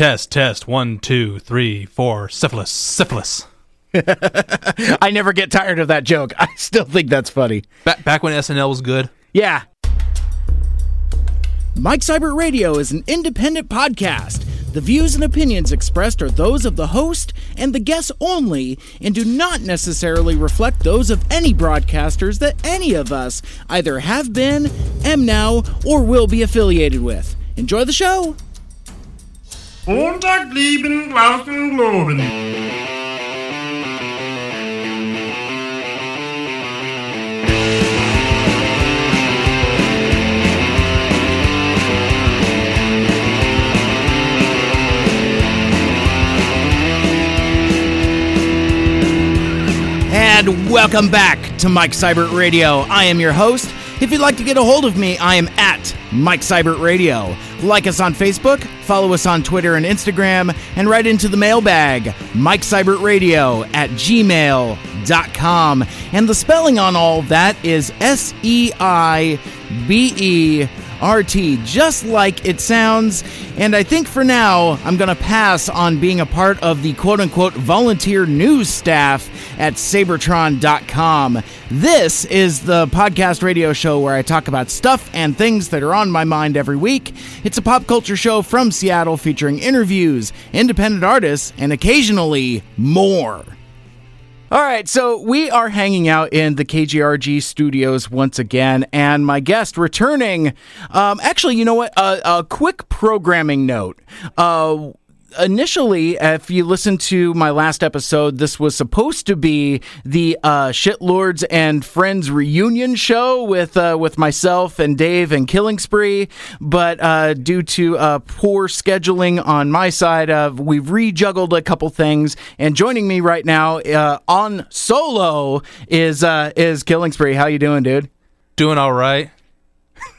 test, test. One, two, three, four. Syphilis, syphilis. I never get tired of that joke. I still think that's funny. Back back when SNL was good. Yeah. Mike Seibert Radio is an independent podcast. The views and opinions expressed are those of the host and the guests only and do not necessarily reflect those of any broadcasters that any of us either have been, am now, or will be affiliated with. Enjoy the show! Montag globen. And welcome back to Mike Seibert Radio. I am your host. If you'd like to get a hold of me, I am at Mike Seibert Radio. Like us on Facebook, follow us on Twitter and Instagram, and write into the mailbag, Mike Seibert Radio at gmail.com. And the spelling on all that is S E I B E RT, just like it sounds. And I think for now, I'm going to pass on being a part of the quote unquote volunteer news staff at Seibertron.com. This is the podcast radio show where I talk about stuff and things that are on my mind every week. It's a pop culture show from Seattle featuring interviews, independent artists, and occasionally more. All right, so we are hanging out in the KGRG studios once again, and my guest returning. Um, actually, you know what? Uh, a quick programming note. Uh, initially, if you listen to my last episode, this was supposed to be the uh, Shitlords and Friends reunion show with uh, with myself and Dave and Killing Spree, but uh, due to uh, poor scheduling on my side, uh, we've rejuggled a couple things. And joining me right now uh, on solo is uh, is Killing Spree. How you doing, dude? Doing all right.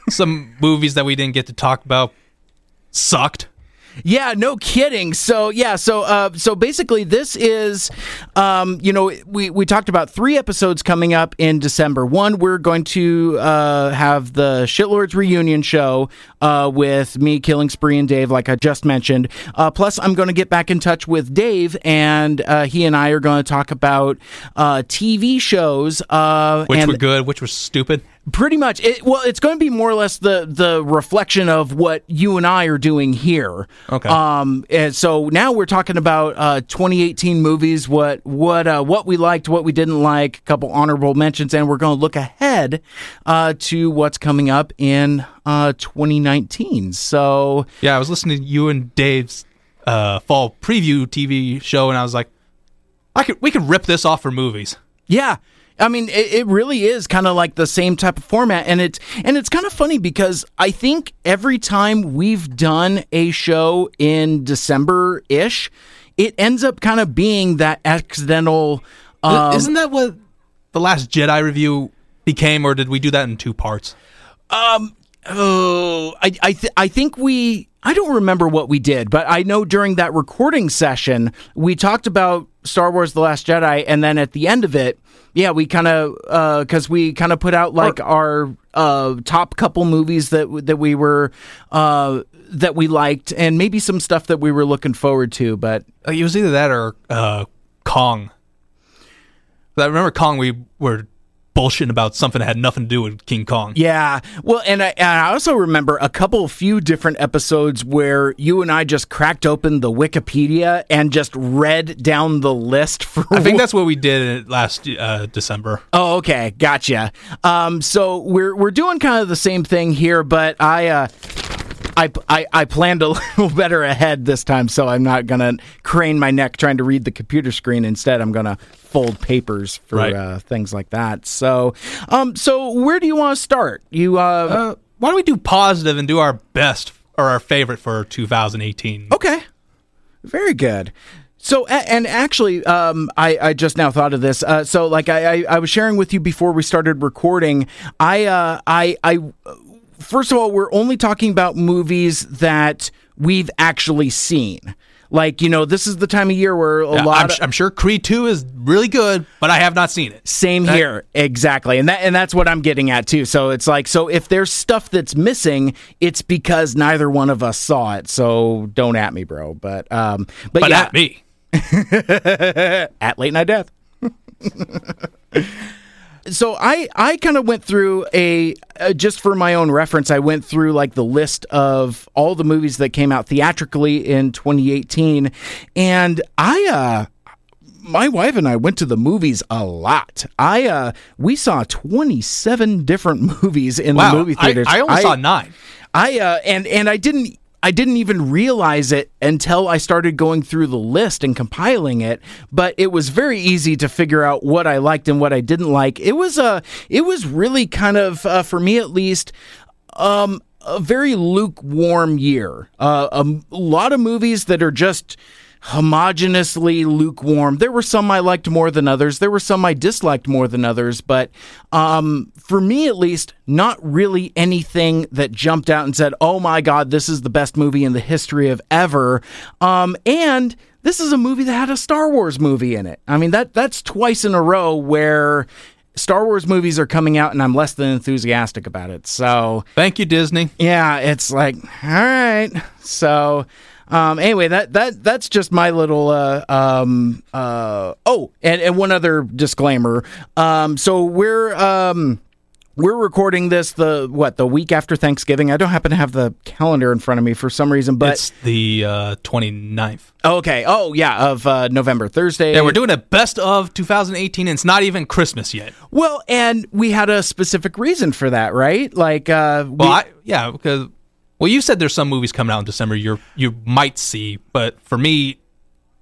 Some movies that we didn't get to talk about sucked. Yeah, no kidding. So yeah, so uh, so basically, this is, um, you know, we we talked about three episodes coming up in December. One, we're going to uh, have the Shitlords reunion show uh, with me, Killing Spree, and Dave, like I just mentioned. Uh, plus, I'm going to get back in touch with Dave, and uh, he and I are going to talk about uh, TV shows, uh, Which and were good, which were stupid. Pretty much. It, well, it's going to be more or less the the reflection of what you and I are doing here. Okay. Um. And so now we're talking about uh 2018 movies. What what uh what we liked, what we didn't like. A couple honorable mentions, and we're going to look ahead uh to what's coming up in uh 2019. So Yeah, I was listening to you and Dave's uh, fall preview TV show, and I was like, I could we could rip this off for movies. Yeah. I mean, it, it really is kind of like the same type of format, and it's and it's kind of funny because I think every time we've done a show in December ish, it ends up kind of being that accidental. Um, Isn't that what the last Jedi review became, or did we do that in two parts? Oh, I I, th- I think we I don't remember what we did, but I know during that recording session we talked about Star Wars: The Last Jedi, and then at the end of it, yeah, we kind of because we kind of put out like our uh, top couple movies that that we were uh, that we liked, and maybe some stuff that we were looking forward to. But Uh, It was either that or uh, Kong. But I remember Kong. We were bullshitting about something that had nothing to do with King Kong. Yeah. Well, and I, and I also remember a couple, few different episodes where you and I just cracked open the Wikipedia and just read down the list for. I think that's what we did last uh, December. Oh, okay, gotcha. Um, so we're we're doing kind of the same thing here, but I. Uh, I, I, I planned a little better ahead this time, so I'm not gonna crane my neck trying to read the computer screen. Instead, I'm gonna fold papers for Right. uh, things like that. So, um, so where do you want to start? You uh, Uh, why don't we do positive and do our best or our favorite for 2018? Okay. Very good. So, and actually, um, I, I just now thought of this. Uh, so, like I, I, I was sharing with you before we started recording, I, uh, I, I, first of all, we're only talking about movies that we've actually seen. Like, you know, this is the time of year where a Yeah, lot I'm, of I'm sure Creed 2 is really good, but I have not seen it. same here. Exactly. And that and that's what I'm getting at too. So it's like so if there's stuff that's missing, it's because neither one of us saw it. So don't at me, bro. But um but, But yeah, at me. at late night death. so I I kind of went through a uh, just for my own reference. I went through like the list of all the movies that came out theatrically in 2018, and I uh my wife and I went to the movies a lot. I uh we saw 27 different movies in Wow. the movie theaters. I only saw nine. I uh, and and I didn't I didn't even realize it until I started going through the list and compiling it. But it was very easy to figure out what I liked and what I didn't like. It was a uh, it was really kind of uh, for me at least. Um, a very lukewarm year. Uh, a lot of movies that are just homogeneously lukewarm. There were some I liked more than others. There were some I disliked more than others. But um, for me, at least, not really anything that jumped out and said, "Oh my God, this is the best movie in the history of ever." Um, and this is a movie that had a Star Wars movie in it. I mean that that's twice in a row where. Star Wars movies are coming out, and I'm less than enthusiastic about it. So, Thank you, Disney. yeah, it's like, all right. So, um, anyway, that that that's just my little. Uh, um, uh, oh, and, and one other disclaimer. Um, so we're um, we're recording this the what the week after Thanksgiving. I don't happen to have the calendar in front of me for some reason, but it's the uh, 29th. okay. Oh yeah, of uh, November Thursday. Yeah, we're doing a best of 2018, and it's not even Christmas yet. well, and we had a specific reason for that, right? Like, uh, we- Well, I, yeah, because well, you said there's some movies coming out in December you you might see, but for me,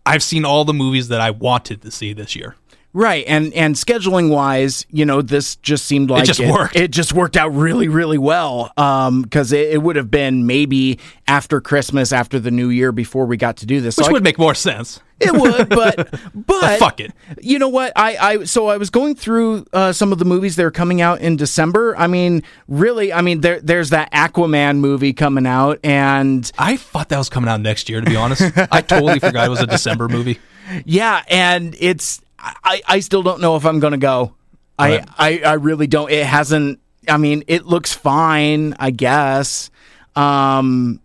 I've seen all the movies that I wanted to see this year. Right, and and scheduling wise, you know, this just seemed like it just worked. It just worked out really, really well. Um, because it, it would have been maybe after Christmas, after the New Year, before we got to do this. So Which I- would make more sense. it would, but but fuck it. You know what? I I so I was going through uh, some of the movies that are coming out in December. I mean, really, I mean, there there's that Aquaman movie coming out, and I thought that was coming out next year. To be honest, I totally forgot it was a December movie. Yeah, and it's I, I still don't know if I'm gonna go. I, Right. I I really don't. It hasn't. I mean, it looks fine, I guess. Um,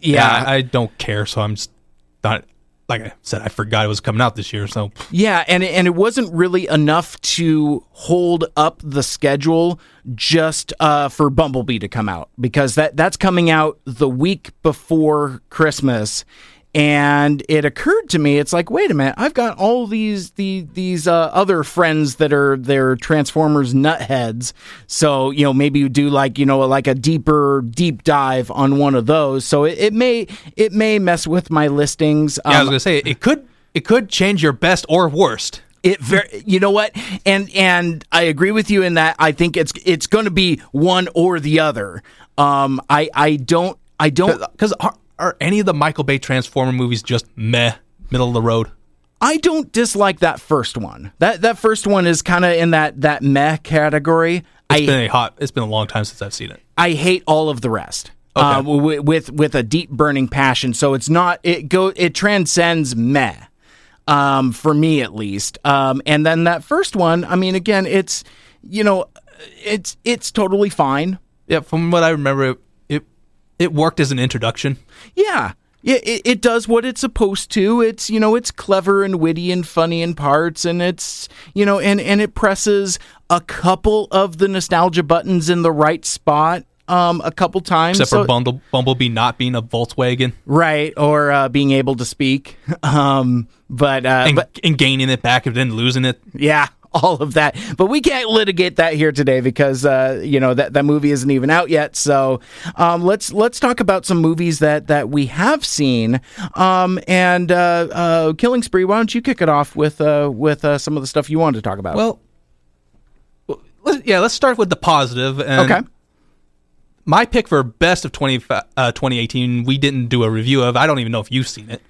Yeah, yeah, I, I don't care, so I'm just not. Like I said, I forgot it was coming out this year. So yeah, and it- and it wasn't really enough to hold up the schedule just uh, for Bumblebee to come out because that that's coming out the week before Christmas. And it occurred to me, it's like, wait a minute, I've got all these the these uh, other friends that are they're Transformers nutheads. So you know, maybe you do like you know like a deeper deep dive on one of those. So it, it may it may mess with my listings. yeah, I was Um, gonna say it could it could change your best or worst. it very, you know what, and and I agree with you in that. I think it's it's going to be one or the other. Um, I I don't I don't Because are, any of the Michael Bay Transformer movies just meh, middle of the road? I don't dislike that first one. That that first one is kind of in that that meh category. It's I been a hot. It's been a long time since I've seen it. I hate all of the rest. Okay. Uh, with, with with a deep burning passion. So it's not it go it transcends meh. Um, for me at least. Um, and then that first one, I mean, again, it's you know, it's it's totally fine. Yeah, from what I remember, it worked as an introduction. Yeah. Yeah, it, it does what it's supposed to. It's you know it's clever and witty and funny in parts, and it's you know and and it presses a couple of the nostalgia buttons in the right spot um a couple times. Except So- for Bundle, Bumblebee not being a Volkswagen right or uh, being able to speak. Um, but uh, and, but and gaining it back and then losing it. yeah, all of that. But we can't litigate that here today because uh, you know that that movie isn't even out yet. So um, let's let's talk about some movies that that we have seen. Um, and uh, uh, Killing Spree, why don't you kick it off with uh, with uh, some of the stuff you wanted to talk about? Well, let's, yeah, let's start with the positive. Okay. My pick for best of 20, uh, 2018, we didn't do a review of. I don't even know if you've seen it.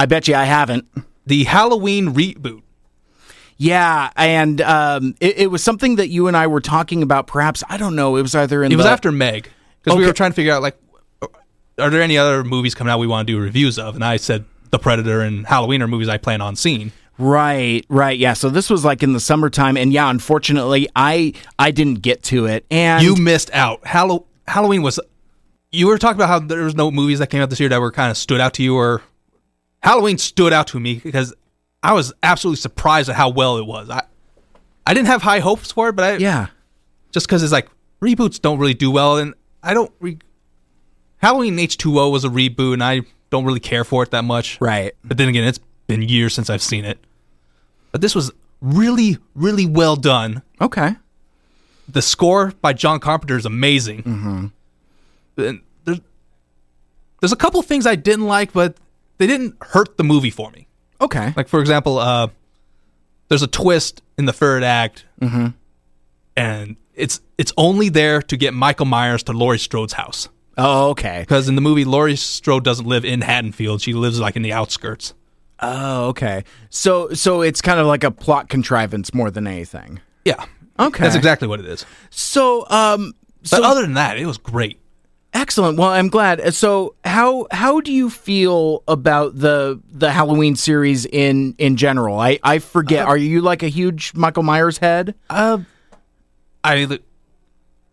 I bet you I haven't. The Halloween reboot. Yeah, and um, it, it was something that you and I were talking about. Perhaps I don't know. It was either in It was after Meg because we were trying to figure out like, are there any other movies coming out we want to do reviews of? And I said The Predator and Halloween are movies I plan on seeing. Right, right. Yeah. So this was like in the summertime and yeah, unfortunately I I didn't get to it. And You missed out. Hallow- Halloween was. You were talking about how there was no movies that came out this year that were kind of stood out to you, or Halloween stood out to me because I was absolutely surprised at how well it was. I I didn't have high hopes for it, but I Yeah. just because it's like reboots don't really do well, and I don't. Re- Halloween H two O was a reboot, and I don't really care for it that much. Right. But then again, it's been years since I've seen it. But this was really, really well done. Okay. The score by John Carpenter is amazing. Mm-hmm. And there's, there's a couple things I didn't like, but they didn't hurt the movie for me. Okay. Like for example, uh, there's a twist in the third act, and it's it's only there to get Michael Myers to Laurie Strode's house. Oh, okay. Because in the movie, Laurie Strode doesn't live in Haddonfield; she lives like in the outskirts. Oh, okay. So so it's kind of like a plot contrivance more than anything. Yeah, Okay. that's exactly what it is. So um But so other than that, it was great. Excellent. Well, I'm glad. Uh, so how how do you feel about the the Halloween series in in general? I I forget. Uh, Are you like a huge Michael Myers head? Uh, I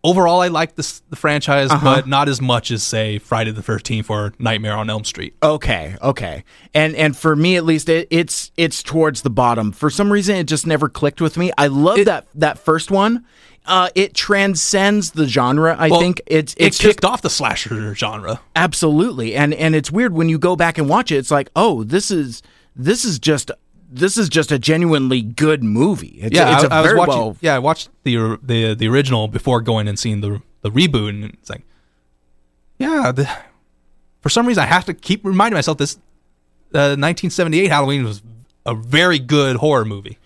overall I like this the franchise, uh-huh. but not as much as say Friday the Thirteenth or Nightmare on Elm Street. Okay, okay, and and for me at least, it, it's it's towards the bottom. For some reason, it just never clicked with me. I love that that first one. Uh, it transcends the genre. I Well, think it's It it's just kicked off the slasher genre. absolutely, and and it's weird when you go back and watch it. It's like, oh, this is this is just this is just a genuinely good movie. It's, Yeah, it's I, a I was very watching. well. Yeah, I watched the the the original before going and seeing the the reboot, and it's like, yeah, the, for some reason I have to keep reminding myself this. Uh, 1978 Halloween was a very good horror movie.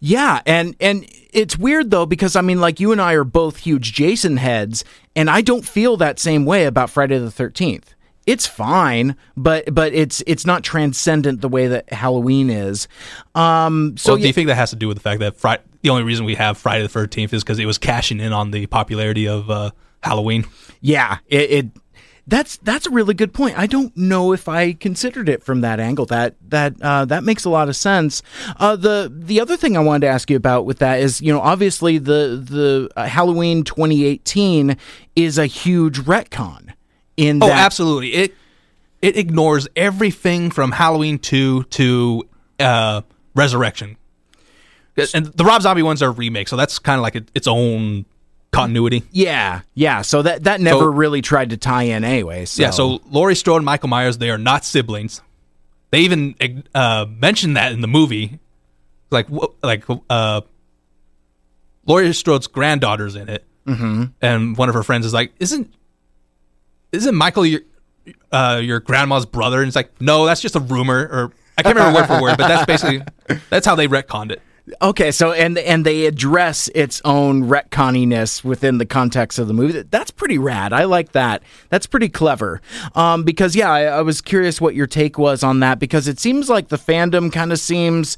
Yeah, and and it's weird though because I mean, like you and I are both huge Jason heads, and I don't feel that same way about Friday the Thirteenth. It's fine, but but it's it's not transcendent the way that Halloween is. Um, so So, do you think that has to do with the fact that Friday, the only reason we have Friday the Thirteenth is because it was cashing in on the popularity of uh, Halloween? yeah, it, it that's that's a really good point. I don't know if I considered it from that angle. That that uh, that makes a lot of sense. Uh, the the other thing I wanted to ask you about with that is, you know, obviously the the uh, Halloween 2018 is a huge retcon in Oh, that. absolutely. It it ignores everything from Halloween two to uh, Resurrection, and the Rob Zombie ones are remakes, so that's kind of like it, its own continuity. Yeah, yeah. So that that never So- really tried to tie in anyway. So. Yeah. So Laurie Strode and Michael Myers, they are not siblings. They even uh, mentioned that in the movie, like like uh, Laurie Strode's granddaughter's in it, mm-hmm. and one of her friends is like, "Isn't isn't Michael your uh, your grandma's brother?" And it's like, "No, that's just a rumor." Or I can't remember word for word, but that's basically that's how they retconned it. Okay, so and and they address its own retconniness within the context of the movie. That's pretty rad. I like that. That's pretty clever. Um, because yeah, I, I was curious what your take was on that because it seems like the fandom kind of seems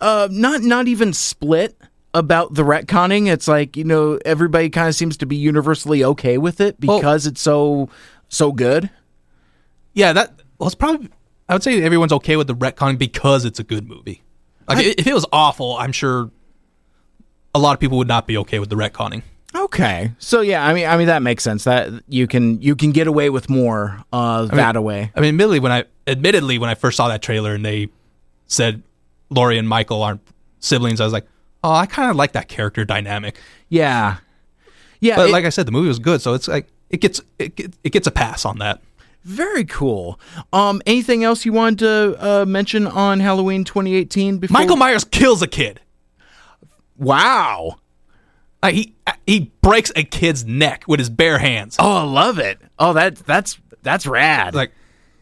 uh, not not even split about the retconning. It's like you know everybody kind of seems to be universally okay with it Well- because it's so so good. Yeah, that well, it's probably I would say everyone's okay with the retconning because it's a good movie. Like i if it was awful, I'm sure a lot of people would not be okay with the retconning. Okay, so yeah, I mean, I mean that makes sense. That you can you can get away with more uh, that away. I mean, admittedly, when I admittedly when I first saw that trailer and they said Laurie and Michael aren't siblings, I was like, oh, I kind of like that character dynamic. Yeah, yeah. But it- like I said, the movie was good, so it's like it gets it, it gets a pass on that. Very cool. Um, anything else you wanted to uh, mention on Halloween 2018? Before Michael Myers kills a kid. Wow. Like he he breaks a kid's neck with his bare hands. Oh, I love it. Oh, that that's that's rad. like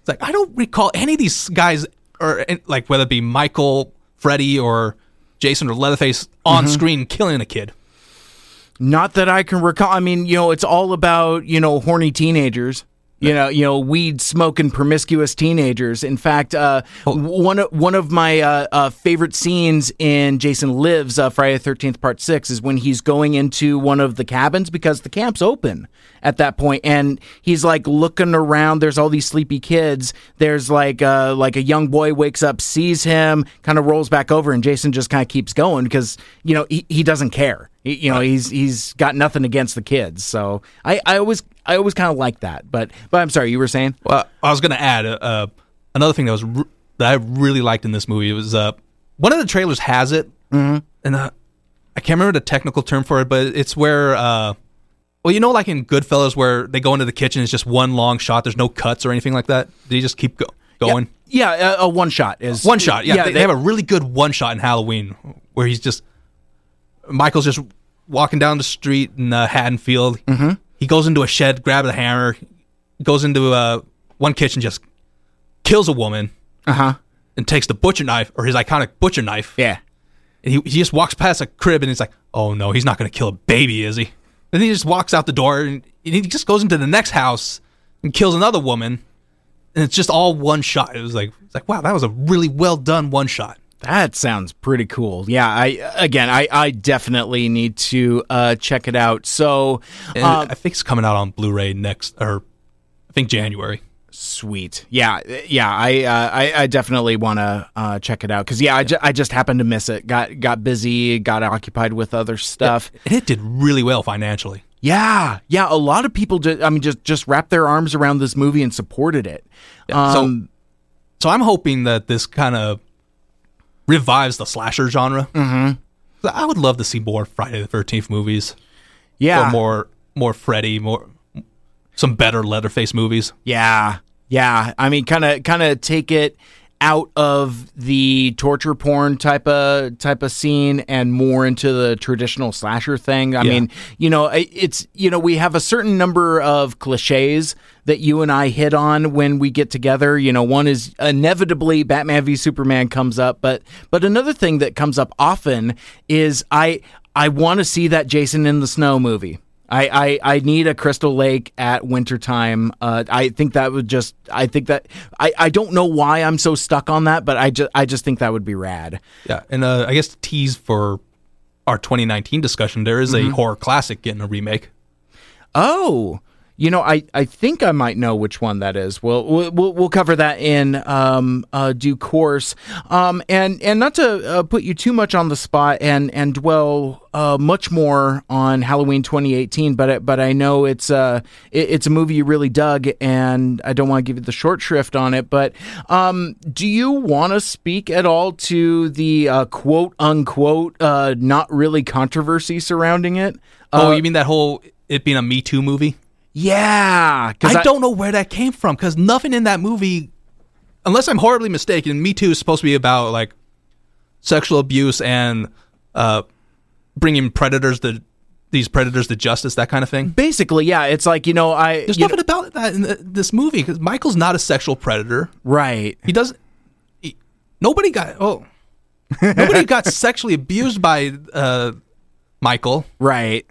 it's like I don't recall any of these guys or eh, like whether it be Michael, Freddy, or Jason or Leatherface on screen killing a kid. Not that I can recall. I mean, you know, it's all about you know horny teenagers. You know, you know, weed smoking promiscuous teenagers. In fact, uh, one of one of my uh, uh, favorite scenes in Jason Lives uh, Friday the Thirteenth Part Six is when he's going into one of the cabins because the camp's open at that point, and he's like looking around. There's all these sleepy kids. There's like uh, like a young boy wakes up, sees him, kind of rolls back over, and Jason just kind of keeps going because you know he, he doesn't care. You know he's he's got nothing against the kids. So I, I always I always kind of like that. But but I'm sorry, you were saying. Well, I was going to add uh, uh, another thing that was r- that I really liked in this movie. It was uh, one of the trailers has it, mm-hmm. and uh, I can't remember the technical term for it, but it's where, uh, well, you know, like in Goodfellas, where they go into the kitchen, it's just one long shot. There's no cuts or anything like that. They just keep go- going? Yeah, a, a one shot is One shot, yeah. they, they they- have a really good one shot in Halloween where he's just Michael's just walking down the street in uh, Haddonfield. Mm-hmm. He goes into a shed, grabs a hammer, goes into uh, one kitchen, just kills a woman, uh huh. and takes the butcher knife or his iconic butcher knife. Yeah. And he, he just walks past a crib and he's like, "Oh no, he's not going to kill a baby, is he?" Then he just walks out the door and, and he just goes into the next house and kills another woman. And it's just all one shot. It was like, it's like, wow, that was a really well done one shot. That sounds pretty cool. Yeah, I again, I, I definitely need to uh, check it out. So, uh, I think it's coming out on Blu-ray next, or I think January. sweet. Yeah, yeah. I uh, I, I definitely want to uh, check it out because yeah, I, ju- I just happened to miss it. Got got busy, got occupied with other stuff. And it did really well financially. Yeah, yeah. A lot of people, just, I mean, just just wrapped their arms around this movie and supported it. Yeah, so- Um, So I'm hoping that this kind of revives the slasher genre. Mm-hmm. I would love to see more Friday the Thirteenth movies, yeah, or more more Freddy, more some better Leatherface movies. Yeah, yeah. I mean, kind of, kind of take it out of the torture porn type of type of scene and more into the traditional slasher thing. I Yeah. mean, you know, it's you know we have a certain number of cliches that you and I hit on when we get together. You know, one is inevitably Batman v Superman comes up, but but another thing that comes up often is I I want to see that Jason in the Snow movie. I, I, I need a Crystal Lake at wintertime. Uh, I think that would just I think that I, I don't know why I'm so stuck on that, but I just I just think that would be rad. Yeah, and uh, I guess to tease for our 2019 discussion, there is a horror classic getting a remake. Oh, you know, I, I think I might know which one that is. We'll we'll we'll, cover that in um, uh, due course. Um, and and not to uh, put you too much on the spot and and dwell uh, much more on Halloween 2018, but it- but I know it's uh it, it's a movie you really dug, and I don't want to give you the short shrift on it. But um, do you want to speak at all to the uh, quote unquote uh, not really controversy surrounding it? oh, you mean that whole it being a Me Too movie? Yeah, because I, don't know where that came from because nothing in that movie, unless I'm horribly mistaken, Me Too is supposed to be about like sexual abuse and uh, bringing predators to these predators to justice, that kind of thing. Basically, yeah, it's like you know, I There's nothing about that in the, this movie because Michael's not a sexual predator. right. He doesn't. He, nobody got oh, nobody got sexually abused by uh, Michael. Right.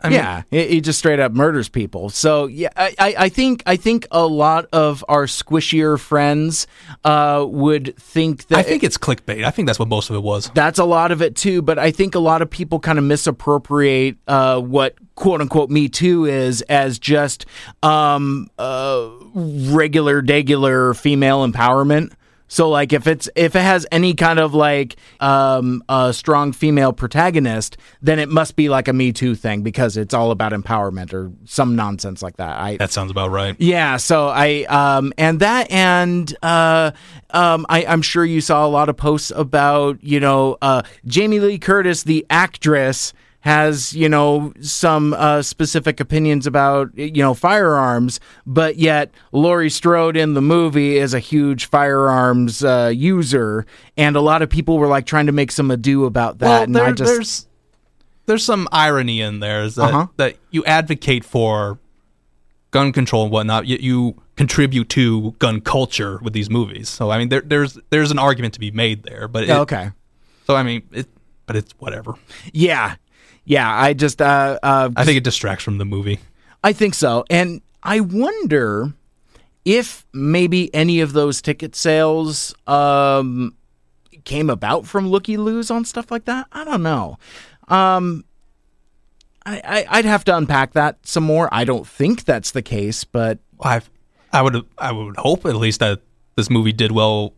I yeah, he, he just straight up murders people. So yeah, I, I, I think I think a lot of our squishier friends uh, would think that I think it's clickbait. I think that's what most of it was. that's a lot of it too. But I think a lot of people kind of misappropriate uh, what quote unquote Me Too is as just um, uh, regular, degular female empowerment. So like if it's if it has any kind of like um, a strong female protagonist, then it must be like a Me Too thing because it's all about empowerment or some nonsense like that. I That sounds about right. yeah, so I um and that and uh um I I'm sure you saw a lot of posts about, you know, uh Jamie Lee Curtis the actress has, you know, some uh specific opinions about, you know, firearms, but yet Laurie Strode in the movie is a huge firearms uh user and a lot of people were like trying to make some ado about that well, and there- I just there's there's some irony in there is that Uh-huh. that you advocate for gun control and whatnot, yet you contribute to gun culture with these movies. So I mean, there, there's there's an argument to be made there, but it, Yeah, okay. So I mean, it, but it's whatever. Yeah. Yeah, I just uh uh I think it distracts from the movie. I think so. And I wonder if maybe any of those ticket sales um, came about from looky loos on stuff like that. I don't know. Um, I, I I'd have to unpack that some more. I don't think that's the case, but I I would I would hope at least that this movie did well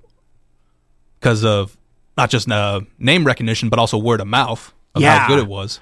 because of not just uh, name recognition but also word of mouth of Yeah. how good it was.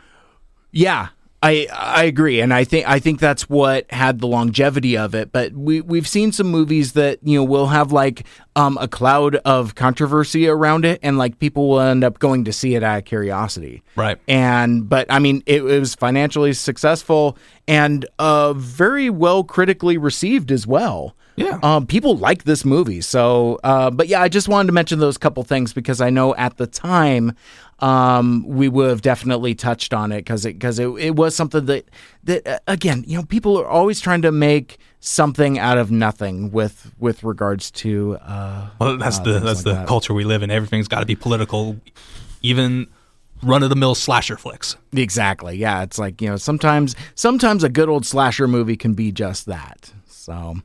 Yeah, I I agree, and I think I think that's what had the longevity of it. But we we've seen some movies that you know will have like um, a cloud of controversy around it, and like people will end up going to see it out of curiosity. Right. And but I mean, it, it was financially successful and uh, very well critically received as well. Yeah. Um, people like this movie. So, uh, but yeah, I just wanted to mention those couple things because I know at the time um, we would have definitely touched on it because it because it, it was something that that uh, again, you know, people are always trying to make something out of nothing with with regards to uh, Well, that's uh, the that's like the that. culture we live in. Everything's got to be political, even run of the mill slasher flicks. Exactly. Yeah, it's like, you know, sometimes sometimes a good old slasher movie can be just that. So,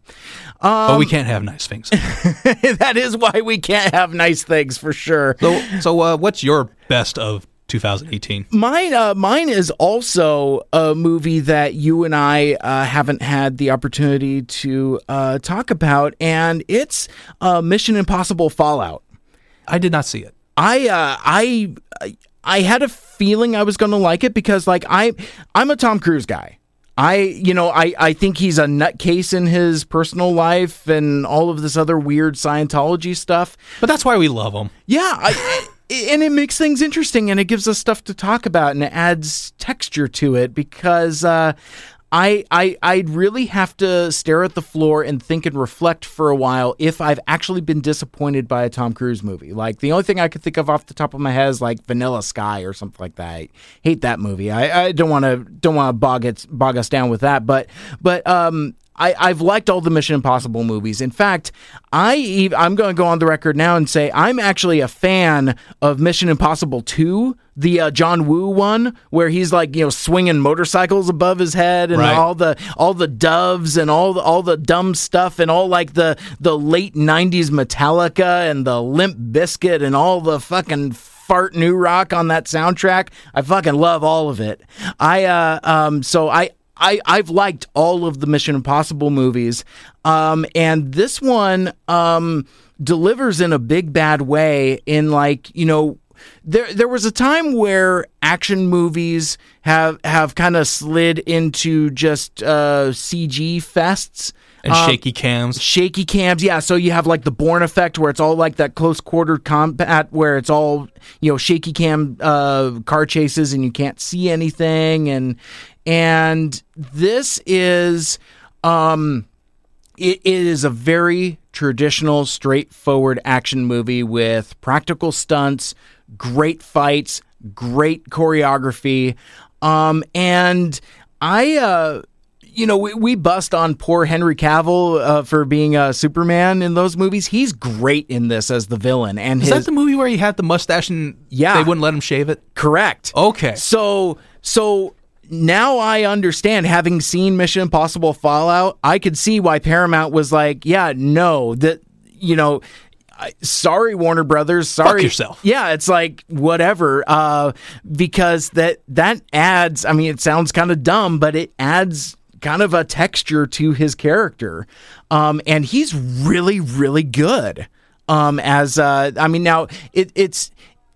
but Um, we can't have nice things. that is why we can't have nice things for sure. so so uh, what's your best of 2018? Mine, uh, mine is also a movie that you and I uh, haven't had the opportunity to uh, talk about, and it's uh, Mission Impossible Fallout. I did not see it. I uh, I I had a feeling I was going to like it because like I I'm a Tom Cruise guy. I you know I I think he's a nutcase in his personal life and all of this other weird Scientology stuff. But that's why we love him. Yeah, I, and it makes things interesting and it gives us stuff to talk about and it adds texture to it because uh, I I I'd really have to stare at the floor and think and reflect for a while if I've actually been disappointed by a Tom Cruise movie. Like the only thing I could think of off the top of my head is like Vanilla Sky or something like that. I hate that movie. I, I don't want to don't want to bog it bog us down with that. But but um I, I've liked all the Mission Impossible movies. In fact, I I'm going to go on the record now and say I'm actually a fan of Mission Impossible 2, the uh, John Woo one, where he's like you know swinging motorcycles above his head and Right. all the all the doves and all the, all the dumb stuff and all like the the late 90s Metallica and the Limp Bizkit and all the fucking fart new rock on that soundtrack. I fucking love all of it. I uh um so I I I've liked all of the Mission Impossible movies. Um and this one um delivers in a big bad way in like, you know, there there was a time where action movies have have kind of slid into just uh CG fests And Um, shaky cams. shaky cams yeah so you have like the Bourne effect where it's all like that close quarter combat where it's all you know shaky cam uh car chases and you can't see anything and and this is um it, it is a very traditional straightforward action movie with practical stunts great fights great choreography um and i uh you know, we, we bust on poor Henry Cavill uh, for being uh, Superman in those movies. He's great in this as the villain, and Is his that the movie where he had the mustache and Yeah. they wouldn't let him shave it? correct. Okay. So so now I understand having seen Mission Impossible Fallout, I could see why Paramount was like, yeah, no, that you know, sorry Warner Brothers, sorry Fuck yourself. Yeah, it's like whatever uh because that that adds, I mean it sounds kind of dumb, but it adds kind of a texture to his character. Um and he's really really good. Um as uh I mean now it it's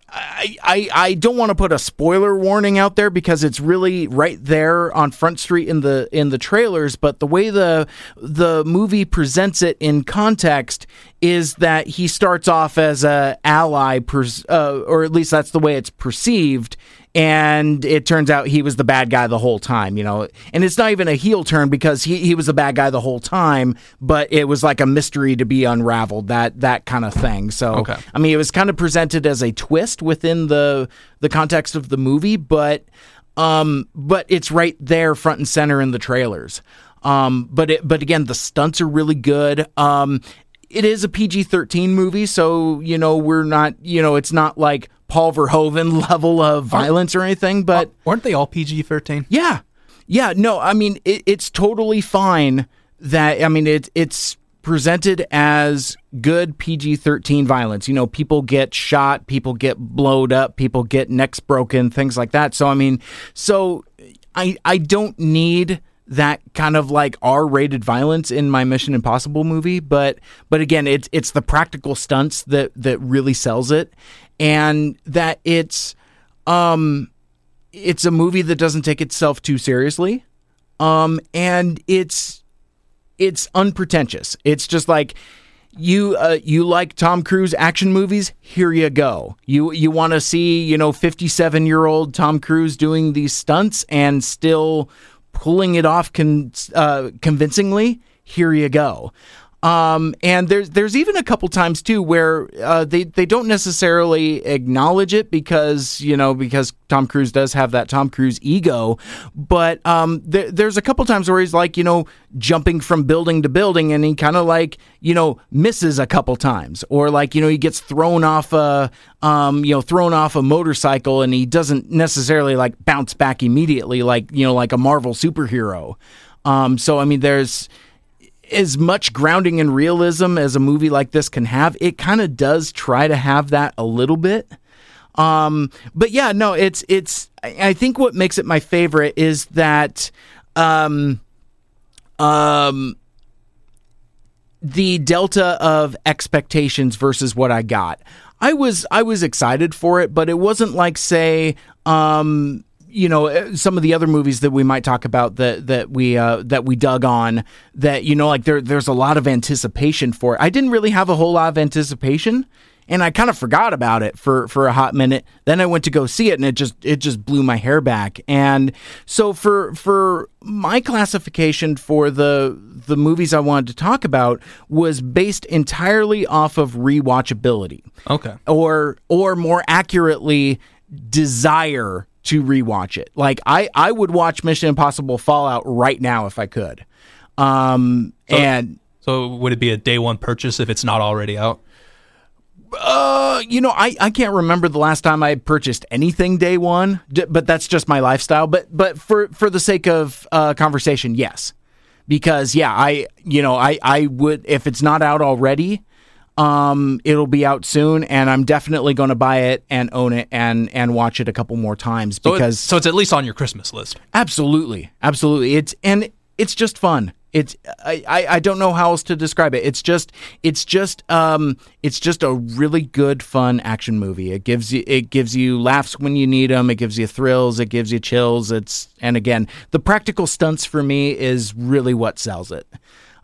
I, I, I don't want to put a spoiler warning out there because it's really right there on Front Street in the in the trailers. But the way the the movie presents it in context is that he starts off as a ally, pers- uh, or at least that's the way it's perceived. And it turns out he was the bad guy the whole time, you know. And it's not even a heel turn because he, he was the bad guy the whole time, but it was like a mystery to be unraveled, that that kind of thing. So Okay. I mean, it was kind of presented as a twist within the the context of the movie, but um, but it's right there, front and center in the trailers. Um, but it, but again, the stunts are really good. Um, it is a PG thirteen movie, so you know we're not, you know, it's not like Paul Verhoeven level of violence or anything, but Weren't they all PG 13? yeah. Yeah. No, I mean, it, it's totally fine that I mean it it's presented as good PG-13 violence. You know, people get shot, people get blowed up, people get necks broken, things like that. So I mean, so I I don't need that kind of like R-rated violence in my Mission Impossible movie, but but again, it's it's the practical stunts that that really sells it and that it's um it's a movie that doesn't take itself too seriously. Um and it's it's unpretentious. It's just like you uh, you like Tom Cruise action movies? Here you go. You you want to see you know fifty seven year old Tom Cruise doing these stunts and still pulling it off con- uh, convincingly? Here you go. Um, and there's there's even a couple times too where uh, they they don't necessarily acknowledge it because you know because Tom Cruise does have that Tom Cruise ego, but um, there, there's a couple times where he's like you know jumping from building to building and he kind of like you know misses a couple times or like you know he gets thrown off a um, you know thrown off a motorcycle and he doesn't necessarily like bounce back immediately like you know like a Marvel superhero. Um, so I mean there's as much grounding in realism as a movie like this can have, it kind of does try to have that a little bit. Um, but yeah, no, it's it's. I think what makes it my favorite is that, um, um, the delta of expectations versus what I got. I was I was excited for it, but it wasn't like say, um, you know uh, some of the other movies that we might talk about that that we uh, that we dug on that you know like there there's a lot of anticipation for it. I didn't really have a whole lot of anticipation and I kind of forgot about it for for a hot minute. Then I went to go see it and it just it just blew my hair back. And so for for my classification for the the movies I wanted to talk about was based entirely off of rewatchability Okay. or or more accurately desire to rewatch it. Like I I would watch Mission Impossible Fallout right now if I could. Um and So would it be a day one purchase if it's not already out? uh you know I I can't remember the last time I purchased anything day 1, d- but that's just my lifestyle, but but for for the sake of uh conversation, yes. Because yeah, I you know, I I would if it's not out already, um it'll be out soon and I'm definitely going to buy it and own it and and watch it a couple more times So because so it's at least on your Christmas list. Absolutely, absolutely. It's and it's just fun. It's I, I I don't know how else to describe it. It's just it's just um it's just a really good fun action movie. It gives you it gives you laughs when you need them. It gives you thrills. It gives you chills. It's and again the practical stunts for me is really what sells it.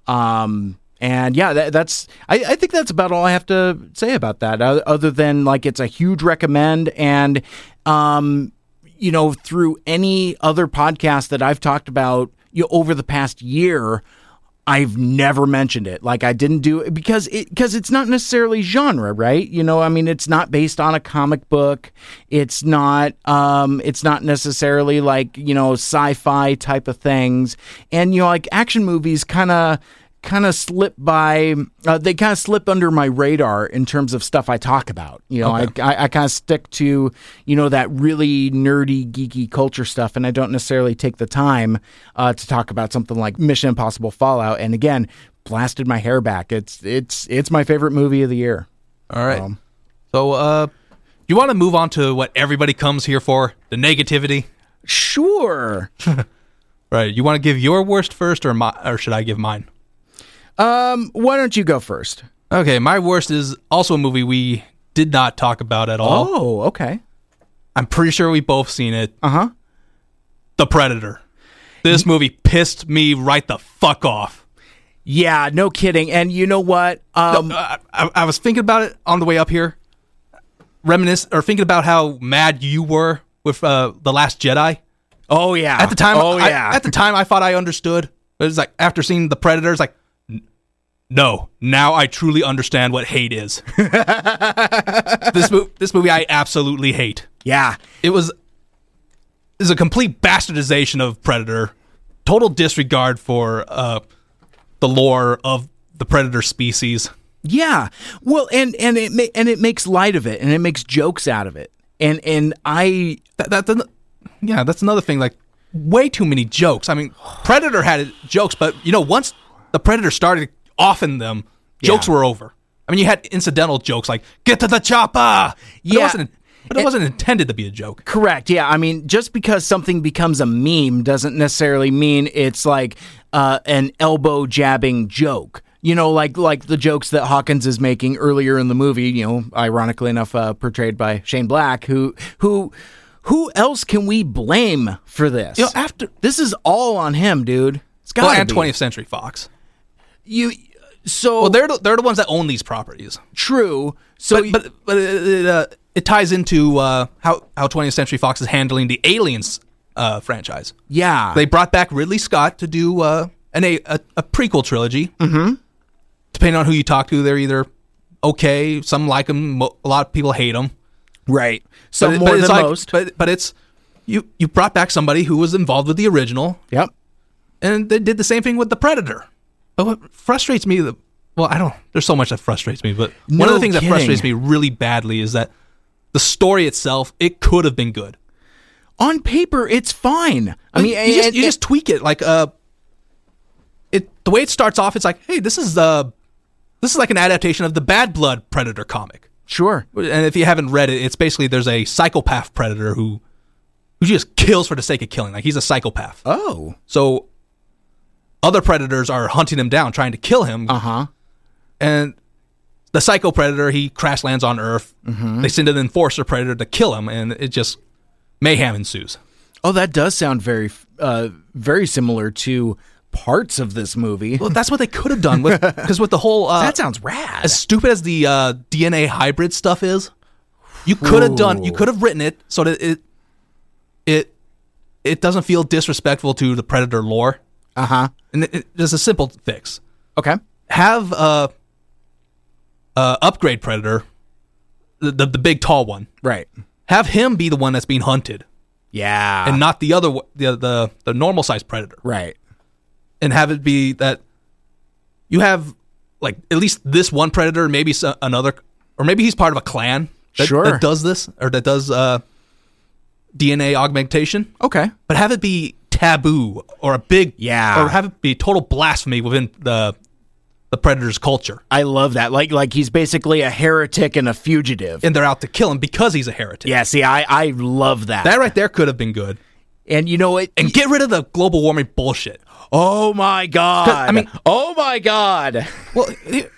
Um and yeah, that, that's I, I think that's about all I have to say about that. Other than like it's a huge recommend and um you know, through any other podcast that I've talked about you know, over the past year, I've never mentioned it. Like I didn't do it because it because it's not necessarily genre, right? You know, I mean, it's not based on a comic book. It's not um, it's not necessarily like you know sci-fi type of things. And you know, like action movies, kind of kind of slip by uh, they kind of slip under my radar in terms of stuff I talk about. You know, I I, I kind of stick to you know that really nerdy geeky culture stuff, and I don't necessarily take the time uh, to talk about something like Mission Impossible Fallout. And again, blasted my hair back. It's it's it's my favorite movie of the year. All right. Um, so uh you want to move on to what everybody comes here for, the negativity? Sure. Right. You want to give your worst first or my or should I give mine? Um, why don't you go first? Okay, my worst is also a movie we did not talk about at all. Oh, okay. I'm pretty sure we both seen it. Uh huh. The Predator. This movie pissed me right the fuck off. Yeah, no kidding. And you know what? Um, I, I, I was thinking about it on the way up here, reminisce or thinking about how mad you were with uh, the Last Jedi. oh yeah. At the time, Oh I- yeah. at the time, I thought I understood. It was like after seeing the Predators, like, n- no, now I truly understand what hate is. this movie, this movie, I absolutely hate. yeah. It was is a complete bastardization of Predator, total disregard for uh, the lore of the Predator species. Yeah. Well, and and it ma- and it makes light of it, and it makes jokes out of it, and and I That, that's an, yeah, that's another thing. Like way too many jokes. I mean, Predator had jokes, but you know, once the Predator started offing them, jokes Yeah. were over. I mean, you had incidental jokes like "Get to the chopper." But Yeah. it wasn't. But it wasn't intended to be a joke. Correct. Yeah. I mean, just because something becomes a meme doesn't necessarily mean it's like uh, an elbow jabbing joke. You know, like like the jokes that Hawkins is making earlier in the movie. You know, ironically enough, uh, portrayed by Shane Black, who who who else can we blame for this? You know, after this is all on him, dude. It's got well, and be 20th Century Fox. You. So Well, they're the, they're the ones that own these properties. true. So But but but it, it, uh, it ties into uh, how how 20th Century Fox is handling the Aliens uh, franchise. yeah, They brought back Ridley Scott to do uh, an a, a, a prequel trilogy. Mm-hmm. Depending on who you talk to, they're either okay. Some like them. A lot of people hate them. right. So but, more but it's than like- most. But but it's you you brought back somebody who was involved with the original, yep. and they did the same thing with the Predator. But what frustrates me, the well, I don't. There's so much that frustrates me, but one of the things kidding. that frustrates me really badly is that the story itself it could have been good. On paper, it's fine. I mean, you just and- you just tweak it like uh, it the way it starts off. It's like, hey, this is the this is like an adaptation of the Bad Blood Predator comic. sure. And if you haven't read it, it's basically there's a psychopath predator who who just kills for the sake of killing. Like he's a psychopath. Oh. So other predators are hunting him down, trying to kill him. Uh huh. And the psycho predator, he crash lands on Earth. They send an enforcer predator to kill him, and it just mayhem ensues. Oh, that does sound very, uh, very similar to parts of this movie. Well, that's what they could have done with because with the whole uh, that sounds rad. as stupid as the uh, DNA hybrid stuff is, you could have done. You could have written it so that it it it doesn't feel disrespectful to the predator lore, Uh huh. and it, it, there's a simple fix. Okay. have uh, uh upgrade predator, the, the the big tall one. Right. Have him be the one that's being hunted, Yeah. and not the other the the the normal sized predator. right. And have it be that you have like at least this one predator, maybe another, or maybe he's part of a clan that, Sure. that does this or that does uh DNA augmentation. Okay. But have it be taboo or a big Yeah. or have it be total blasphemy within the the predator's culture. I love that. Like, like he's basically a heretic and a fugitive. and they're out to kill him because he's a heretic. yeah. See, I, I love that. That right there could have been good. and you know what? And get rid of the global warming bullshit. oh my god. I mean- oh my god. Well, it-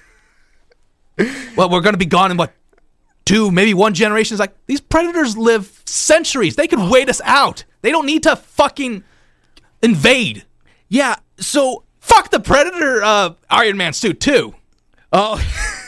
well, we're going to be gone in what two, maybe one generation. Is like these predators live centuries. They could wait us out. They don't need to fucking invade. Yeah. So Fuck the predator uh, Iron Man suit too. Oh,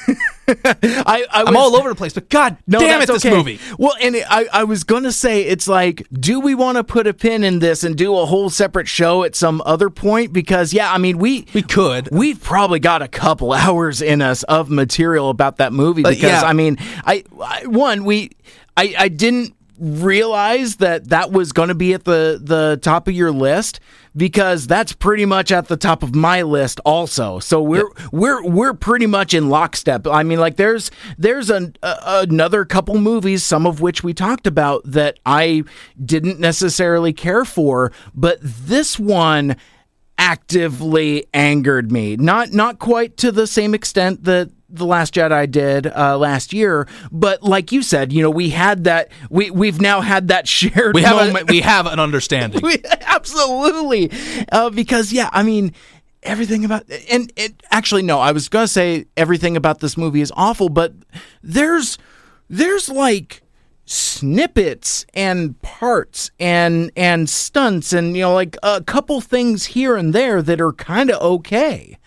I, I was, I'm all over the place, but god No, damn it, that's this okay. movie. Well, and I, I was gonna say it's like, do we want to put a pin in this and do a whole separate show at some other point? Because yeah, I mean we We could. we've probably got a couple hours in us of material about that movie. Uh, Because yeah. I mean, I, I one we I I didn't realize that that was going to be at the the top of your list because that's pretty much at the top of my list also. So we're we're we're pretty much in lockstep. I mean like there's there's an, a, another couple movies some of which we talked about that i didn't necessarily care for but this one actively angered me. Not not quite to the same extent that the last jedi did uh, last year but like you said you know we had that we we've now had that shared We have moment. a, we have an understanding. we, absolutely. Uh, because yeah i mean everything about and it actually no i was gonna say everything about this movie is awful but there's there's like snippets and parts and and stunts and you know like a couple things here and there that are kind of okay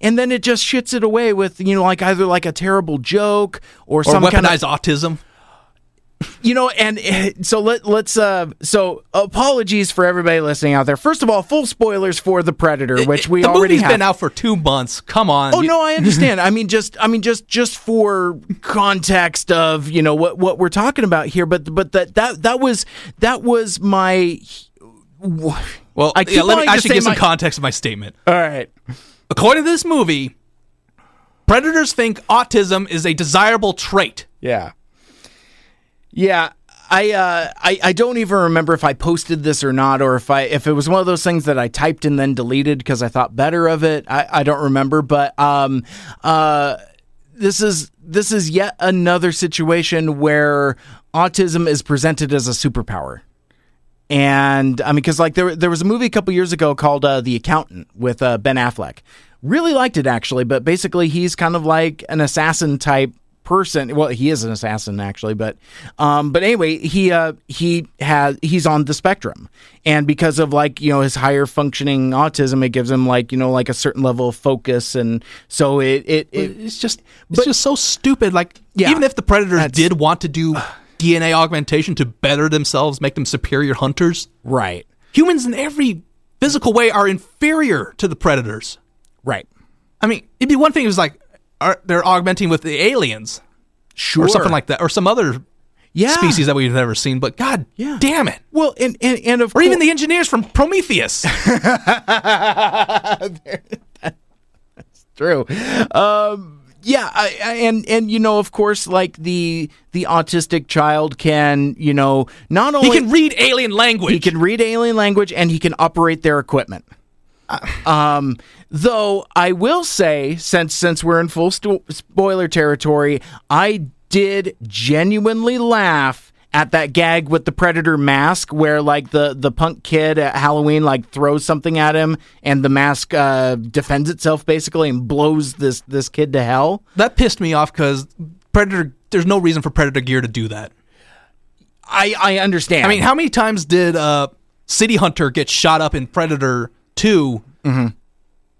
and then it just shits it away with you know like either like a terrible joke or, or some kind of weaponized autism. you know and eh, so let, let's uh so apologies for everybody listening out there first of all full spoilers for the predator which we the already movie's have been out for two months. Come on. Oh no, I understand. I mean, just I mean, just just for context of you know what what we're talking about here, but but that that that was that was my. Well, I yeah, let me, wanting I to should say give some context to my statement. All right. According to this movie, predators think autism is a desirable trait. Yeah. Yeah. I, uh, I I don't even remember if I posted this or not, or if I if it was one of those things that I typed and then deleted because I thought better of it. I, I don't remember, but um, uh, this is this is yet another situation where autism is presented as a superpower. And I mean, because like there there was a movie a couple years ago called uh, The Accountant with uh, Ben Affleck. Really liked it actually, but basically he's kind of like an assassin type person. Well, he is an assassin actually, but um, but anyway, he uh, he has he's on the spectrum, and because of like you know his higher functioning autism, it gives him like you know like a certain level of focus, and so it it, it it's just it's just so stupid. Like Yeah. even if the predators did want to do DNA augmentation to better themselves, make them superior hunters, right humans in every physical way are inferior to the predators. right I mean, it'd be one thing if it was like are, they're augmenting with the aliens sure or something like that, or some other yeah species that we've never seen. But god Yeah. damn it. Well, and and, and of Or even the engineers from Prometheus. That's true. Um, yeah, I, I, and and you know, of course, like the the autistic child can, you know, not only he can read alien language. he can read alien language and he can operate their equipment. Um, though I will say, since since we're in full sto- spoiler territory, I did genuinely laugh at that gag with the predator mask, where like the the punk kid at Halloween like throws something at him, and the mask uh, defends itself basically and blows this this kid to hell. that pissed me off because Predator. There's no reason for Predator gear to do that. I I understand. I mean, how many times did uh, City Hunter get shot up in Predator 2, Mm-hmm.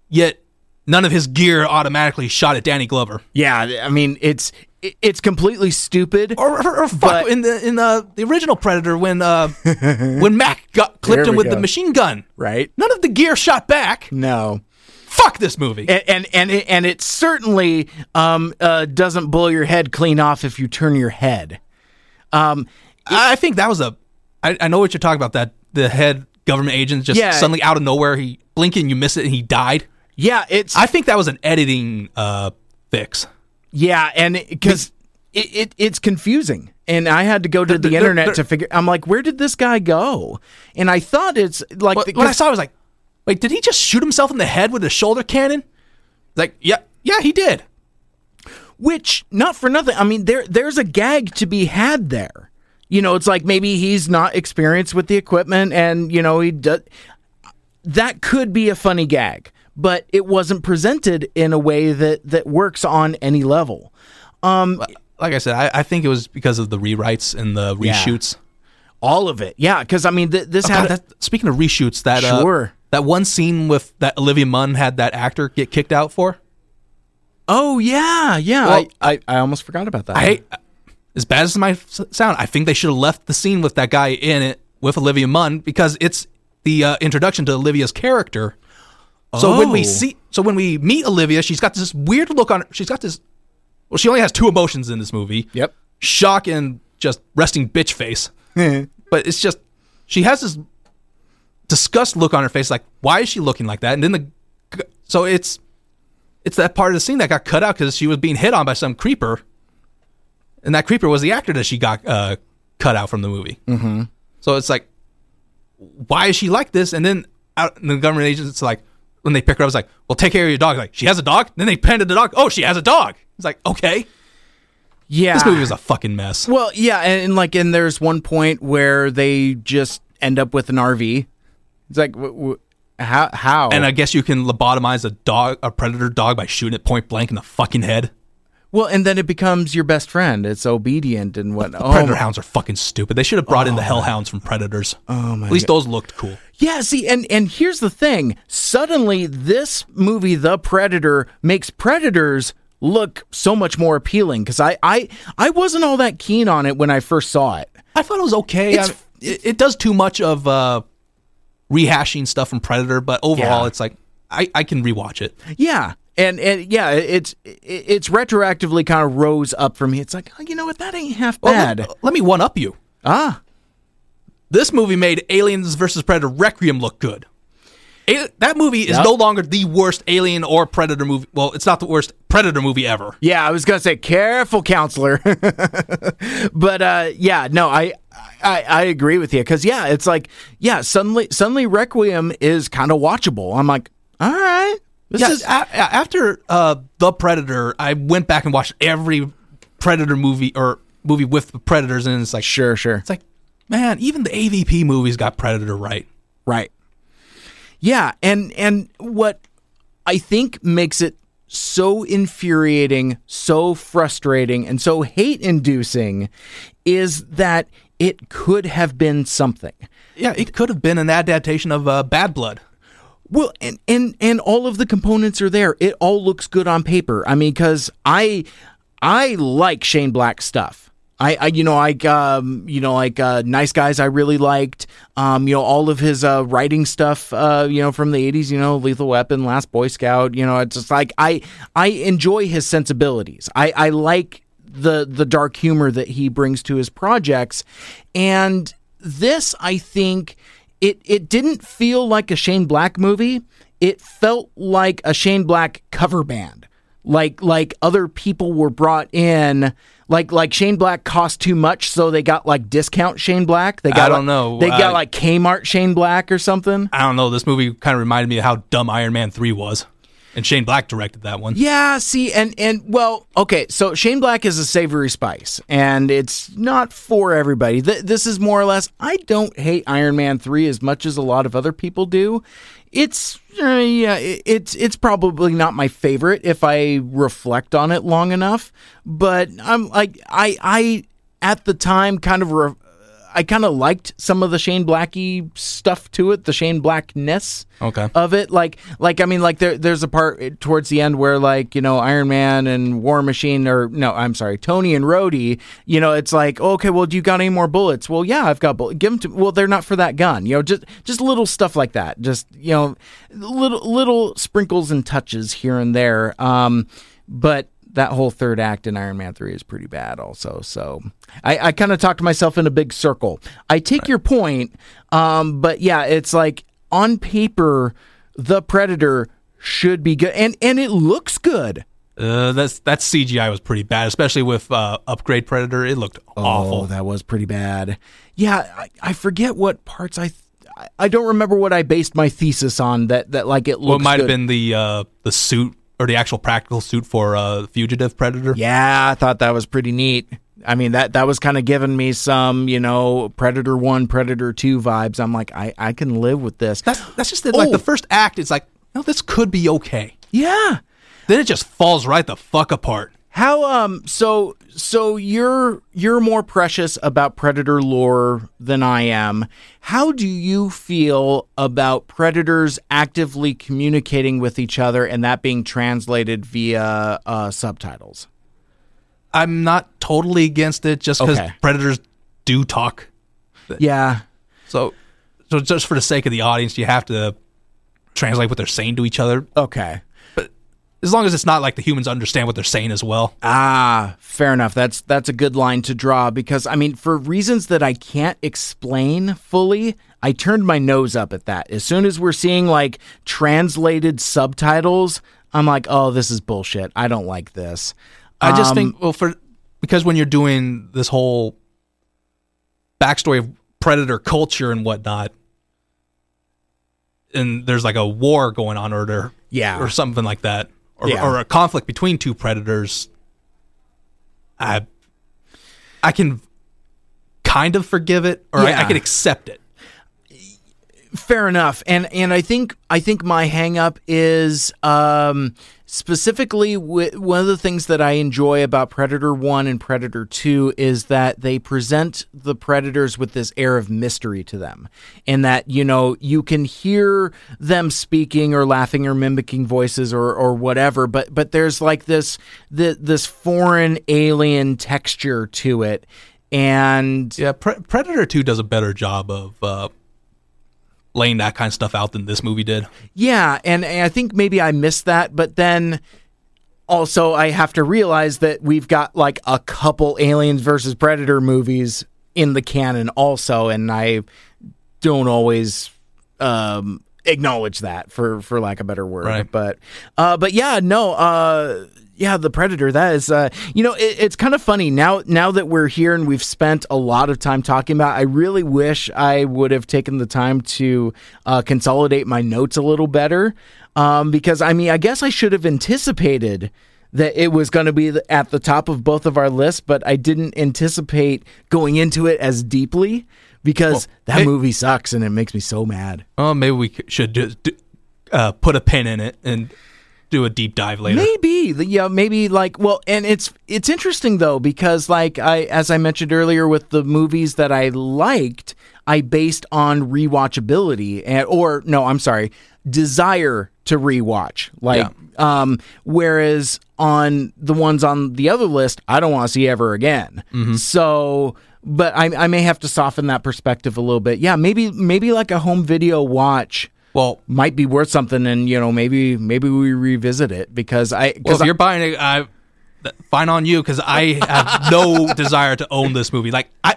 yet none of his gear automatically shot at Danny Glover? yeah, I mean it's it's completely stupid. Or, or, or fuck, But- in the in the, the original Predator when uh, when Mac got clipped him with go. the machine gun, Right? none of the gear shot back. No. Fuck this movie. and and and it, and it certainly um, uh, doesn't blow your head clean off if you turn your head. Um, I I think that was a. I, I know what you're talking about. That the head government agent just Yeah. suddenly out of nowhere he blink and you miss it and he died. Yeah, it's I think that was an editing uh, fix. yeah, and because it, it it's confusing, and I had to go to the, the- internet the- to figure. I'm like, where did this guy go? And I thought it's like what I saw I was like, wait, did he just shoot himself in the head with a shoulder cannon? Like, yeah, yeah, he did. which not for nothing. I mean, there there's a gag to be had there. You know, it's like maybe he's not experienced with the equipment, and you know he does. That could be a funny gag, but it wasn't presented in a way that that works on any level. Um, Like I said, I, I think it was because of the rewrites and the Yeah. reshoots. all of it, yeah. Because I mean, th- this God, had that, speaking of reshoots, that uh, Sure. that one scene with that Olivia Munn had that actor get kicked out for. oh yeah, yeah. Well- I, I I almost forgot about that. I as bad as my sound, I think they should have left the scene with that guy in it with Olivia Munn because it's the uh, introduction to Olivia's character. So when we Oh. see, so when we meet Olivia, she's got this weird look on. She's got this. Well, she only has two emotions in this movie. Yep. Shock and just resting bitch face. but it's just she has this disgust look on her face. Like, why is she looking like that? And then the so it's it's that part of the scene that got cut out because she was being hit on by some creeper, and that creeper was the actor that she got uh, cut out from the movie. Mm-hmm. So it's like, why is she like this? And then out, and the government agents it's like when they pick her up, it's like, well, take care of your dog. Like she has a dog. then they pended the dog. Oh, she has a dog. It's like okay, yeah, this movie was a fucking mess. Well, yeah, and, and like, and there's one point where they just end up with an RV. It's like, w- w- how? How? And I guess you can lobotomize a dog, a predator dog, by shooting it point blank in the fucking head. Well, and then it becomes your best friend. It's obedient and what? Oh, Predator hounds are fucking stupid. They should have brought in the hellhounds from Predators. Oh my At least those looked cool. yeah. See, and and here's the thing. Suddenly, this movie, The Predator, makes predators look so much more appealing. Because I, I, I wasn't all that keen on it when I first saw it. I thought it was okay. I- it, it does too much of uh, rehashing stuff from Predator, but overall, Yeah. it's like I, I can rewatch it. Yeah. And, and yeah, it's it's retroactively kind of rose up for me. It's like, oh, you know what? That ain't half Well, bad. let, let me one up you. ah, This movie made Aliens versus Predator Requiem look good. A- that movie is Yep. no longer the worst Alien or Predator movie. Well, it's not the worst Predator movie ever. Yeah, I was gonna say careful, counselor. but uh, yeah, no, I I, I agree with you because yeah, it's like yeah, suddenly suddenly Requiem is kind of watchable. I'm like, all right, this is a- after uh, the Predator, I went back and watched every Predator movie or movie with the Predators, and it's like sure, sure, it's like, man, even the AVP movies got Predator right. right. Yeah, and and what I think makes it so infuriating, so frustrating, and so hate inducing is that it could have been something. Yeah, it could have been an adaptation of uh, Bad Blood. Well, and and and all of the components are there. It all looks good on paper. I mean, because I I like Shane Black stuff. I, I you know like um you know like uh, Nice Guys I really liked um you know all of his uh writing stuff uh you know from the 80s you know Lethal Weapon Last Boy Scout you know it's just like I I enjoy his sensibilities I I like the the dark humor that he brings to his projects and this I think it it didn't feel like a Shane Black movie. It felt like a Shane Black cover band. Like like other people were brought in like like Shane Black cost too much so they got like discount Shane Black. They got I don't like- know. They got I- like Kmart Shane Black or something. I don't know. This movie kind of reminded me of how dumb Iron Man three was, and Shane Black directed that one. Yeah, see, and and well, okay, so Shane Black is a savory spice, and it's not for everybody. Th- this is more or less. I don't hate Iron Man three as much as a lot of other people do. It's uh, yeah, it, it's it's probably not my favorite if I reflect on it long enough. But I'm like I I at the time kind of. Re- I kind of liked some of the Shane Blacky stuff to it, the Shane Blackness Okay. of it. Like, like I mean, like there, there's a part towards the end where like you know Iron Man and War Machine, or no, I'm sorry, Tony and Rhodey. You know, it's like okay, well, do you got any more bullets? Well, yeah, I've got bullets. Give them to. Well, they're not for that gun. You know, just just little stuff like that. Just you know, little little sprinkles and touches here and there. Um, but that whole third act in Iron Man 3 is pretty bad also. So I, I kind of talked to myself in a big circle. I take your point, um, but yeah, it's like on paper, the Predator should be good. And, and it looks good. Uh, that's that CGI was pretty bad, especially with uh, Upgrade Predator. It looked Oh, awful. that was pretty bad. Yeah, I, I forget what parts I. Th- I- I don't remember what I based my thesis on. That that like it looks. well, it might good. have been the uh, the suit or the actual practical suit for uh, Fugitive Predator. Yeah, I thought that was pretty neat. I mean that that was kind of giving me some, you know, Predator One, Predator Two vibes. I'm like, I I can live with this. That's that's just like Oh. the first act. It's like, no, this could be okay. yeah. Then it just falls right the fuck apart. How um so so you're you're more precious about Predator lore than I am. How do you feel about predators actively communicating with each other and that being translated via uh, subtitles? I'm not totally against it, just because Okay. predators do talk. Yeah. So, so just for the sake of the audience, you have to translate what they're saying to each other. Okay. As long as it's not like the humans understand what they're saying as well. Ah, fair enough. That's that's a good line to draw because I mean, for reasons that I can't explain fully, I turned my nose up at that. As soon as we're seeing like translated subtitles, I'm like, "Oh, this is bullshit. I don't like this." I just Um, think, well, for because when you're doing this whole backstory of predator culture and whatnot, and there's like a war going on, or there, Yeah. or something like that, or, Yeah. or a conflict between two predators. I, I can kind of forgive it, or I, I can accept it. Fair enough. And and i think i think my hang up is um specifically wi- one of the things that i enjoy about predator 1 and predator 2 is that they present the predators with this air of mystery to them. And that you know you can hear them speaking or laughing or mimicking voices or or whatever but but there's like this this, this foreign alien texture to it. And Yeah, Pre- Predator Two does a better job of uh, laying that kind of stuff out than this movie did. Yeah, and, and I think maybe I missed that, but then also I have to realize that we've got like a couple Aliens versus Predator movies in the canon also, and I don't always um, acknowledge that for for lack of a better word. Right. But uh, but yeah, no. Uh, yeah, the Predator. That is, uh, you know, it, it's kind of funny now. Now that we're here and we've spent a lot of time talking about, I really wish I would have taken the time to uh, consolidate my notes a little better. Um, because I mean, I guess I should have anticipated that it was going to be at the top of both of our lists, but I didn't anticipate going into it as deeply because Well, that it- movie sucks and it makes me so mad. Oh, maybe we should just do, uh, put a pin in it and do a deep dive later. Maybe, yeah, maybe like well, and it's it's interesting though because like I as I mentioned earlier with the movies that I liked, I based on rewatchability and or no, I'm sorry, desire to rewatch. Like um whereas on the ones on the other list, I don't want to see ever again. So but I, I may have to soften that perspective a little bit. Yeah, maybe maybe like a home video watch Well, might be worth something and you know maybe maybe we revisit it because i well, because if you're buying it, I, fine on you because I have no desire to own this movie. Like I,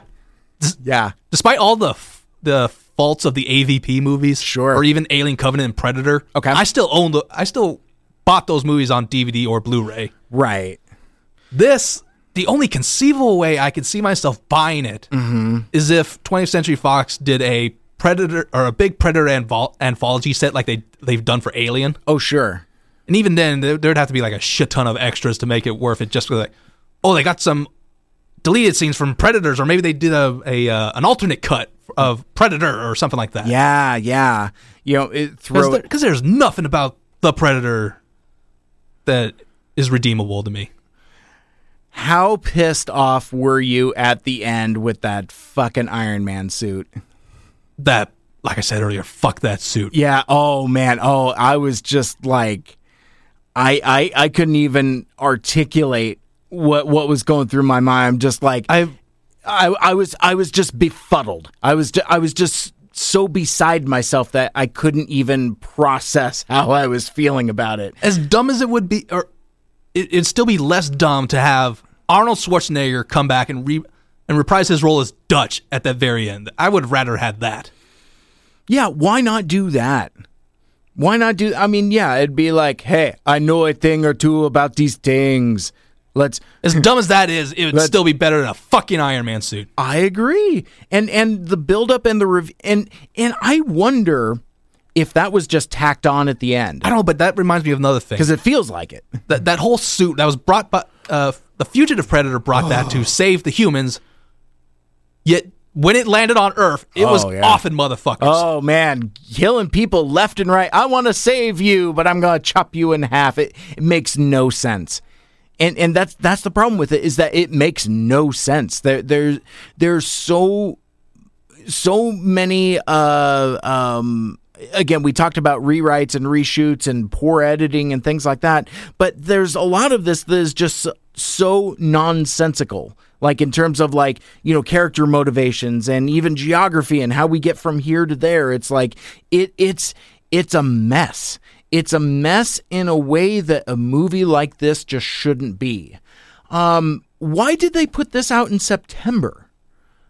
yeah despite all the f- the faults of the AVP movies, Sure. or even Alien Covenant and Predator, Okay. I still own the. I still bought those movies on DVD or Blu-ray. right This, the only conceivable way I could see myself buying it mm-hmm. is if 20th Century Fox did a Predator or a big Predator anthol- anthology set like they they've done for Alien. oh sure And even then, there, there'd have to be like a shit ton of extras to make it worth it. Just like, oh, they got some deleted scenes from Predators, or maybe they did a, a uh, an alternate cut of Predator or something like that. yeah yeah you know it because there, there's nothing about the Predator that is redeemable to me. how pissed off were you at the end with that fucking iron man suit That, like I said earlier, fuck that suit. yeah oh man oh i was just like i i i couldn't even articulate what what was going through my mind i'm just like I I, I was I was just befuddled. I was I was just so beside myself that I couldn't even process how I was feeling about it. as dumb as it would be, or it'd still be less dumb to have Arnold Schwarzenegger come back and re and reprise his role as Dutch at that very end. I would rather have that. Yeah, why not do that? Why not do I mean, yeah, it'd be like, "Hey, I know a thing or two about these things. Let's As dumb as that is, it would still be better than a fucking Iron Man suit. I agree. And and the buildup and the rev- and and I wonder if that was just tacked on at the end I don't know, but that reminds me of another thing. because it feels like it. That that whole suit that was brought by uh, the fugitive predator brought that to save the humans. Yet when it landed on Earth, it was Oh, yeah. often motherfuckers. Oh man, killing people left and right. I want to save you, but I'm going to chop you in half. It, it makes no sense. And and that's that's the problem with it is that it makes no sense. There there's there's so so many uh um again we talked about rewrites and reshoots and poor editing and things like that but there's a lot of this that is just so nonsensical like in terms of like you know character motivations and even geography and how we get from here to there it's like it it's it's a mess it's a mess in a way that a movie like this just shouldn't be um why did they put this out in september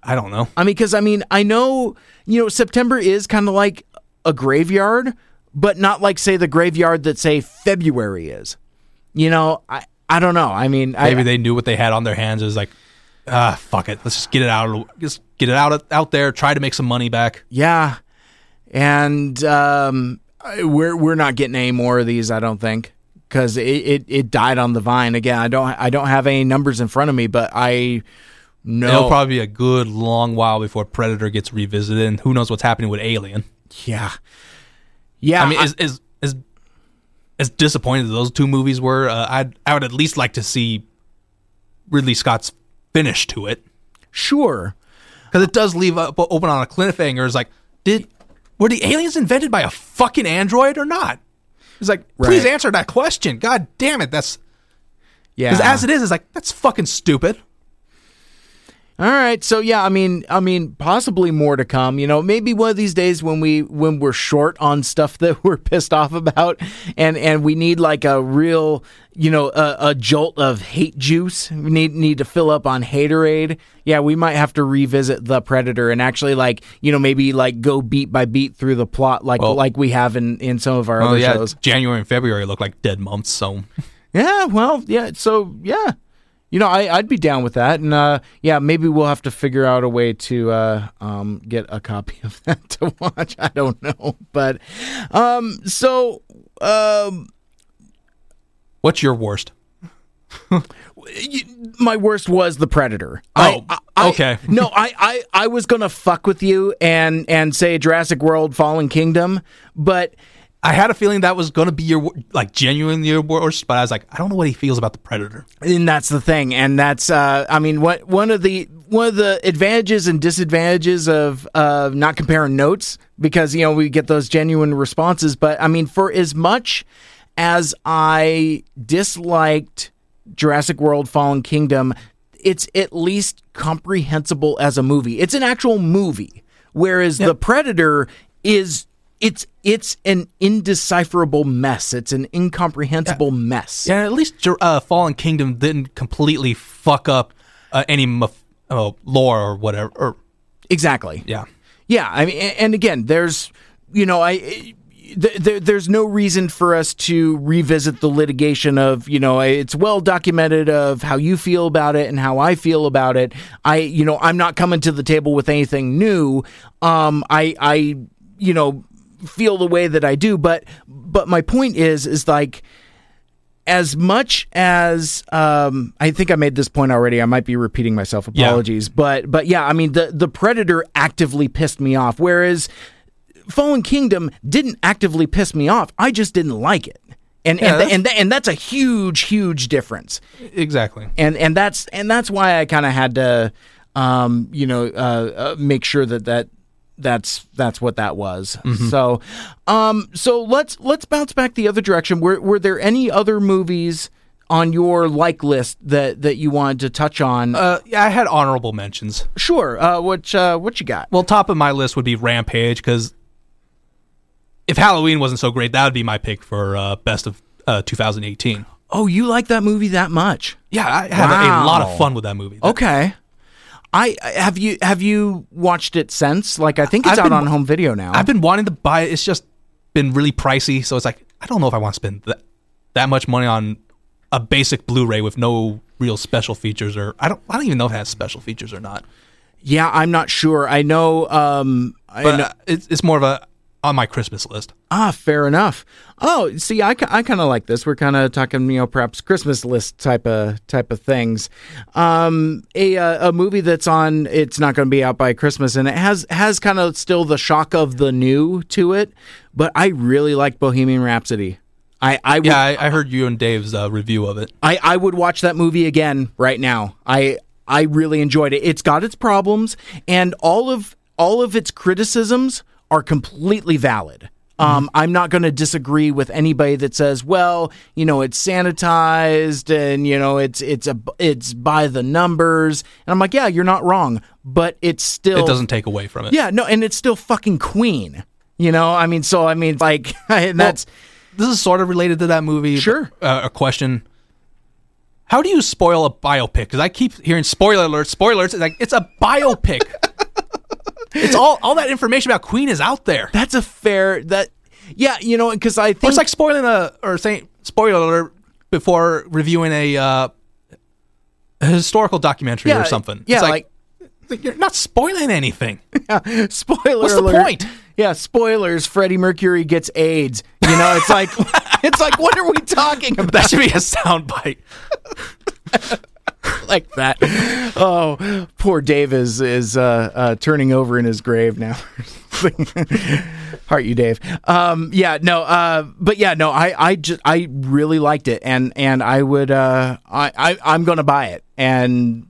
I don't know. I mean, because I mean, I know you know September is kind of like a graveyard, but not like say the graveyard that say February is. You know, I I don't know. I mean, Maybe I, they knew what they had on their hands. It was like, ah, fuck it. Let's just get it out. Just get it out out there. Try to make some money back. yeah, and um, we're we're not getting any more of these. I don't think because it, it it died on the vine again. I don't I don't have any numbers in front of me, but I know It'll probably be a good long while before Predator gets revisited, and who knows what's happening with Alien. yeah, yeah. I mean, as as as, as disappointed as those two movies were, uh, I I would at least like to see Ridley Scott's finish to it sure. because it does leave up, open on a cliffhanger. It's like, did were the aliens invented by a fucking android or not? It's like, please answer that question. God damn it, that's Yeah, because as it is, it's like that's fucking stupid. All right, so yeah, I mean, I mean, possibly more to come. You know, maybe one of these days when we when we're short on stuff that we're pissed off about, and and we need like a real, you know, a, a jolt of hate juice. We need need to fill up on haterade. Yeah, we might have to revisit the Predator and actually like, you know, maybe like go beat by beat through the plot like Well- like we have in in some of our Oh other yeah, shows. January and February look like dead months. So Yeah, well, yeah. So yeah, you know, I, I'd be down with that, and uh, yeah, maybe we'll have to figure out a way to uh, um, get a copy of that to watch. I don't know, but um, so um, What's your worst? my worst was the Predator. Oh, I, I- okay. no, I, I, I was gonna fuck with you and and say Jurassic World: Fallen Kingdom, but I had a feeling that was going to be your like genuinely your worst, but I was like, I don't know what he feels about the Predator. and that's the thing, and that's uh, I mean, what one of the one of the advantages and disadvantages of uh, not comparing notes because you know we get those genuine responses, but I mean, for as much as I disliked Jurassic World: Fallen Kingdom, it's at least comprehensible as a movie. It's an actual movie, whereas the Predator is. It's it's an indecipherable mess. It's an incomprehensible mess. Yeah, at least uh, Fallen Kingdom didn't completely fuck up uh, any uh, lore or whatever. Or Exactly. yeah, Yeah, I mean, and again, there's, you know, I. th- There, there's no reason for us to revisit the litigation of, you know, it's well documented of how you feel about it and how I feel about it. I, you know, I'm not coming to the table with anything new. Um, I, I, you know, feel the way that I do, but, but my point is, is like, as much as um, I think I made this point already, I might be repeating myself. Yeah. Apologies, but but yeah, I mean the the Predator actively pissed me off, whereas Fallen Kingdom didn't actively piss me off. I just didn't like it, and Yeah, and that's- and, and that's a huge huge difference, exactly. and and that's and that's why I kind of had to, um, you know, uh, uh, make sure that that that's that's what that was. So, um, so let's let's bounce back the other direction. Were were there any other movies on your like list that that you wanted to touch on? Uh, yeah, I had honorable mentions. sure. Uh, what uh, what you got? Well, top of my list would be Rampage because if Halloween wasn't so great, that would be my pick for uh, best of uh, 2018. Oh, you like that movie that much? Yeah, I had Wow. a lot of fun with that movie. Okay. I I- have you have you watched it since? Like I think it's I've out been- on home video now. I've been wanting to buy it. It's just been really pricey, so it's like I don't know if I want to spend that, that much money on a basic Blu-ray with no real special features, or I don't I don't even know if it has special features or not. yeah, I'm not sure. I know. Um, I But know- uh, it's it's more of a on my Christmas list. Ah, fair enough. Oh, see, I, I kind of like this. We're kind of talking, you know, perhaps Christmas list type of type of things. Um, a uh, a movie that's on, it's not going to be out by Christmas, and it has has kind of still the shock of the new to it. But I really like Bohemian Rhapsody. I I would, Yeah, I, I heard you and Dave's uh, review of it. I, I would watch that movie again right now. I I really enjoyed it. It's got its problems, and all of all of its criticisms are completely valid. Um, I'm not going to disagree with anybody that says, "Well, you know, it's sanitized and you know, it's it's a it's by the numbers." And I'm like, "Yeah, you're not wrong, but it's still It doesn't take away from it. Yeah, no, and it's still fucking Queen. You know, I mean, so I mean, like that's this is sort of related to that movie. but, Sure. uh, a question: How do you spoil a biopic? Because I keep hearing spoiler alerts, spoilers. It's like it's a biopic. it's all all that information about Queen is out there. that's a fair that. Yeah, you know, because I Or think it's like spoiling a or saying spoiler alert before reviewing a, uh, a historical documentary Yeah, or something. yeah, it's like, like, you're not spoiling anything. spoiler What's the alert. point? Yeah, spoilers. Freddie Mercury gets AIDS. You know, it's like it's like what are we talking about That should be a soundbite. like that? Oh, poor Dave is is uh, uh, turning over in his grave now. Heart you, Dave. Um, yeah, no, uh, but yeah, no, I, I just, I really liked it, and and I would, uh, I, I, I'm gonna buy it, and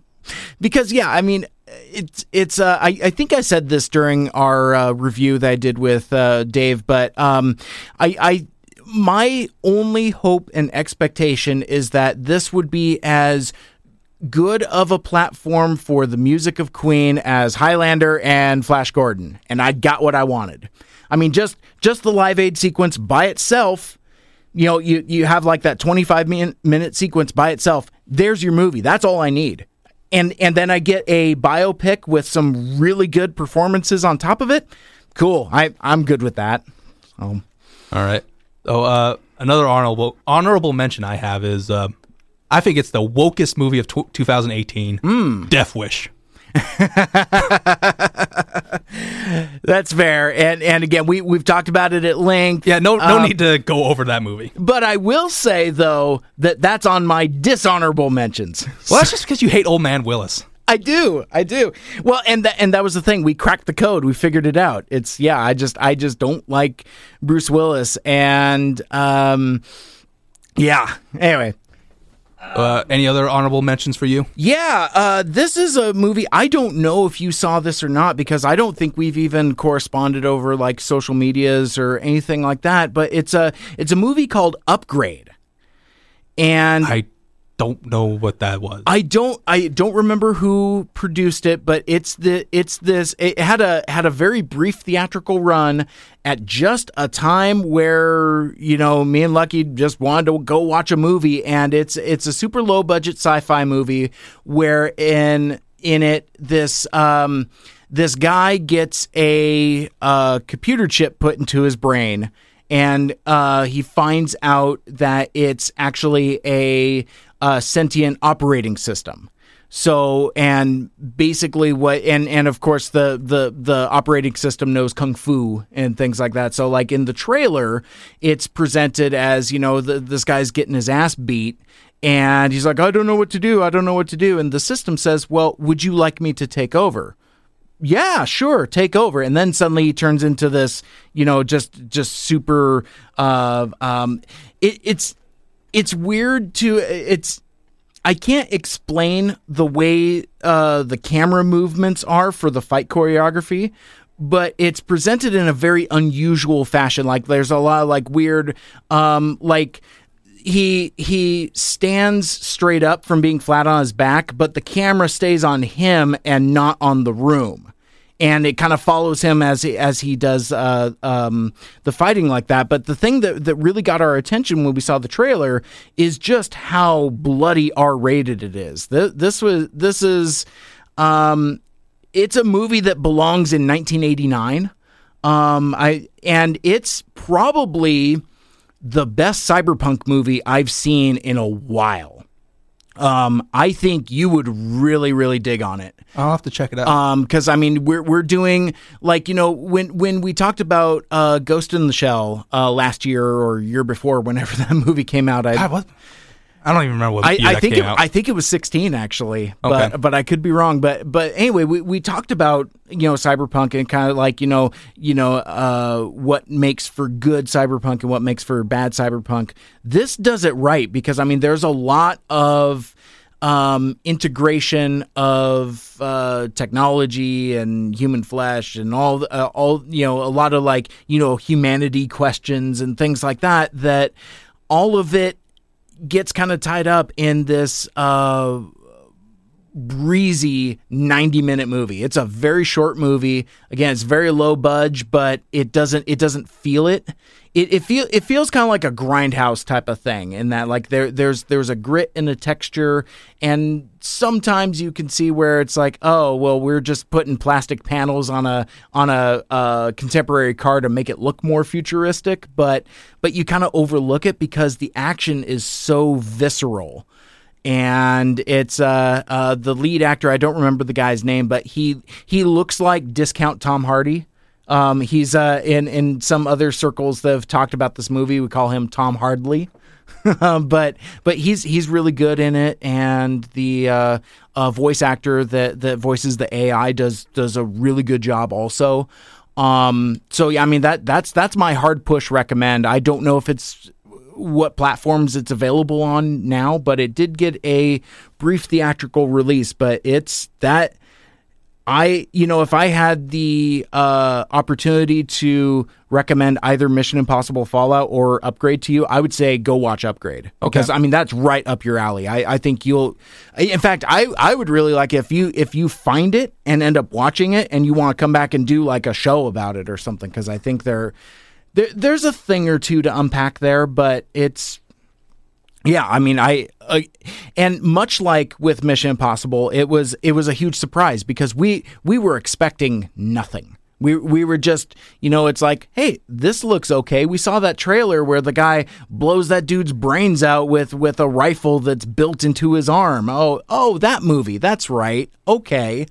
because yeah, I mean, it's it's, uh, I, I think I said this during our uh, review that I did with uh, Dave, but um, I, I, my only hope and expectation is that this would be as good of a platform for the music of Queen as Highlander and Flash Gordon, and I got what I wanted. I mean, just just the Live Aid sequence by itself. You know, you you have like that twenty five minute, minute sequence by itself. There's your movie. That's all I need. And and then I get a biopic with some really good performances on top of it. Cool. I I'm good with that. Um, All right. Oh, uh, another honorable honorable mention I have is uh, I think it's the wokest movie of tw 2018. Hmm. Death Wish. That's fair. And and again, we we've talked about it at length. Yeah, no no Um, need to go over that movie. But I will say though that that's on my dishonorable mentions. Well, that's just because you hate Old Man Willis. I do. I do. Well, and that and that was the thing. We cracked the code. We figured it out. It's yeah, I just I just don't like Bruce Willis and um yeah. Anyway, Uh, any other honorable mentions for you? Yeah, uh, this is a movie. I don't know if you saw this or not because I don't think we've even corresponded over like social medias or anything like that. But it's a it's a movie called Upgrade, and I don't know what that was. I don't I don't remember who produced it, but it's the it's this it had a had a very brief theatrical run at just a time where, you know, me and Lucky just wanted to go watch a movie and it's it's a super low budget sci-fi movie where in in it this um this guy gets a uh, computer chip put into his brain and uh, he finds out that it's actually a, uh sentient operating system. So and basically what and and of course the the the operating system knows kung fu and things like that. So like in the trailer, it's presented as you know the, this guy's getting his ass beat. And he's like, I don't know what to do. I don't know what to do. And the system says, Well, would you like me to take over? yeah, sure, take over. And then suddenly he turns into this, you know, just just super. Uh, um, it, it's it's weird to it's. I can't explain the way uh, the camera movements are for the fight choreography, but it's presented in a very unusual fashion. Like there's a lot of like weird, um, like he he stands straight up from being flat on his back, but the camera stays on him and not on the room. And it kind of follows him as he, as he does uh, um, the fighting like that. But the thing that, that really got our attention when we saw the trailer is just how bloody R rated it is. This, this was this is um, it's a movie that belongs in 1989. Um, I and it's probably the best cyberpunk movie I've seen in a while. Um, I think you would really, really dig on it. I'll have to check it out. Um, because I mean, we're we're doing like you know when when we talked about uh, Ghost in the Shell uh, last year or year before, whenever that movie came out, I God, what? I don't even remember what I, year I think it, out. I think it was 16 actually, but Okay. but I could be wrong. But but anyway, we, we talked about you know cyberpunk and kind of like you know you know uh, what makes for good cyberpunk and what makes for bad cyberpunk. This does it right because I mean there's a lot of um, integration of uh, technology and human flesh and all uh, all you know a lot of like you know humanity questions and things like that that all of it gets kind of tied up in this uh, breezy 90 minute movie. It's a very short movie. Again, it's very low budge, but it doesn't it doesn't feel it. It it feel it feels kind of like a grindhouse type of thing in that like there there's there's a grit and a texture and sometimes you can see where it's like, oh, well, we're just putting plastic panels on a on a uh, contemporary car to make it look more futuristic, but but you kind of overlook it because the action is so visceral and it's uh, uh, the lead actor. I don't remember the guy's name, but he he looks like discount Tom Hardy. Um, he's uh, in in some other circles that have talked about this movie. We call him Tom Hardley. Um, but but he's he's really good in it, and the uh, uh, voice actor that that voices the AI does does a really good job also. Um, so yeah, I mean that that's that's my hard push recommend. I don't know if it's what platforms it's available on now, but it did get a brief theatrical release. But it's that I, you know, if I had the uh, opportunity to recommend either Mission Impossible Fallout or Upgrade to you, I would say go watch Upgrade because I mean that's right up your alley. I, I think you'll. In fact, I I would really like if you if you find it and end up watching it and you want to come back and do like a show about it or something because I think there, there there's a thing or two to unpack there, but it's yeah, I mean, I uh, and much like with Mission Impossible, it was it was a huge surprise because we we were expecting nothing. We we were just, you know, it's like, hey, this looks okay. We saw that trailer where the guy blows that dude's brains out with with a rifle that's built into his arm. Oh, oh, that movie. That's right. Okay.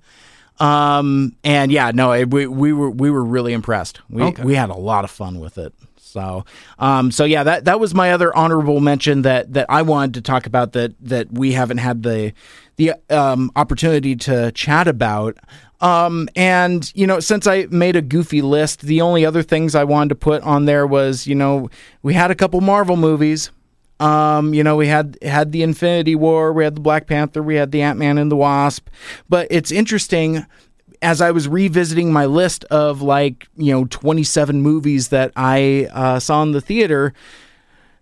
Um and yeah, no, it, we we were we were really impressed. We Okay. we had a lot of fun with it. So, um, so yeah, that that was my other honorable mention that that I wanted to talk about that that we haven't had the the um, opportunity to chat about. Um, and you know, since I made a goofy list, the only other things I wanted to put on there was, you know, we had a couple Marvel movies. Um, you know, we had had the Infinity War, we had the Black Panther, we had the Ant Man and the Wasp. But it's interesting as I was revisiting my list of like, you know, 27 movies that I uh, saw in the theater,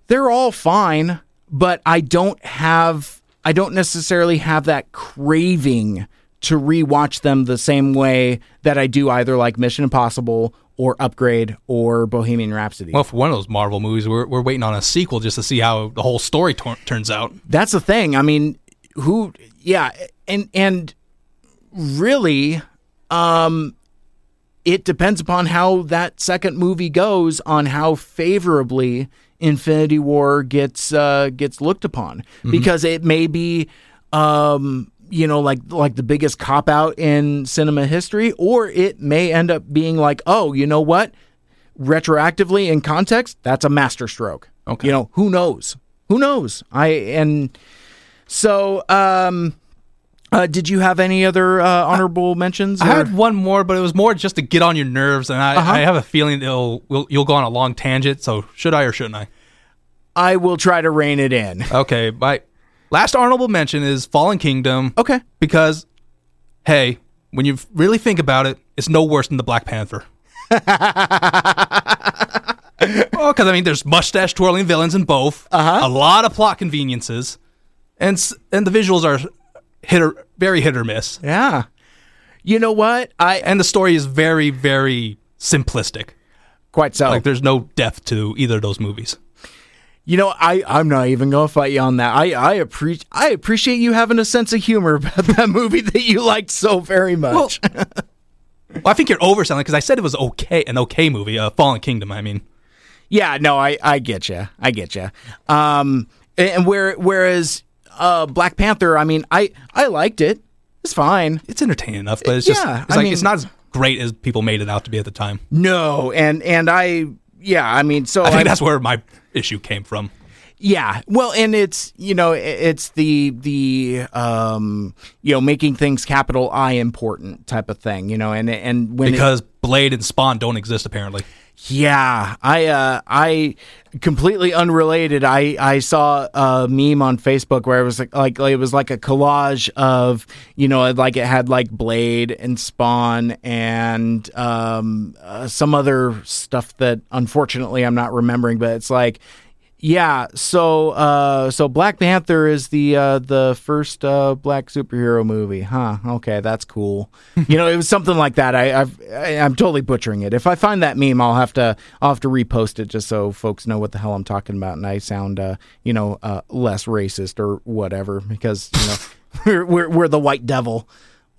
they're all fine, but I don't have, I don't necessarily have that craving to rewatch them the same way that I do either like Mission Impossible or Upgrade or Bohemian Rhapsody. Well, for one of those Marvel movies, we're, we're waiting on a sequel just to see how the whole story tor- turns out. That's the thing. I mean, who? Yeah, and and really, um, it depends upon how that second movie goes on how favorably Infinity War gets uh, gets looked upon because it may be. Um, you know, like like the biggest cop out in cinema history, or it may end up being like, oh, you know what? Retroactively in context, that's a masterstroke. Okay. You know, who knows? Who knows? I and so um uh, did you have any other uh, honorable mentions? I had one more, but it was more just to get on your nerves, and I, Uh-huh. I have a feeling it'll we'll, you'll go on a long tangent. So should I or shouldn't I? I will try to rein it in. Okay, my last honorable mention is Fallen Kingdom. Okay. because hey, when you really think about it, it's no worse than the Black Panther. well, because I mean, there's mustache twirling villains in both. Uh-huh. A lot of plot conveniences, and and the visuals are hit or very hit or miss, Yeah. You know what? I and the story is very very simplistic. quite so. Like there's no depth to either of those movies. You know, I I'm not even gonna fight you on that. I I appreciate I appreciate you having a sense of humor about that movie that you liked so very much. Well, I think you're overselling because I said it was okay, an okay movie, uh, Fallen Kingdom. I mean, yeah, no, I I get you. I get you. Um, and where whereas uh Black Panther, I mean, I I liked it. It's fine. it's entertaining enough, but it's just Yeah, it's I like mean- it's not as great as people made it out to be at the time. No, and and I yeah, I mean, so I think I- that's where my issue came from. Yeah, well, and it's you know it's the the um you know making things capital I important type of thing, you know, and and when it- because Blade and Spawn don't exist apparently. Yeah, I uh I completely unrelated. I I saw a meme on Facebook where it was like, like it was like a collage of you know like it had like Blade and Spawn and um uh, some other stuff that unfortunately I'm not remembering, but it's like yeah, so uh, so Black Panther is the uh, the first uh, black superhero movie, huh? Okay, that's cool. you know, it was something like that. I, I've, I I'm totally butchering it. If I find that meme, I'll have to I'll have to repost it just so folks know what the hell I'm talking about, and I sound uh, you know uh, less racist or whatever because you know we're, we're we're the white devil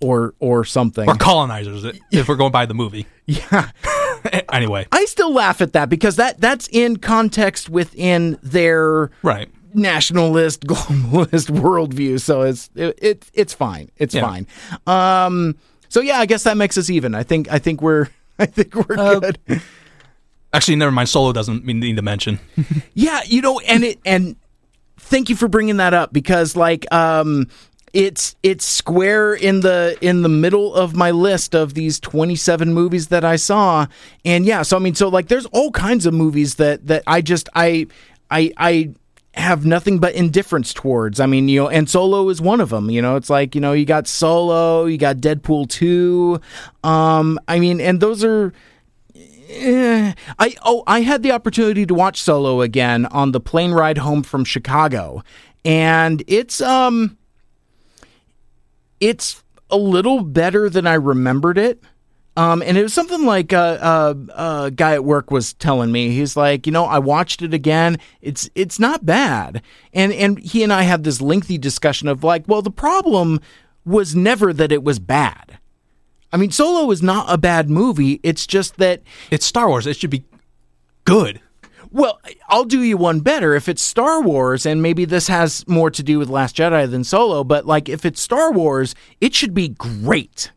or or something. Or colonizers, if we're going by the movie. yeah. anyway, I still laugh at that because that that's in context within their right. nationalist globalist worldview so it's it, it it's fine it's Yeah. fine um so yeah i guess that makes us even i think i think we're i think we're Uh, good Actually, never mind. Solo doesn't need to mention. yeah you know and it and thank you for bringing that up because like um it's it's square in the in the middle of my list of these 27 movies that I saw and yeah so I mean so like there's all kinds of movies that that I just I I I have nothing but indifference towards. I mean, you know, and Solo is one of them. You know, it's like you know, you got Solo, you got Deadpool two. Um, I mean, and those are. eh, I oh, I had the opportunity to watch Solo again on the plane ride home from Chicago, and it's um, it's a little better than I remembered it. Um, and it was something like uh, uh, a guy at work was telling me. He's like, you know, I watched it again. It's it's not bad. And and he and I had this lengthy discussion of like, well, the problem was never that it was bad. I mean, Solo is not a bad movie. It's just that It's Star Wars. It should be good. Well, I'll do you one better. If it's Star Wars, and maybe this has more to do with Last Jedi than Solo, but like if it's Star Wars, it should be great.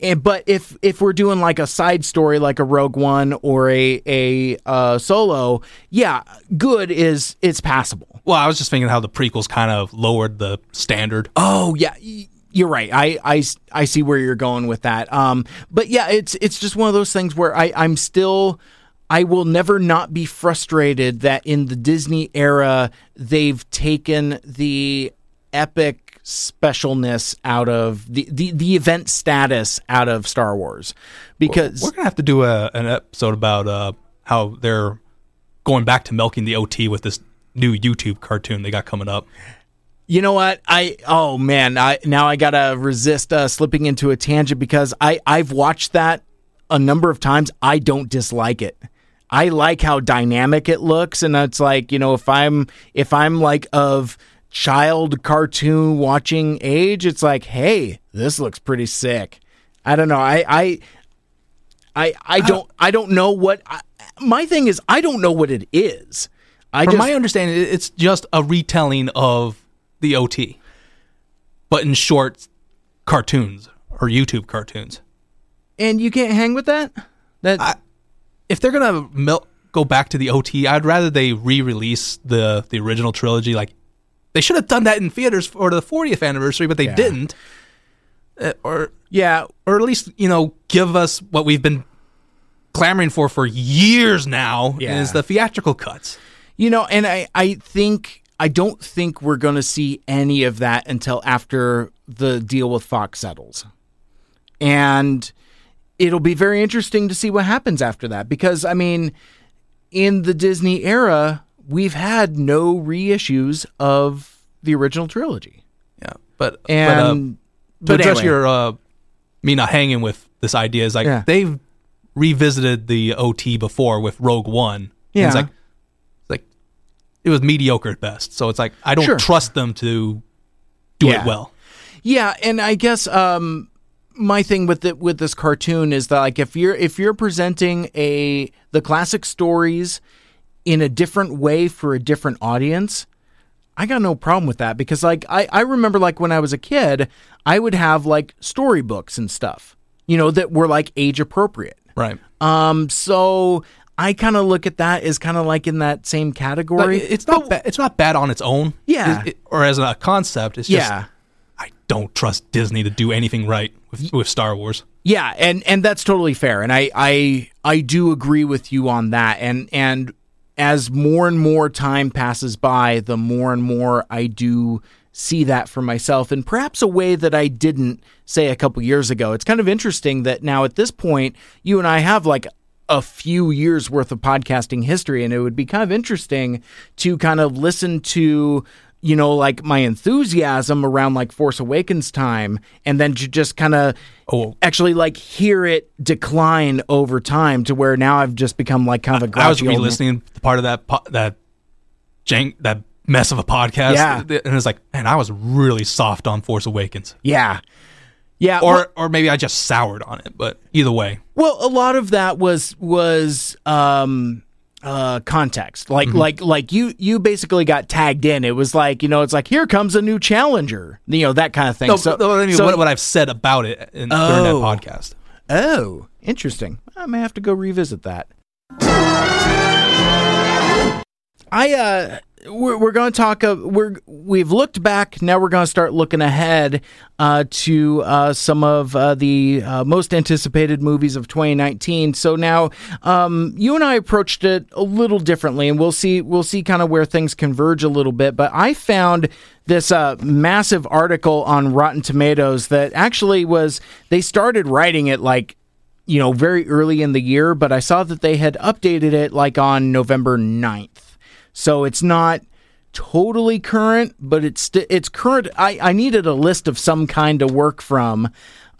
And, but if if we're doing like a side story, like a Rogue One or a a uh, Solo, yeah, good is it's passable. Well, I was just thinking how the prequels kind of lowered the standard. Oh yeah, you're right. I, I, I see where you're going with that. Um, but yeah, it's it's just one of those things where I I'm still. I will never not be frustrated that in the Disney era they've taken the epic specialness out of the, the, the event status out of Star Wars because We're gonna have to do a, an episode about uh, how they're going back to milking the OT with this new YouTube cartoon they got coming up. You know what? I oh man, I now I gotta resist uh, slipping into a tangent because I I've watched that a number of times. I don't dislike it. I like how dynamic it looks, and it's like you know if I'm if I'm like of child cartoon watching age, it's like hey, this looks pretty sick. I don't know. I I I I uh, don't I don't know what I, my thing is. I don't know what it is. I From just my understanding, it's just a retelling of the OT, but in short cartoons or YouTube cartoons. and you can't hang with that. That I- If they're gonna mil- go back to the OT, I'd rather they re-release the the original trilogy. Like they should have done that in theaters for the 40th anniversary, but they Yeah. didn't. Uh, or yeah, or at least you know give us what we've been clamoring for for years now Yeah. is the theatrical cuts. You know, and I, I think I don't think we're going to see any of that until after the deal with Fox settles. And it'll be very interesting to see what happens after that because I mean, in the Disney era, we've had no reissues of the original trilogy. Yeah, but And but, uh, to but address anyway. your uh, me not hanging with this idea is like Yeah. they've revisited the OT before with Rogue One. Yeah. it's like it's like it was mediocre at best. So it's like I don't Sure. trust them to do Yeah. it well. Yeah, and I guess um, my thing with it with this cartoon is that like if you're if you're presenting a the classic stories in a different way for a different audience, I got no problem with that because like I, I remember like when I was a kid, I would have like storybooks and stuff, you know, that were like age appropriate. Right. Um, so I kind of look at that as kind of like in that same category. it's not ba- it's not bad on its own. Yeah. It- it- or as a concept, it's just yeah. Don't trust Disney to do anything right with, with Star Wars. Yeah, and and that's totally fair, and I I I do agree with you on that, and and as more and more time passes by, the more and more I do see that for myself, and perhaps a way that I didn't say a couple years ago. It's kind of interesting that now at this point, you and I have like a few years worth of podcasting history, and it would be kind of interesting to kind of listen to you know, like my enthusiasm around like Force Awakens time, and then to just kind of Oh. actually like hear it decline over time to where now I've just become like kind of a I was old man. re-listening to part of that po- that jank that mess of a podcast. Yeah. and it's like, man, I was really soft on Force Awakens, Yeah, yeah. or well, or maybe I just soured on it. But either way, well, a lot of that was was um uh context. Like like like you you basically got tagged in. It was like you know it's like here comes a new challenger you know that kind of thing. No, so, no, I mean, so- what, what I've said about it in, during that Oh. podcast. oh interesting. I may have to go revisit that. I uh we're, we're going to talk uh, we're we've looked back now we're going to start looking ahead uh, to uh, some of uh, the uh, most anticipated movies of 2019 so now um, you and I approached it a little differently and we'll see we'll see kind of where things converge a little bit but I found this uh, massive article on Rotten Tomatoes that actually was they started writing it like you know, very early in the year, but I saw that they had updated it like on November 9th. So it's not totally current, but it's it's current. I, I needed a list of some kind to work from.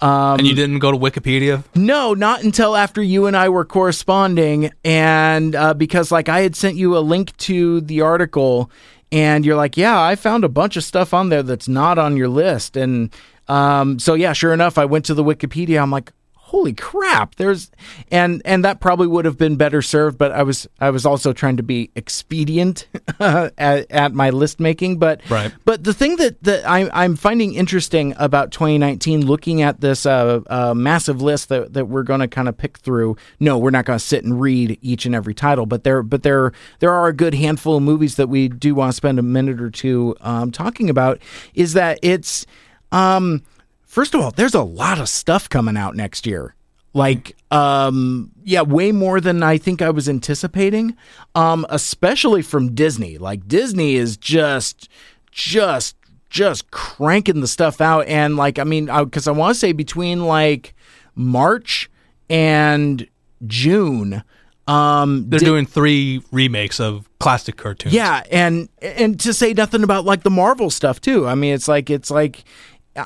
Um, and you didn't go to Wikipedia. no, not until after you and I were corresponding, and uh, because like I had sent you a link to the article, and you're like, "Yeah, I found a bunch of stuff on there that's not on your list," and um, so yeah, sure enough, I went to the Wikipedia. I'm like, holy crap there's and and that probably would have been better served but i was i was also trying to be expedient at, at my list making but Right. but the thing that that I'm, I'm finding interesting about 2019 looking at this uh, uh, massive list that, that we're going to kind of pick through no we're not going to sit and read each and every title but there but there there are a good handful of movies that we do want to spend a minute or two um, talking about is that it's um, first of all, there's a lot of stuff coming out next year. Like, um, yeah, way more than I think I was anticipating. Um, especially from Disney. Like Disney is just, just, just cranking the stuff out. And like, I mean, because I, want to say between like March and June, um, They're Di- doing three remakes of classic cartoons. yeah, and and to say nothing about like the Marvel stuff too. I mean, it's like it's like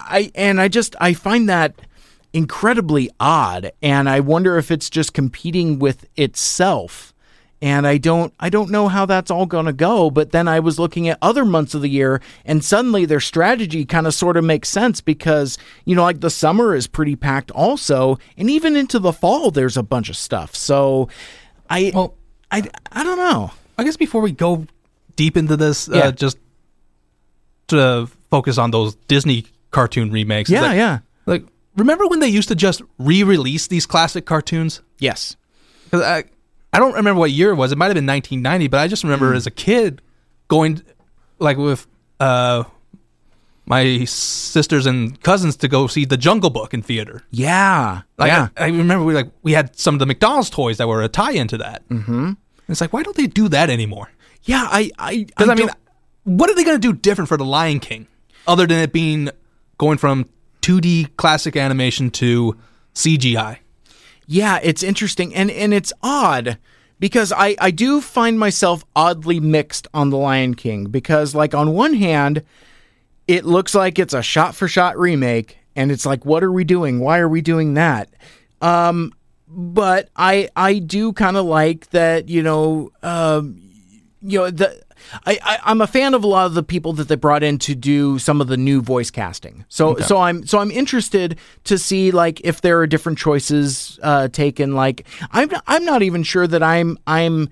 I and I just I find that incredibly odd, and I wonder if it's just competing with itself. And I don't I don't know how that's all going to go, but then I was looking at other months of the year and suddenly their strategy kind of sort of makes sense because you know like the summer is pretty packed also and even into the fall there's a bunch of stuff. So I Well- I I don't know. I guess before we go deep into this, Yeah. uh, just to focus on those Disney cartoon remakes. Yeah, that- yeah. Like, remember when they used to just re-release these classic cartoons? Yes. Because I, I don't remember what year it was. It might have been 1990, but I just remember Hmm. as a kid going, like with uh, my sisters and cousins to go see The Jungle Book in theater. Yeah. Like, yeah. I, I remember we like we had some of the McDonald's toys that were a tie-in to that. Mm-hmm. It's like, why don't they do that anymore? yeah. I. I. Because I, mean, don't- what are they going to do different for the Lion King, other than it being going from 2D classic animation to CGI? yeah. It's interesting, and and it's odd because I I do find myself oddly mixed on the Lion King because like on one hand, it looks like it's a shot for shot remake, and it's like, what are we doing? Why are we doing that? Um, but I I do kind of like that. You know. Um, you know the I, I I'm a fan of a lot of the people that they brought in to do some of the new voice casting. So so I'm so I'm interested to see like if there are different choices uh, taken. Like I'm I'm not even sure that I'm I'm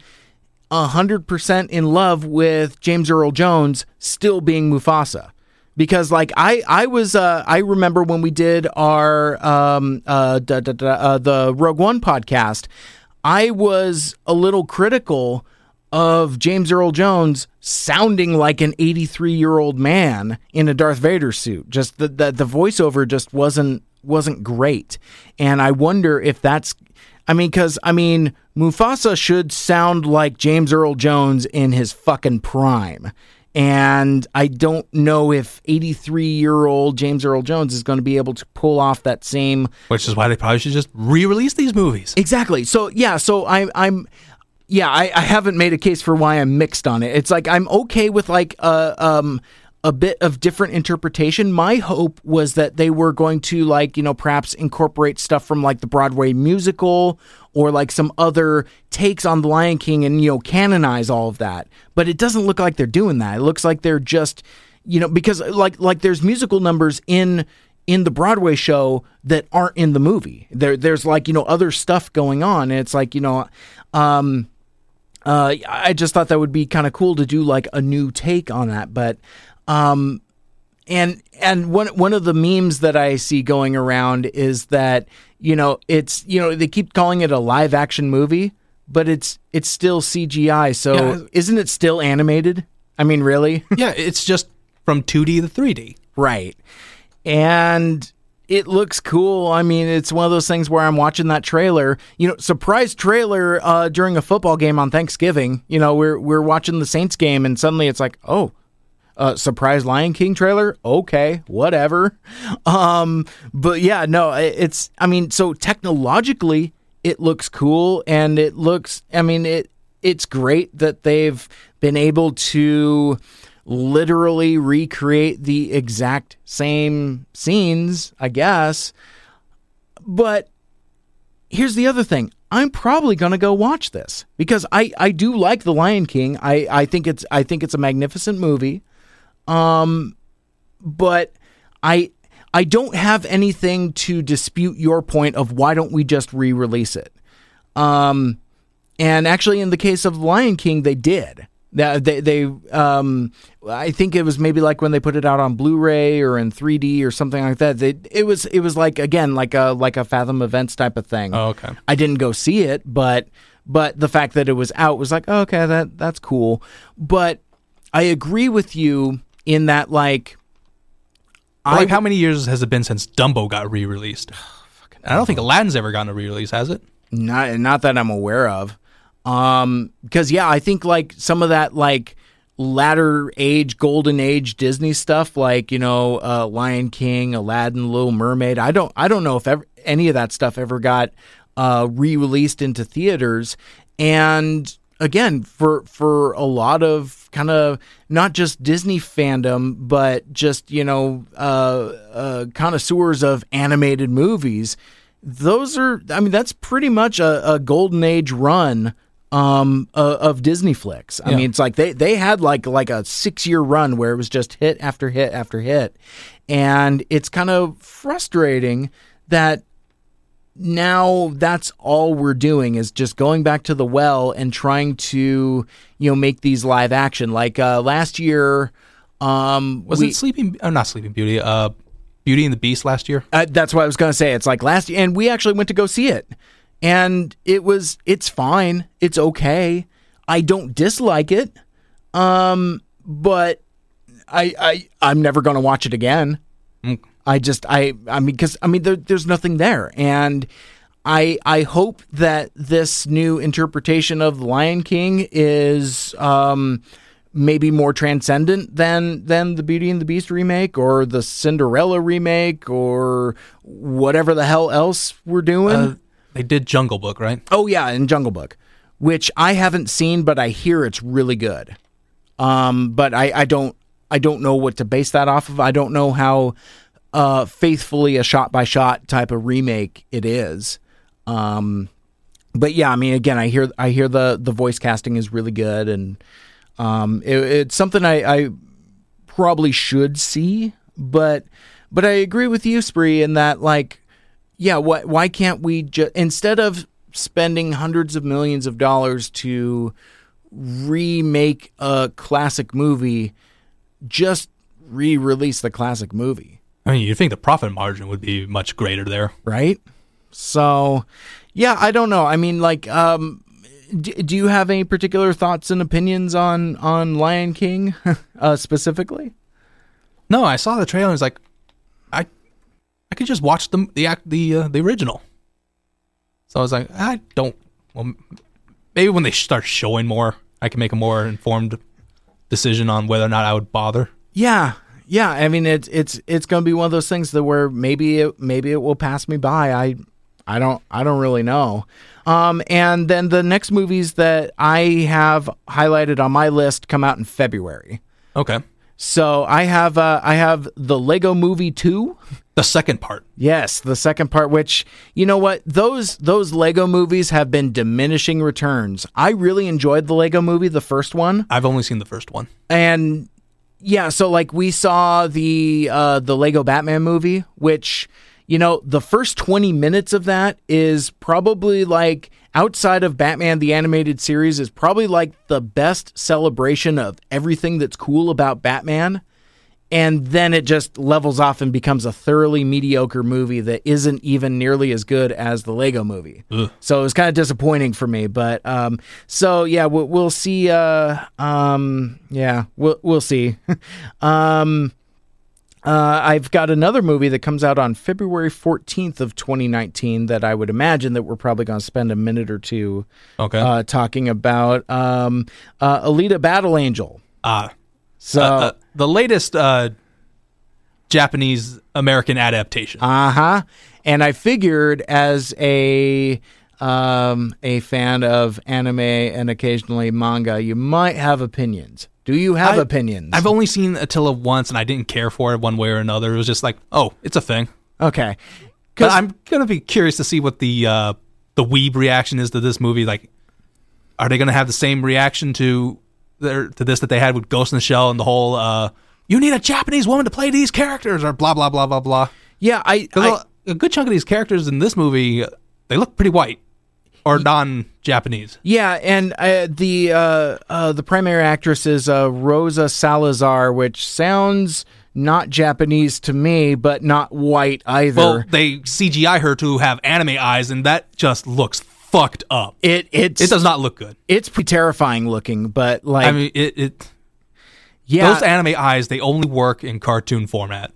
hundred percent in love with James Earl Jones still being Mufasa. Because like I I was uh, I remember when we did our um uh, da, da, da, uh the Rogue One podcast, I was a little critical of James Earl Jones sounding like an 83 year old man in a Darth Vader suit. Just the, the the voiceover just wasn't wasn't great, and I wonder if that's. I mean, because I mean, Mufasa should sound like James Earl Jones in his fucking prime. And I don't know if 83 year old James Earl Jones is going to be able to pull off that same Which is why they probably should just re-release these movies. Exactly. So yeah, so I'm I'm yeah, I, I haven't made a case for why I'm mixed on it. It's like I'm okay with like a um a bit of different interpretation. My hope was that they were going to like, you know, perhaps incorporate stuff from like the Broadway musical or like some other takes on the Lion King and you know canonize all of that. But it doesn't look like they're doing that. It looks like they're just you know because like like there's musical numbers in in the Broadway show that aren't in the movie. There there's like, you know, other stuff going on and it's like, you know, um uh I just thought that would be kind of cool to do like a new take on that, but um and and one one of the memes that I see going around is that you know it's you know they keep calling it a live action movie, but it's it's still CGI. So Yeah. isn't it still animated? I mean, really? yeah, it's just from 2D to 3D. right. And it looks cool. I mean, it's one of those things where I'm watching that trailer, you know, surprise trailer uh, during a football game on Thanksgiving. You know, we're we're watching the Saints game, and suddenly it's like, oh, uh, surprise Lion King trailer. Okay, whatever. Um, but yeah, no, it's. I mean, so technologically, it looks cool, and it looks. I mean, it it's great that they've been able to literally recreate the exact same scenes. I guess, but here's the other thing. I'm probably gonna go watch this because I, I do like The Lion King. I, I think it's I think it's a magnificent movie. Um, but I I don't have anything to dispute your point of why don't we just re-release it. Um, and actually, in the case of Lion King, they did. They, they um, I think it was maybe like when they put it out on Blu-ray or in 3D or something like that. They, it was it was like again like a like a Fathom Events type of thing. Oh, okay. I didn't go see it, but but the fact that it was out was like, oh, okay, that that's cool. But I agree with you in that like But, like, I- how many years has it been since Dumbo got re-released? I don't think Aladdin's ever gotten a re-release, has it? Not not that I'm aware of. Um because yeah, I think like some of that like latter age golden age Disney stuff like, you know, uh Lion King, Aladdin, Little Mermaid. I don't I don't know if ever, any of that stuff ever got uh re-released into theaters and again for for a lot of kind of not just Disney fandom but just, you know, uh uh connoisseurs of animated movies those are i mean that's pretty much a, a golden age run um uh, of disney flicks i Yeah. mean it's like they they had like like a six year run where it was just hit after hit after hit and it's kind of frustrating that now that's all we're doing is just going back to the well and trying to you know make these live action like uh last year um Was we- it Sleeping? Oh, not Sleeping Beauty. Uh, Beauty and the Beast last year. uh, that's what I was going to say. It's like last year and we actually went to go see it. And it was it's fine. It's okay. I don't dislike it. Um but I I I'm never going to watch it again. I just I I mean cuz I mean there, there's nothing there and I I hope that this new interpretation of the Lion King is um maybe more transcendent than than the Beauty and the Beast remake or the Cinderella remake or whatever the hell else we're doing. Uh, they did Jungle Book, right? oh yeah, in Jungle Book, which I haven't seen, but I hear it's really good. Um, but I I don't I don't know what to base that off of. I don't know how uh faithfully a shot by shot type of remake it is. Um, but yeah, I mean, again, I hear I hear the the voice casting is really good, and um, it, it's something I, I probably should see. But but I agree with you, Spree, in that like, yeah, why why can't we just instead of spending hundreds of millions of dollars to remake a classic movie, just re-release the classic movie I mean, you'd think the profit margin would be much greater there. right? So, yeah, I don't know. I mean, like, um, d- do you have any particular thoughts and opinions on on Lion King uh, specifically? No, I saw the trailer and it's like, I could just watch the the act the uh, the original. So I was like, I don't. Well, maybe when they start showing more, I can make a more informed decision on whether or not I would bother. Yeah, yeah. I mean, it's it's it's going to be one of those things that where maybe it maybe it will pass me by. I I don't I don't really know. Um, and then the next movies that I have highlighted on my list come out in February. Okay, So I have uh, I have the Lego Movie two. the second part. Yes, the second part which you know what those those Lego movies have been diminishing returns. I really enjoyed the Lego movie the first one I've only seen the first one. and yeah, so like we saw the uh the Lego Batman movie which you know the first 20 minutes of that is probably like outside of Batman the animated series is probably like the best celebration of everything that's cool about Batman and then it just levels off and becomes a thoroughly mediocre movie that isn't even nearly as good as the Lego movie. So it was kind of disappointing for me, but um, so yeah, we'll, we'll see. Uh, um, yeah, we'll we'll see. um, uh, I've got another movie that comes out on February 14th of 2019 that I would imagine that we're probably going to spend a minute or two Okay. uh, talking about. Um, uh, Alita Battle Angel. Ah, So. uh, uh, the latest uh, Japanese American adaptation. Uh huh. And I figured as a um, a fan of anime and occasionally manga, you might have opinions. Do you have I- opinions? I've only seen Attila once, and I didn't care for it one way or another. It was just like, oh, it's a thing. okay. But I'm gonna be curious to see what the uh, the weeb reaction is to this movie. Like, are they gonna have the same reaction to their to this that they had with Ghost in the Shell and the whole uh, "you need a Japanese woman to play these characters" or blah blah blah blah blah. Yeah, I, I a good chunk of these characters in this movie, they look pretty white or non-Japanese. yeah, and uh, the uh, uh, the primary actress is uh, Rosa Salazar, which sounds not Japanese to me, but not white either. Well, they CGI her to have anime eyes, and that just looks fucked up. it it's It does not look good. it's pretty terrifying looking, but like I mean, it, it yeah, those anime eyes they only work in cartoon format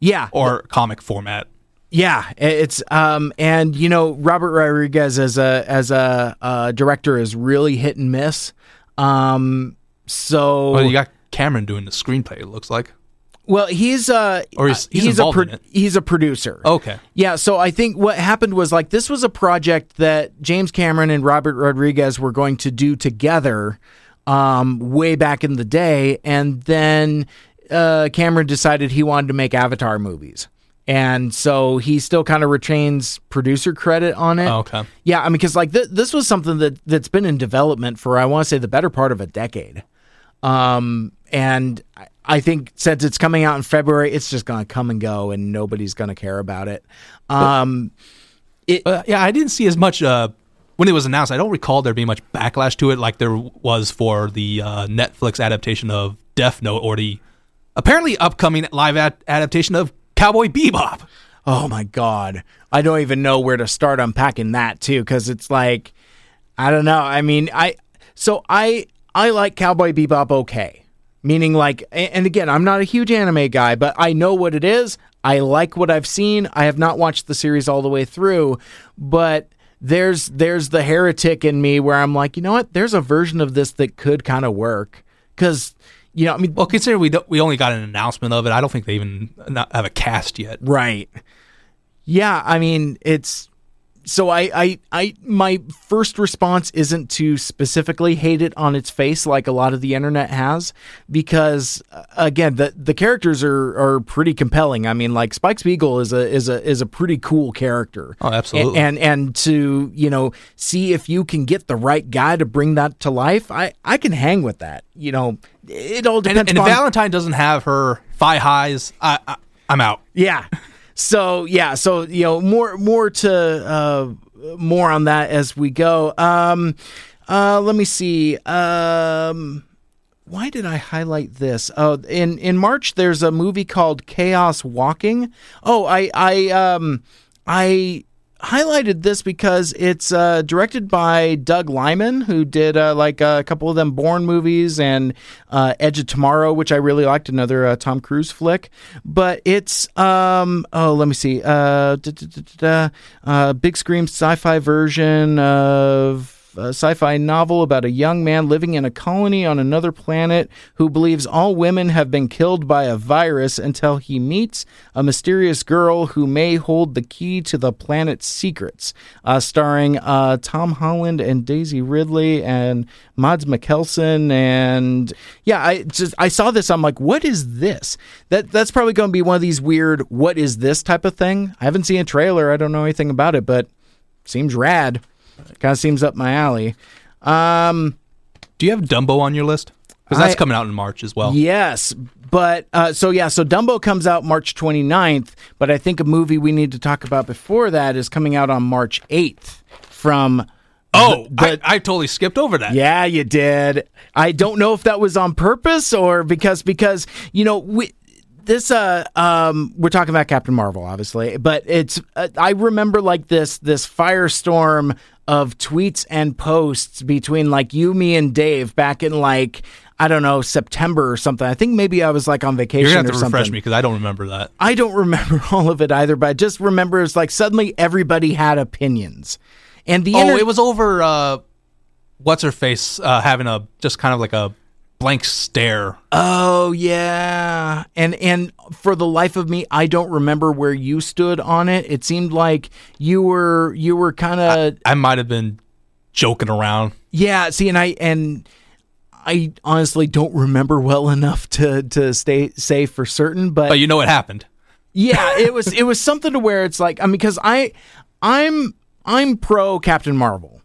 yeah, or comic format. Yeah, it's um and you know Robert Rodriguez as a as a uh, director is really hit and miss. Um so Well, you got Cameron doing the screenplay. It looks like. well he's uh Or he's- he's a involved in it. he's a producer. Okay. Yeah, so I think what happened was like this was a project that James Cameron and Robert Rodriguez were going to do together um, way back in the day, and then uh, Cameron decided he wanted to make Avatar movies, and so he still kind of retains producer credit on it. Oh, okay. Yeah, I mean, because like th- this was something that that's been in development for I want to say the better part of a decade. Um, and I- think since it's coming out in February, it's just going to come and go, and nobody's going to care about it. Um, Uh, yeah, I didn't see as much uh, when it was announced. I don't recall there being much backlash to it, like there was for the uh, Netflix adaptation of Death Note or the apparently upcoming live ad- adaptation of Cowboy Bebop. oh my god, I don't even know where to start unpacking that too, because it's like, I don't know. I mean, I so I I like Cowboy Bebop okay, meaning like, and again, I'm not a huge anime guy, but I know what it is. I like what I've seen. I have not watched the series all the way through, but there's there's the heretic in me where I'm like, you know what? There's a version of this that could kind of work because you know, I mean, Well, consider we we only got an announcement of it. I don't think they even uh, have a cast yet. Right. Yeah, I mean, it's so I, I I my first response isn't to specifically hate it on its face like a lot of the internet has because uh, again the the characters are are pretty compelling. I mean like Spike Spiegel is a is a is a pretty cool character. Oh, absolutely. And and, and to, you know, see if you can get the right guy to bring that to life, I I can hang with that. You know, it all depends and if upon Valentine doesn't have her thigh highs, I, I I'm out. yeah. So yeah, so you know more more to uh, more on that as we go. Um, uh, let me see. Um, why did I highlight this? Oh, in in March there's a movie called Chaos Walking. Oh, I I um I highlighted this because it's uh, directed by Doug Liman, who did uh, like a couple of them Bourne movies and uh, Edge of Tomorrow, which I really liked, another uh, Tom Cruise flick. But it's um oh let me see uh, uh big screen sci-fi version of a sci-fi novel about a young man living in a colony on another planet who believes all women have been killed by a virus until he meets a mysterious girl who may hold the key to the planet's secrets. Uh, starring uh, Tom Holland and Daisy Ridley and Mads Mikkelsen and yeah, I just I saw this. I'm like, what is this? That that's probably going to be one of these weird what is this type of thing. I haven't seen a trailer. I don't know anything about it, but seems rad. Kind of seems up my alley. Um, Do you have Dumbo on your list? Because that's I- coming out in March as well. yes, but uh, so yeah, so Dumbo comes out March 29th, but I think a movie we need to talk about before that is coming out on March 8th from. Oh, I, I totally skipped over that. Yeah, you did. I don't know if that was on purpose or because because you know we this uh um we're talking about Captain Marvel obviously, but it's uh, I remember like this this firestorm of tweets and posts between like you, me, and Dave back in like I don't know September or something. I think maybe I was like on vacation You're gonna have to refresh me because I don't remember that. I don't remember all of it either, but I just remember it's like suddenly everybody had opinions, and the Oh, inter- it was over. Uh, what's her face uh, having a just kind of like a blank stare. Oh yeah. And and for the life of me, I don't remember where you stood on it. It seemed like you were you were kind of I might have been joking around. yeah, see and I and I honestly don't remember well enough to to stay say for certain, but But you know what happened. yeah, it was it was something to where it's like I mean because I I'm I'm pro Captain Marvel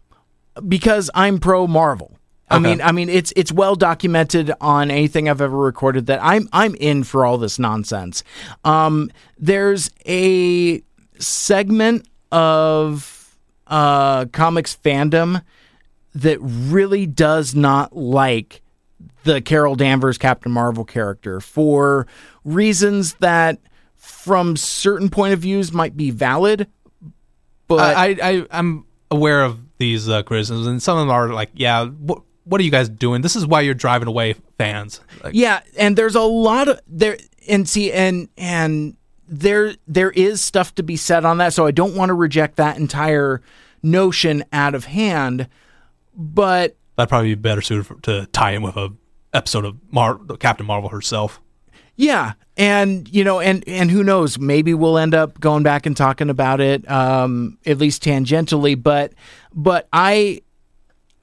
because I'm pro Marvel. I Okay. mean, I mean, it's it's well documented on anything I've ever recorded that I'm I'm in for all this nonsense. Um, there's a segment of uh, comics fandom that really does not like the Carol Danvers Captain Marvel character for reasons that, from certain point of views, might be valid. But I, I, I I'm aware of these uh, criticisms, and some of them are like, yeah, what what are you guys doing? This is why you're driving away fans. Like, Yeah, and there's a lot of there and see and and there there is stuff to be said on that, so I don't want to reject that entire notion out of hand, but that'd probably be better suited for, to tie in with a episode of Mar- Captain Marvel herself. yeah, and you know, and and who knows, maybe we'll end up going back and talking about it um at least tangentially, but but I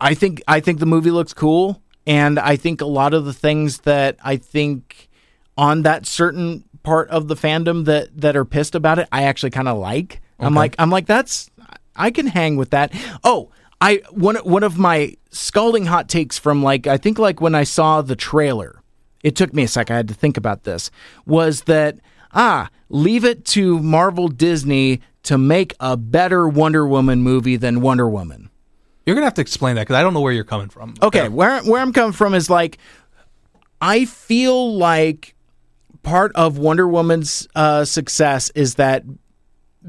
I think I think the movie looks cool, and I think a lot of the things that I think on that certain part of the fandom that that are pissed about it, I actually kind of like. I'm like I'm like that's I can hang with that. Oh, I one one of my scalding hot takes from like I think like when I saw the trailer, it took me a sec. I had to think about this. Was that ah leave it to Marvel Disney to make a better Wonder Woman movie than Wonder Woman. You're gonna have to explain that because I don't know where you're coming from. Okay, where where I'm coming from is like I feel like part of Wonder Woman's uh, success is that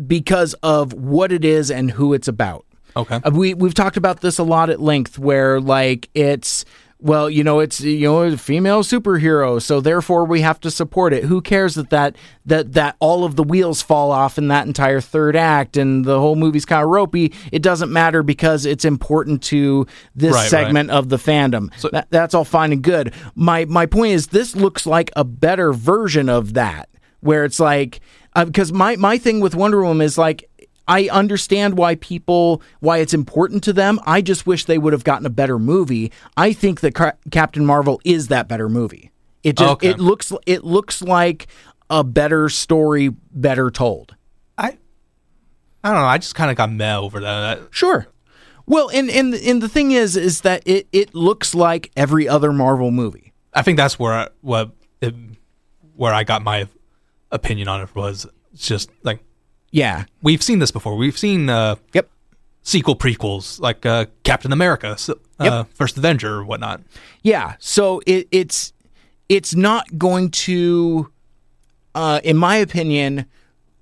because of what it is and who it's about. Okay. Uh, we we've talked about this a lot at length where like it's well, you know, it's you know, a female superhero, so therefore we have to support it. Who cares that that that that all of the wheels fall off in that entire third act and the whole movie's kind of ropey? It doesn't matter because it's important to this Right, segment of the fandom. that, that's all fine and good. My my point is this looks like a better version of that where it's like uh, because my my thing with Wonder Woman is like I understand why people why it's important to them. I just wish they would have gotten a better movie. I think that Ca- Captain Marvel is that better movie. It just Okay. it looks it looks like a better story, better told. I I don't know. I just kind of got meh over that. Sure. Well, and and and the thing is, is that it it looks like every other Marvel movie. I think that's where I, what it, where I got my opinion on it was. It's just like Yeah. we've seen this before. We've seen uh, Yep. sequel prequels like uh, Captain America, so, uh, Yep. First Avenger, or whatnot. Yeah. So it, it's it's not going to, uh, in my opinion,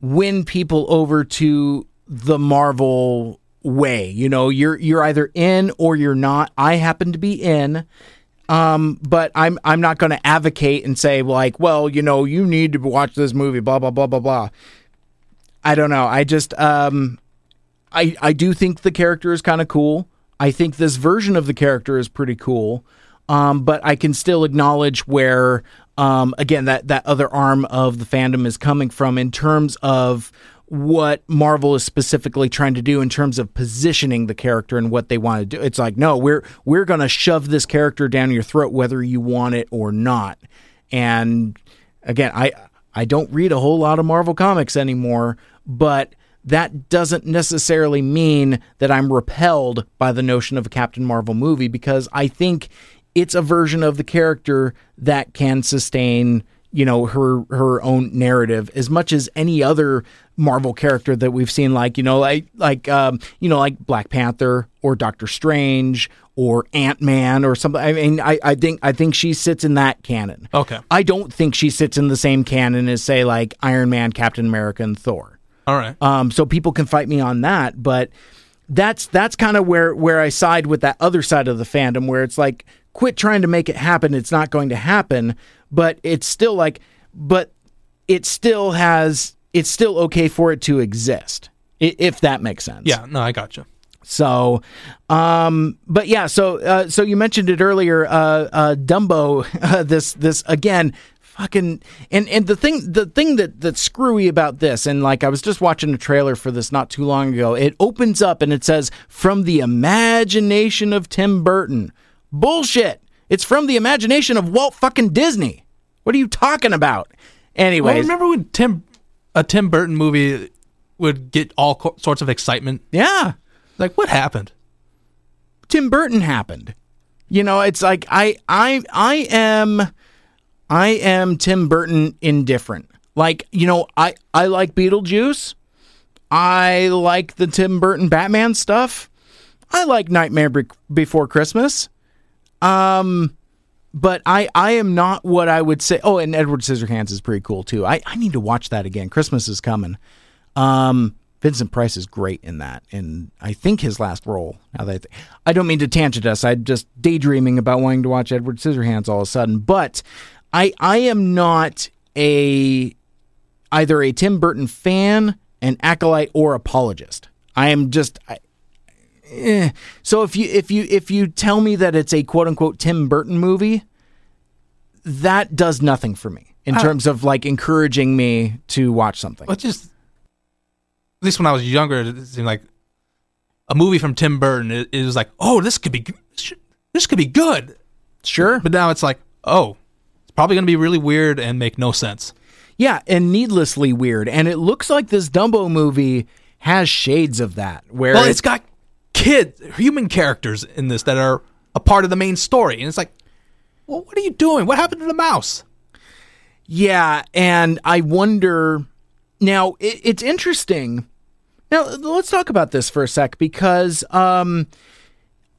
win people over to the Marvel way. You know, you're you're either in or you're not. I happen to be in. Um, but I'm I'm not going to advocate and say like, well, you know, you need to watch this movie, blah blah blah blah blah. I don't know. I just um, I I do think the character is kind of cool. I think this version of the character is pretty cool. Um, but I can still acknowledge where um, again that that other arm of the fandom is coming from in terms of what Marvel is specifically trying to do in terms of positioning the character and what they want to do. It's like, no, we're we're going to shove this character down your throat whether you want it or not. And again, I I don't read a whole lot of Marvel comics anymore, but that doesn't necessarily mean that I'm repelled by the notion of a Captain Marvel movie because I think it's a version of the character that can sustain, you know, her her own narrative as much as any other Marvel character that we've seen like, you know, like like um, you know, like Black Panther or Doctor Strange or Ant-Man or something. I mean, I, I think I think she sits in that canon. Okay. I don't think she sits in the same canon as say like Iron Man, Captain America, and Thor. All right. Um, so people can fight me on that, but that's that's kind of where where I side with that other side of the fandom, where it's like, quit trying to make it happen. It's not going to happen, but it's still like, but it still has, it's still okay for it to exist, if that makes sense. yeah. No, I gotcha. So, um, but yeah, so uh, so you mentioned it earlier, uh, uh, Dumbo. Uh, this this again, fucking, and and the thing the thing that that's screwy about this, and like I was just watching a trailer for this not too long ago. It opens up and it says from the imagination of Tim Burton. Bullshit. It's from the imagination of Walt fucking Disney. What are you talking about? Well, Anyways, remember when Tim a Tim Burton movie would get all co- sorts of excitement? yeah, Like, what happened? Tim Burton happened. You know, it's like I I I am I am Tim Burton indifferent. Like, you know, I I like Beetlejuice. I like the Tim Burton Batman stuff. I like Nightmare Be- Before Christmas. Um but I I am not what I would say. Oh, and Edward Scissorhands is pretty cool too. I I need to watch that again. Christmas is coming. Um Vincent Price is great in that, and I think his last role. Now that I, th- I don't mean to tangent us, I'm just daydreaming about wanting to watch Edward Scissorhands all of a sudden. But I I am not a either a Tim Burton fan, an acolyte, or apologist. I am just. I, eh. So if you if you if you tell me that it's a quote unquote Tim Burton movie, that does nothing for me in terms of like encouraging me to watch something. But just at least when I was younger, it seemed like a movie from Tim Burton. It, it was like, oh, this could be this could be good. Sure. But now it's like, oh, it's probably going to be really weird and make no sense. Yeah, and needlessly weird. And it looks like this Dumbo movie has shades of that. Where Well, it- it's got kids, human characters in this that are a part of the main story, and it's like, well, what are you doing? What happened to the mouse? Yeah, and I wonder. Now it, it's interesting. Now let's talk about this for a sec because, um,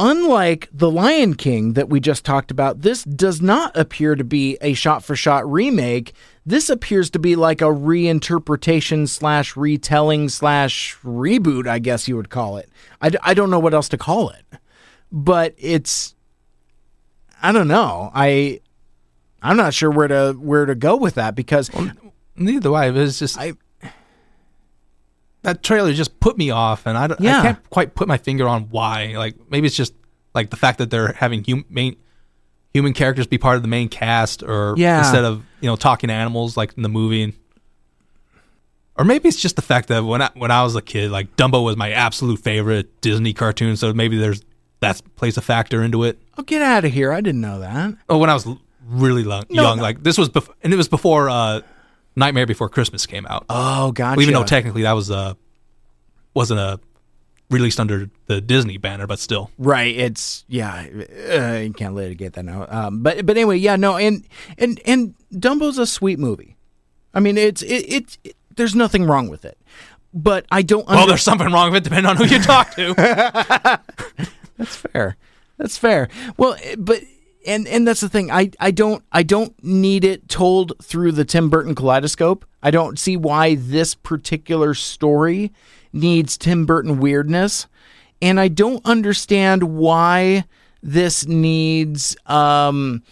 unlike the Lion King that we just talked about, this does not appear to be a shot-for-shot remake. This appears to be like a reinterpretation slash retelling slash reboot. I guess you would call it. I, d- I don't know what else to call it, but it's. I don't know. I I'm not sure where to where to go with that because Neither do I. It was just I that trailer just put me off, and I, don't, Yeah. I can't quite put my finger on why. Like maybe it's just like the fact that they're having hum, main, human characters be part of the main cast, or Yeah. instead of you know talking animals like in the movie. Or maybe it's just the fact that when I when I was a kid, like Dumbo was my absolute favorite Disney cartoon, so maybe there's that plays a factor into it. oh get out of here! I didn't know that. Oh, when I was really long, No, young, no. like this was, bef- and it was before uh, Nightmare Before Christmas came out. Oh, gotcha. Well, even though technically that was uh wasn't a released under the Disney banner, but still. right, it's yeah, uh, you can't litigate that now. Um, but but anyway, yeah, no, and and and Dumbo's a sweet movie. I mean, it's it, it, it there's nothing wrong with it, but I don't. Well, there's something wrong with it, depending on who you talk to. That's fair. That's fair. Well, eh, but and and that's the thing. I I don't I don't need it told through the Tim Burton kaleidoscope. I don't see why this particular story needs Tim Burton weirdness, and I don't understand why this needs um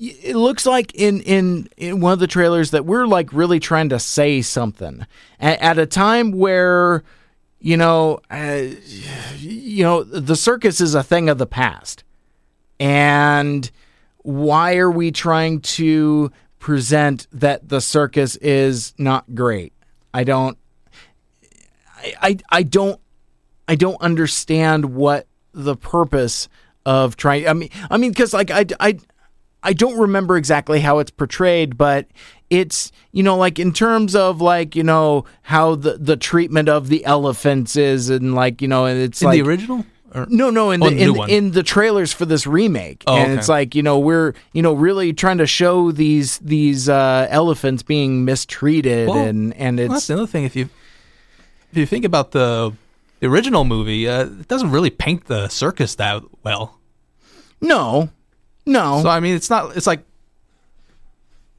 it looks like in, in in one of the trailers that we're like really trying to say something at, at a time where you know uh, you know the circus is a thing of the past and why are we trying to present that the circus is not great i don't I, I i don't i don't understand what the purpose of trying i mean i mean because like i i I don't remember exactly how it's portrayed, but it's you know like in terms of like you know how the the treatment of the elephants is and like you know and it's In like the original? Or, no no in Oh, the the in, one. in the trailers for this remake Oh, and okay. it's like you know we're you know really trying to show these these uh, elephants being mistreated Well, and and Well, that's it's the other thing. If you if you think about the the original movie, uh, it doesn't really paint the circus that well. no no So I mean, it's not. It's like.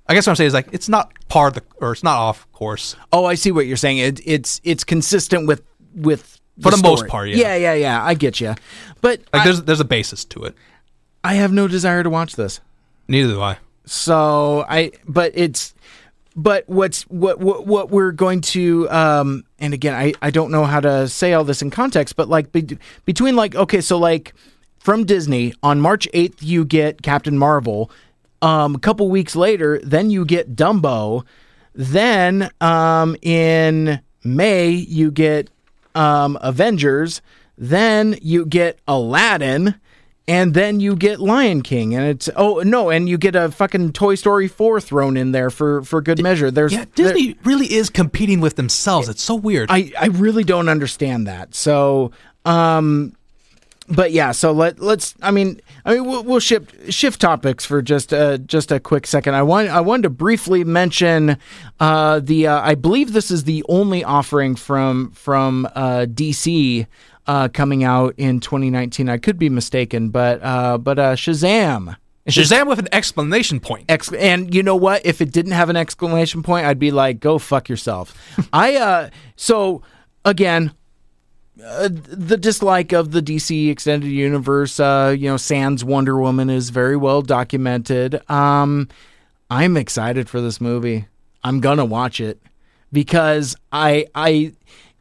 I guess what I'm saying is like it's not part of the or it's not off course. oh I see what you're saying it, it's it's consistent with with For the most part, yeah. yeah yeah yeah I get you but Like I, there's there's a basis to it. I have no desire to watch this Neither do I. So I, but it's, but what's what what what we're going to, um, and again, I I don't know how to say all this in context, but like be, between like okay, so like from Disney on March eighth, you get Captain Marvel. Um, a couple weeks later, then you get Dumbo. Then um, in May, you get um, Avengers. Then you get Aladdin. And then you get Lion King, and it's oh no, and you get a fucking Toy Story four thrown in there for for good measure. There's Yeah, Disney really is competing with themselves. It's so weird. I, I really don't understand that. So, um, but yeah, so let let's. I mean, I mean, we'll, we'll shift shift topics for just uh, just a quick second. I want I wanted to briefly mention uh, the. Uh, I believe this is the only offering from from uh, DC uh, coming out in 2019. I could be mistaken, but uh, but uh, Shazam. Shazam with an explanation point. Ex- and you know what? If it didn't have an exclamation point, I'd be like, "Go fuck yourself." I uh, so again, uh, the dislike of the DC extended universe, uh, you know, Sans Wonder Woman is very well documented. Um, I'm excited for this movie. I'm gonna watch it because I I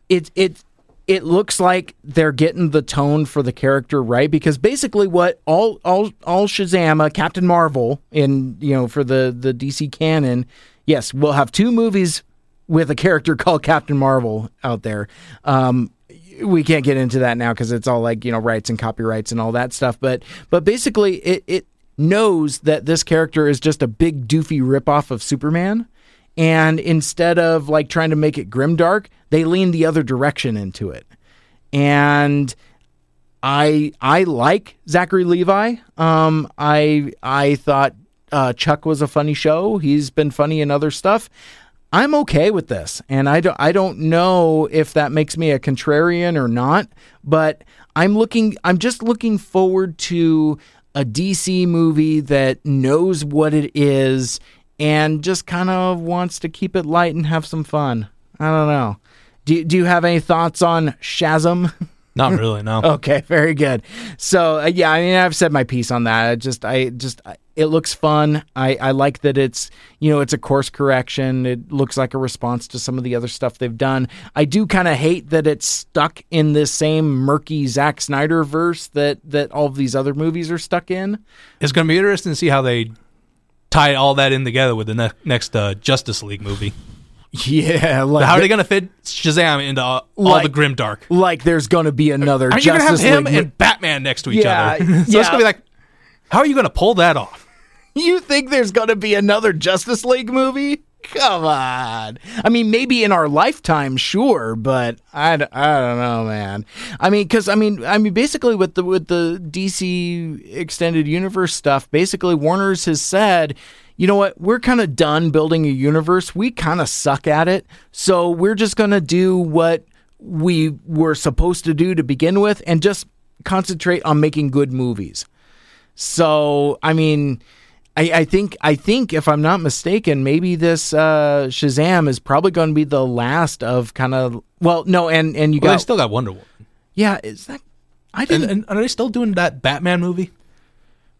it it it looks like they're getting the tone for the character right because basically what all all all Shazam, uh, Captain Marvel in you know for the the DC canon, yes, we'll have two movies with a character called Captain Marvel out there. Um, we can't get into that now because it's all like you know rights and copyrights and all that stuff. But but basically, it it knows that this character is just a big doofy ripoff of Superman, and instead of like trying to make it grimdark, they lean the other direction into it, and. I I like Zachary Levi. Um, I I thought uh, Chuck was a funny show. He's been funny in other stuff. I'm okay with this, and I don't I don't know if that makes me a contrarian or not, but I'm looking I'm just looking forward to a DC movie that knows what it is and just kind of wants to keep it light and have some fun. I don't know. Do do you have any thoughts on Shazam? Not really, no. Okay, very good. So uh, yeah, I mean, I've said my piece on that. I just, I just, I- it looks fun. I, I like that it's, you know, it's a course correction. It looks like a response to some of the other stuff they've done. I do kind of hate that it's stuck in this same murky Zack Snyder verse that that all of these other movies are stuck in. It's going to be interesting to see how they tie all that in together with the ne- next uh, Justice League movie. Yeah, like How are they going to fit Shazam into all Like- the grim dark? like there's going to be another Are you to have Justice him League and Batman next to each Yeah, other? so it's going to be like, how are you going to pull that off? You think there's going to be another Justice League movie? Come on. I mean, maybe in our lifetime, sure, but I, d- I don't know, man. I mean, because I mean, I mean, basically with the with the DC extended universe stuff, basically Warner's has said, you know what, we're kind of done building a universe. We kind of suck at it, so we're just gonna do what we were supposed to do to begin with, and just concentrate on making good movies. So, I mean, I, I think I think if I'm not mistaken, maybe this uh, Shazam is probably going to be the last of kind of well, no, and and you Well, they got still got Wonder Woman. yeah, is that I didn't. and are they still doing that Batman movie?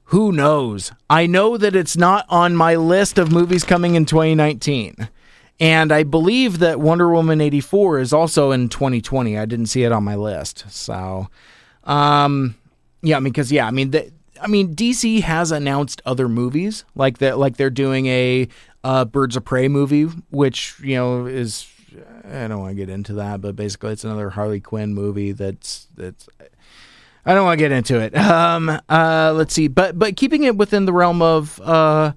Who knows? I know that it's not on my list of movies coming in 2019. And I believe that Wonder Woman 84 is also in 2020. I didn't see it on my list. So, um, yeah, I mean, because yeah, I mean, the, I mean, DC has announced other movies like that, like they're doing a uh, Birds of Prey movie, which you know is I don't want to get into that, but basically it's another Harley Quinn movie that's that's I don't want to get into it. Um, uh, let's see, but but keeping it within the realm of uh,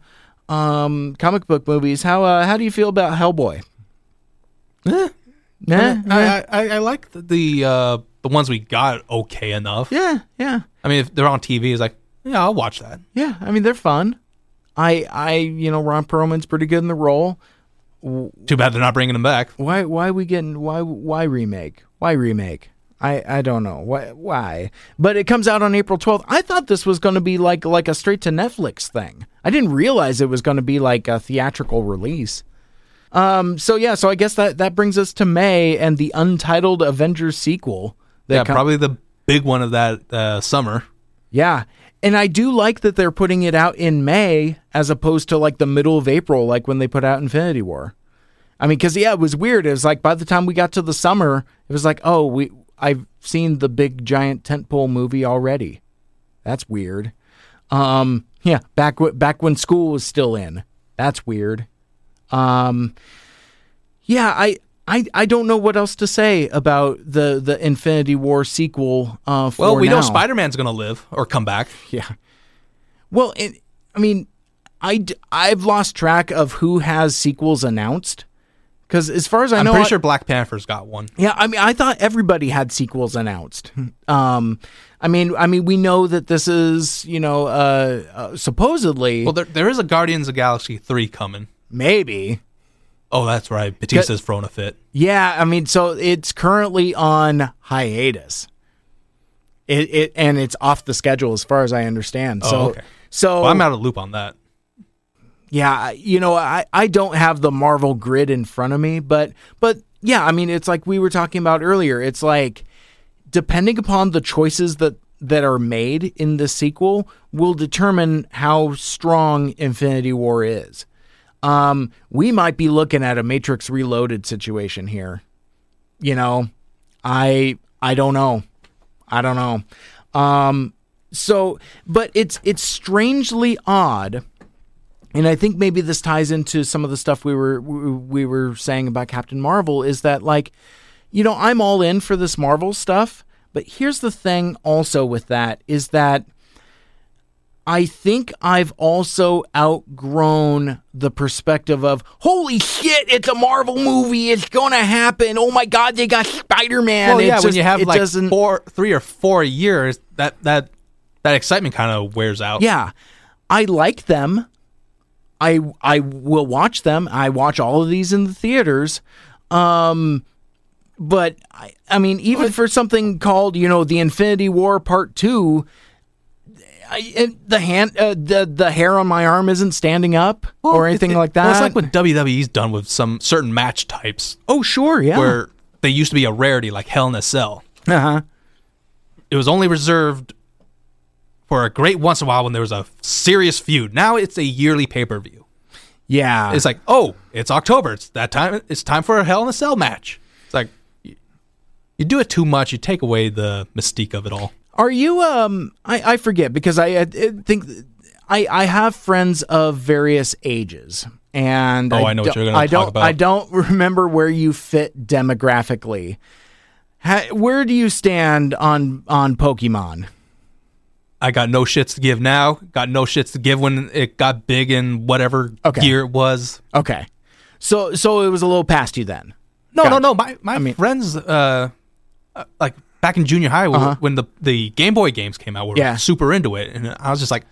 um, comic book movies, how uh, how do you feel about Hellboy? Eh, Nah, I, I, I, I like the the, uh, the ones we got okay enough. yeah, yeah, I mean, if they're on TV, it's like, yeah, I'll watch that. yeah. I mean, they're fun. I I you know Ron Perlman's pretty good in the role. Too bad they're not bringing them back. Why why we getting why why remake? Why remake? I, I don't know why why, but it comes out on April twelfth. I thought this was going to be like like a straight to Netflix thing. I didn't realize it was going to be like a theatrical release. Um. So yeah. So I guess that that brings us to May and the untitled Avengers sequel. that Yeah, com- probably the big one of that uh, summer. Yeah. And I do like that they're putting it out in May as opposed to like the middle of April, like when they put out Infinity War. I mean, because yeah, it was weird. It was like by the time we got to the summer, it was like, oh, we I've seen the big giant tentpole movie already. That's weird. Um, yeah, back w- back when school was still in. That's weird. Um, yeah, I. I, I don't know what else to say about the, the Infinity War sequel. Uh, for Well, we now. know Spider Man's going to live or come back. Yeah. Well, it, I mean, I I've lost track of who has sequels announced Because as far as I know I'm pretty I- sure Black Panther's got one. Yeah, I mean, I thought everybody had sequels announced. Um, I mean, I mean, we know that this is, you know, uh, uh supposedly Well, there, there is a Guardians of Galaxy three coming. maybe. Oh, that's right. Batista's thrown a fit. Yeah, I mean, so it's currently on hiatus. It, it and it's off the schedule as far as I understand. So, Oh, okay. so Well, I'm out of loop on that. Yeah, you know, I, I don't have the Marvel grid in front of me, but but yeah, I mean, it's like we were talking about earlier. It's like depending upon the choices that that are made in the sequel will determine how strong Infinity War is. Um, we might be looking at a Matrix Reloaded situation here. You know, I I don't know. I don't know. Um, so, but it's it's strangely odd and I think maybe this ties into some of the stuff we were we we were saying about Captain Marvel is that like you know I'm all in for this Marvel stuff, but here's the thing also with that is that I think I've also outgrown the perspective of holy shit, it's a Marvel movie, it's gonna happen. Oh my god, they got Spider Man. well, yeah, when you have like doesn't, four, three or four years, that that that excitement kind of wears out. Yeah. I like them. I I will watch them. I watch all of these in the theaters. Um but I, I mean even for something called, you know, The Infinity War Part 2, I, it- the hand uh, the the hair on my arm isn't standing up Well, or it- anything it- like that. Well, it's like what WWE's done with some certain match types oh, sure, yeah. where they used to be a rarity, like Hell in a Cell. uh-huh. It was only reserved for a great once in a while when there was a serious feud. Now it's a yearly pay per view. Yeah. It's like, oh, it's October. It's that time. It's time for a Hell in a Cell match. It's like you, you do it too much. You take away the mystique of it all. Are you um I, I forget because I, I think I I have friends of various ages and Oh, I know what you're gonna I talk don't about. I don't remember where you fit demographically. Ha, where do you stand on on Pokemon? I got no shits to give now. Got no shits to give when it got big in whatever Okay. year it was. Okay. So so it was a little past you then. No, Gotcha. no, no. My my mean- friends, uh, uh, like back in junior high, Uh-huh. when the the Game Boy games came out, were Yeah. super into it, and I was just like,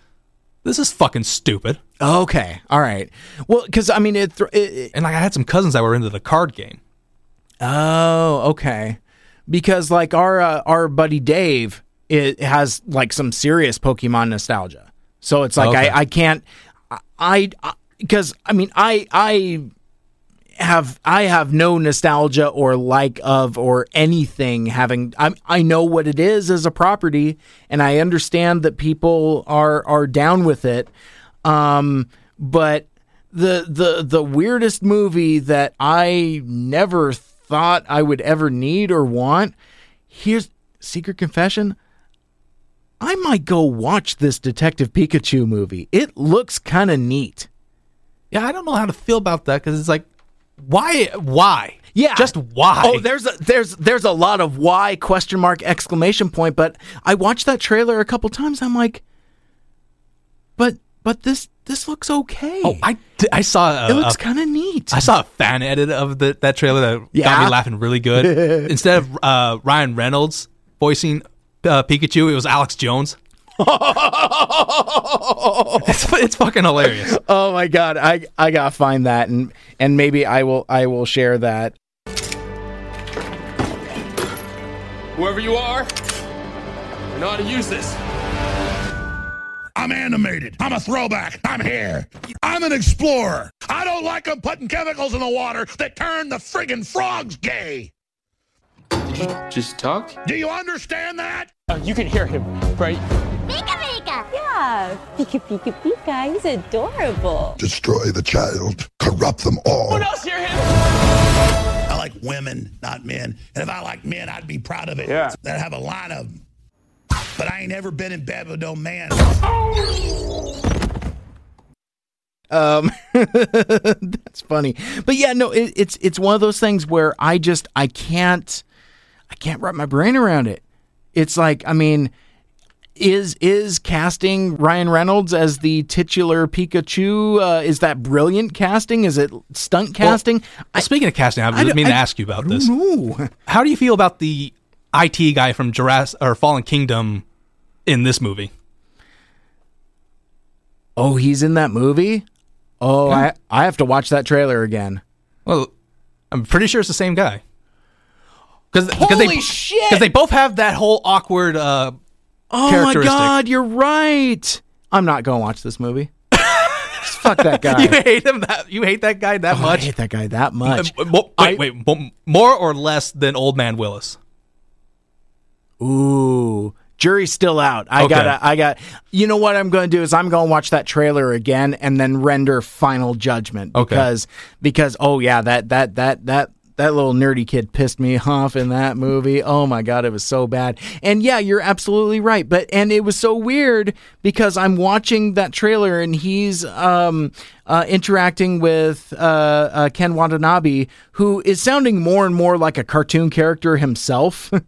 "This is fucking stupid." Okay. All right. Well, cuz I mean it, thr- it, it And like, I had some cousins that were into the card game. Oh, okay. Because like our uh, our buddy Dave, it has like some serious Pokemon nostalgia. So it's like Okay. I I can't I because I, mean I I have I have no nostalgia or like of or anything having I I know what it is as a property and I understand that people are are down with it. Um but the the the weirdest movie that I never thought I would ever need or want here's secret confession I might go watch this Detective Pikachu movie. It looks kind of neat. Yeah, I don't know how to feel about that because it's like, why? Why? Yeah. just why? Oh, there's a there's there's a lot of why question mark exclamation point. But I watched that trailer a couple times. I'm like, but but this this looks okay. Oh, I, I saw a, it looks kind of neat. I saw a fan edit of the, that trailer that got me laughing really good. Instead of uh, Ryan Reynolds voicing uh, Pikachu, it was Alex Jones. it's, it's fucking hilarious. oh my god, I I gotta find that and and maybe I will I will share that. Whoever you are, you know how to use this. I'm animated. I'm a throwback. I'm here. I'm an explorer. I don't like them putting chemicals in the water that turn the friggin' frogs gay. Did you just talk? Do you understand that? Uh, you can hear him, right? Pika Pika! Yeah, Pika Pika Pika. He's adorable. destroy the child, corrupt them all. What else hear him? I like women, not men. And if I like men, I'd be proud of it. Yeah. That I have a lot of them. But I ain't ever been in bed with no man. Um, that's funny. But yeah, no, it, it's it's one of those things where I just I can't I can't wrap my brain around it. It's like I mean, is is casting Ryan Reynolds as the titular Pikachu? Uh, is that brilliant casting? Is it stunt casting? Speaking of casting, I mean I- to ask you about this. Ooh. How do you feel about the IT guy from Jurassic or Fallen Kingdom in this movie? Oh, he's in that movie. Oh, I I have to watch that trailer again. Well, I'm pretty sure it's the same guy. Because Holy they, shit! Because they both have that whole awkward. Uh, Oh my god, you're right. I'm not going to watch this movie. Just fuck that guy. you hate him that you hate that guy that Oh, I much. hate that guy that much. Mo- I- wait, wait, mo- more or less than Old Man Willis? Ooh, jury's still out. I Okay. gotta, I got. You know what I'm going to do is I'm going to watch that trailer again and then render final judgment Okay. because because oh yeah that that that that. That little nerdy kid pissed me off in that movie. Oh my god, it was so bad. And yeah, you're absolutely right. But and it was so weird because I'm watching that trailer and he's um, uh, interacting with uh, uh, Ken Watanabe, who is sounding more and more like a cartoon character himself.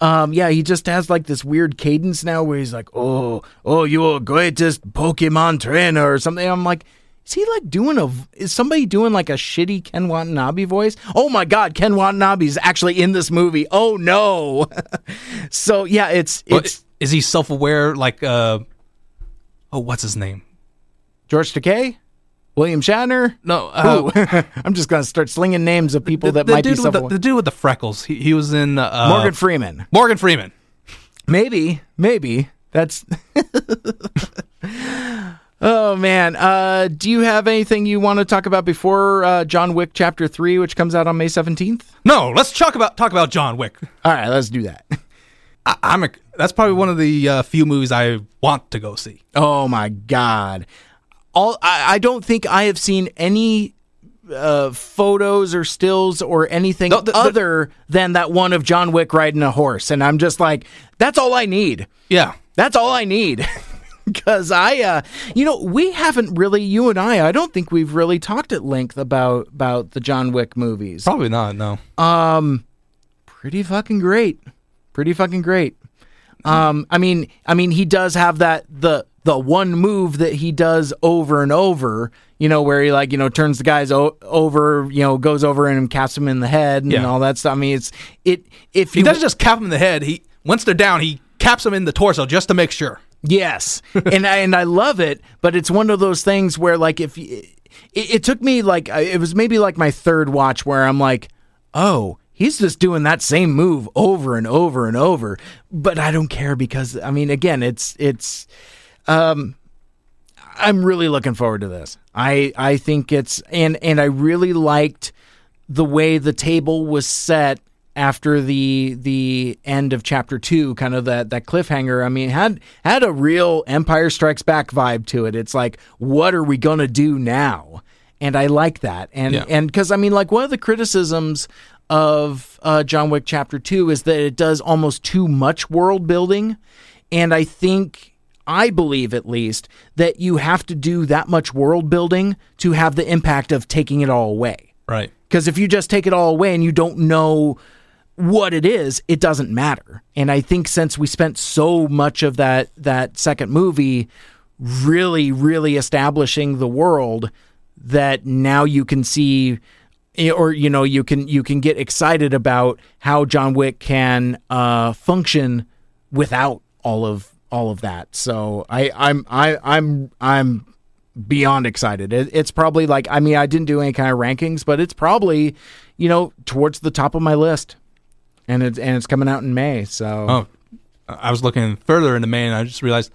Um, yeah, he just has like this weird cadence now where he's like, "Oh, oh, you're greatest Pokemon trainer" or something. I'm like, is he like doing a? Is somebody doing like a shitty Ken Watanabe voice? Oh my God, Ken Watanabe is actually in this movie. Oh no. so yeah, it's Well, it's is he self aware? Like, uh, oh, what's his name? George Takei, William Shatner. No, uh. I'm just gonna start slinging names of people that the might be with the, the dude with the freckles. He, he was in uh, Morgan Freeman. Morgan Freeman. Maybe, maybe that's. oh man, uh, do you have anything you want to talk about before uh, John Wick Chapter Three, which comes out on May seventeenth? No, let's talk about talk about John Wick. All right, let's do that. I, I'm a, that's probably one of the uh, few movies I want to go see. Oh my god, all I, I don't think I have seen any uh, photos or stills or anything No, the- the- other than that one of John Wick riding a horse, and I'm just like, that's all I need. Yeah, That's all I need. Because I, uh, you know, we haven't really, you and I, I don't think we've really talked at length about about the John Wick movies. probably not. No, Um, Pretty fucking great. Pretty fucking great. Um, I mean, I mean, he does have that the the one move that he does over and over. You know, where he like you know turns the guys o- over, you know, goes over and caps him in the head and Yeah. all that stuff. I mean, it's it if he you doesn't just cap him in the head. He once they're down, he caps him in the torso just to make sure. Yes, and I, and I love it, but it's one of those things where like if it, it took me like it was maybe like my third watch where I'm like, oh, he's just doing that same move over and over and over, but I don't care because I mean, again, it's it's. Um, I'm really looking forward to this. I I think it's and and I really liked the way the table was set after the the end of chapter two, kind of that that cliffhanger. I mean, had had a real Empire Strikes Back vibe to it. It's like, what are we gonna do now? And I like that. And Yeah. and because I mean, like one of the criticisms of uh, John Wick chapter two is that it does almost too much world building, and I think. I believe, at least, that you have to do that much world building to have the impact of taking it all away. Right. Because if you just take it all away and you don't know what it is, it doesn't matter. And I think since we spent so much of that that second movie really, really establishing the world, that now you can see or you know you can you can get excited about how John Wick can uh, function without all of all of that. So I I'm I I'm I'm beyond excited. It, it's probably like I mean I didn't do any kind of rankings, but it's probably you know towards the top of my list, and it's and it's coming out in May. So Oh, I was looking further into May, and I just realized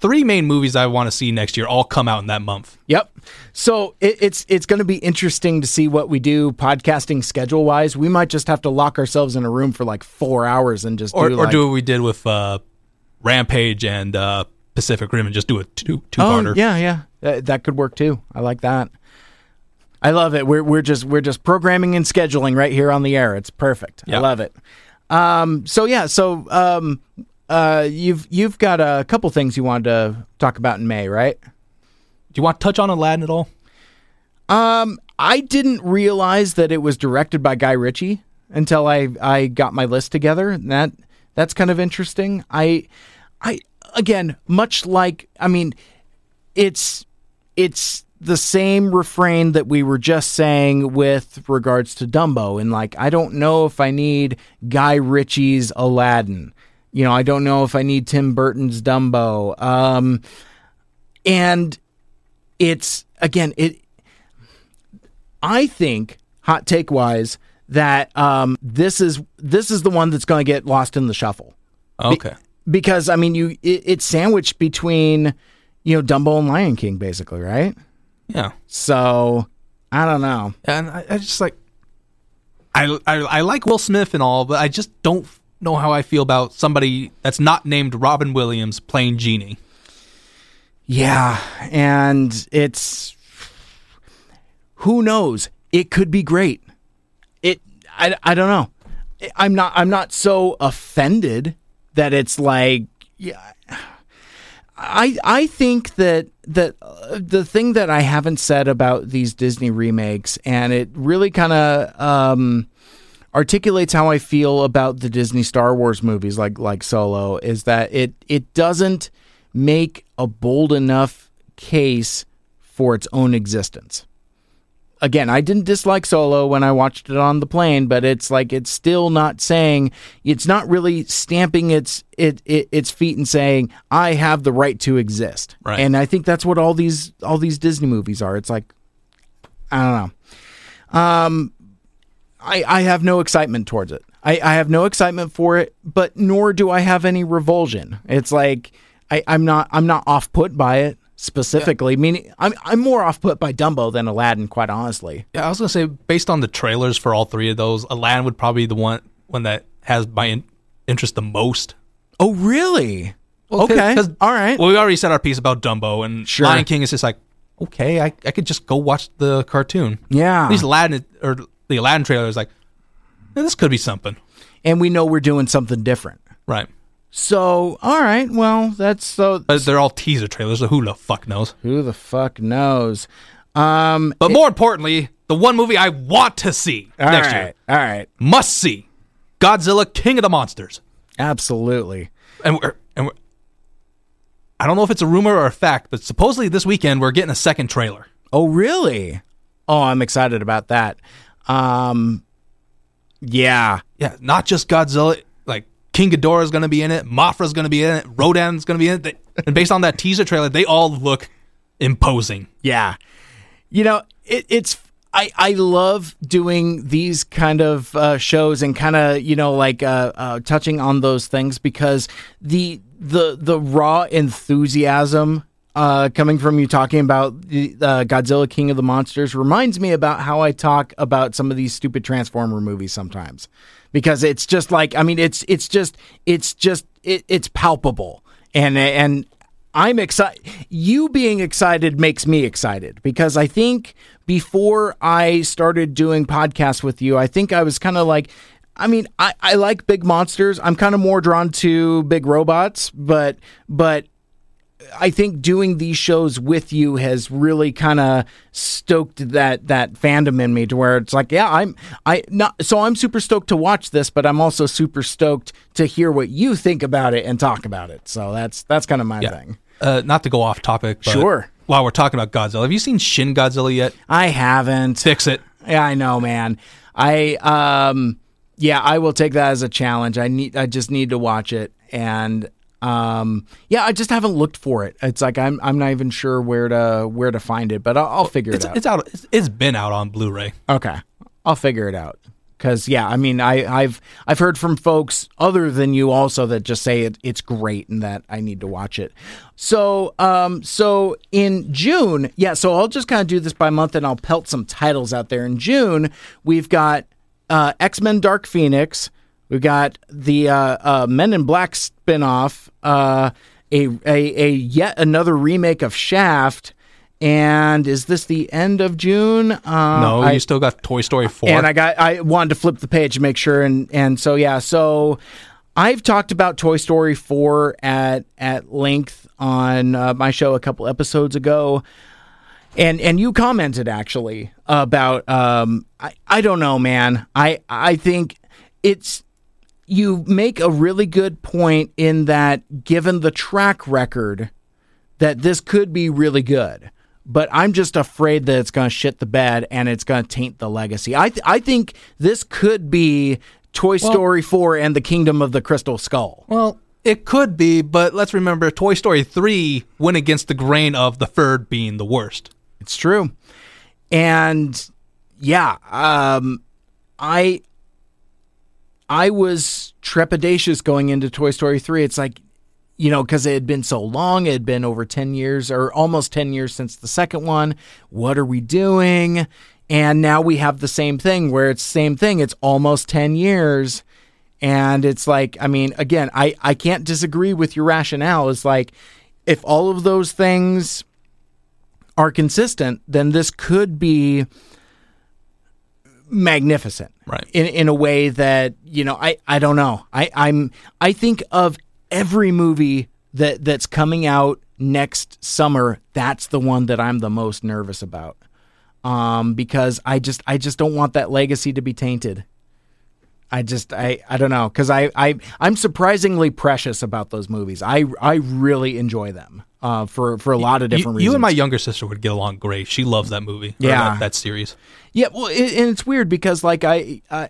three main movies I want to see next year all come out in that month. Yep. So it, it's it's going to be interesting to see what we do podcasting schedule wise. We might just have to lock ourselves in a room for like four hours and just Or do or like, do what we did with uh, Rampage and uh, Pacific Rim and just do a two two parter. yeah, yeah, that, that could work too. I like that. I love it. We're we're just we're just programming and scheduling right here on the air. It's perfect. I love it. Um, so yeah, so um, uh, you've you've got a couple things you wanted to talk about in May, right? Do you want to touch on Aladdin at all? Um, I didn't realize that it was directed by Guy Ritchie until I I got my list together. And that that's kind of interesting. I I again, much like I mean, it's it's the same refrain that we were just saying with regards to Dumbo, and like I don't know if I need Guy Ritchie's Aladdin. You know, I don't know if I need Tim Burton's Dumbo. Um, and it's again, it. I think hot take wise that um, this is this is the one that's going to get lost in the shuffle Okay. because I mean you it, it's sandwiched between you know Dumbo and Lion King basically, right? Yeah. So I don't know. And I, I just like, I, I I like Will Smith and all, but I just don't know how I feel about somebody that's not named Robin Williams playing Genie. Yeah, and it's who knows? It could be great. It I, I don't know. I'm not I'm not so offended that it's like yeah. I I think that that uh, the thing that I haven't said about these Disney remakes and it really kind of um articulates how I feel about the Disney Star Wars movies like like Solo is that it it doesn't make a bold enough case for its own existence. Again, I didn't dislike Solo when I watched it on the plane, but it's like it's still not saying it's not really stamping its it, it its feet and saying I have the right to exist. Right. And I think that's what all these all these Disney movies are. It's like I don't know. Um I, I have no excitement towards it. I, I have no excitement for it, but nor do I have any revulsion. It's like I, I'm not I'm not off put by it specifically. Meaning I'm I'm more off put by Dumbo than Aladdin, quite honestly. Yeah, I was gonna say based on the trailers for all three of those, Aladdin would probably be the one one that has my in- interest the most. Oh really? Well, 'cause- okay. 'cause- All right. Well, we already said our piece about Dumbo and Sure. Lion King is just like okay, I, I could just go watch the cartoon. Yeah. At least Aladdin or the Aladdin trailer is like "Eh, this could be something, and we know we're doing something different. right? So all right, well that's so. But they're all teaser trailers, so who the fuck knows? Who the fuck knows? Um. But more importantly, the one movie I want to see All next right. year, All right. must see, Godzilla King of the Monsters. Absolutely. and we're, and we're, I don't know if it's a rumor or a fact, but supposedly this weekend we're getting a second trailer. Oh, really? Oh, I'm excited about that. Um, yeah. Yeah, not just Godzilla. King Ghidorah is going to be in it, Mothra's going to be in it, Rodan's going to be in it. They- and based on that teaser trailer, they all look imposing. Yeah. You know, it, it's I I love doing these kind of uh, shows and kind of you know like uh, uh, touching on those things because the the the raw enthusiasm uh, coming from you talking about the uh, Godzilla King of the Monsters reminds me about how I talk about some of these stupid Transformer movies sometimes because it's just like I mean it's it's just it's just it, it's palpable and and I'm excited. You being excited makes me excited because I think before I started doing podcasts with you, I think I was kind of like, I mean, I, I like big monsters. I'm kind of more drawn to big robots, but but I think doing these shows with you has really kind of stoked that that fandom in me to where it's like, yeah, I'm I not so I'm super stoked to watch this, but I'm also super stoked to hear what you think about it and talk about it. So that's that's kind of my thing. Uh, not to go off topic, but Sure. While we're talking about Godzilla, have you seen Shin Godzilla yet? I haven't. Fix it. Yeah, I know, man. I um yeah, I will take that as a challenge. I need I just need to watch it and um yeah, I just haven't looked for it. It's like I'm I'm not even sure where to where to find it, but I'll, I'll figure It's it out. it's out. It's, it's been out on Blu-ray. okay. I'll figure it out. Cuz yeah, I mean I I've I've heard from folks other than you also that just say it, it's great and that I need to watch it. So um so in June, yeah, so I'll just kind of do this by month and I'll pelt some titles out there. In June, we've got uh X-Men Dark Phoenix, we've got the uh, uh Men in Black spin-off, uh a a, a yet another remake of Shaft. And is this the end of June? Uh, No, I- you still got Toy Story four. and I got I wanted to flip the page to make sure and and so yeah so I've talked about Toy Story 4 at at length on uh, my show a couple episodes ago and and you commented actually about um I I don't know man I I think it's you make a really good point in that given the track record that this could be really good but i'm just afraid that it's going to shit the bed and it's going to taint the legacy i th- i think this could be toy story 4 and the kingdom of the crystal skull Well, it could be, but let's remember Toy Story 3 went against the grain of the third being the worst. It's true. And yeah, um I I was trepidatious going into Toy Story 3. It's like you know, because it had been so long, it had been over 10 years or almost 10 years since the second one. What are we doing? And now we have the same thing where it's same thing. It's almost 10 years. And it's like, I mean, again, I, I can't disagree with your rationale. It's like, if all of those things are consistent, then this could be magnificent. Right. In in a way that, you know, I, I don't know. I, I'm I think of every movie that that's coming out next summer, that's the one that I'm the most nervous about. Um, because I just I just don't want that legacy to be tainted. I just I I don't know because I I I'm surprisingly precious about those movies. I I really enjoy them uh, for for a lot of different you reasons. You and my younger sister would get along great. She loves that movie. Yeah. that, that series. Yeah, well, it, and it's weird because like I, uh,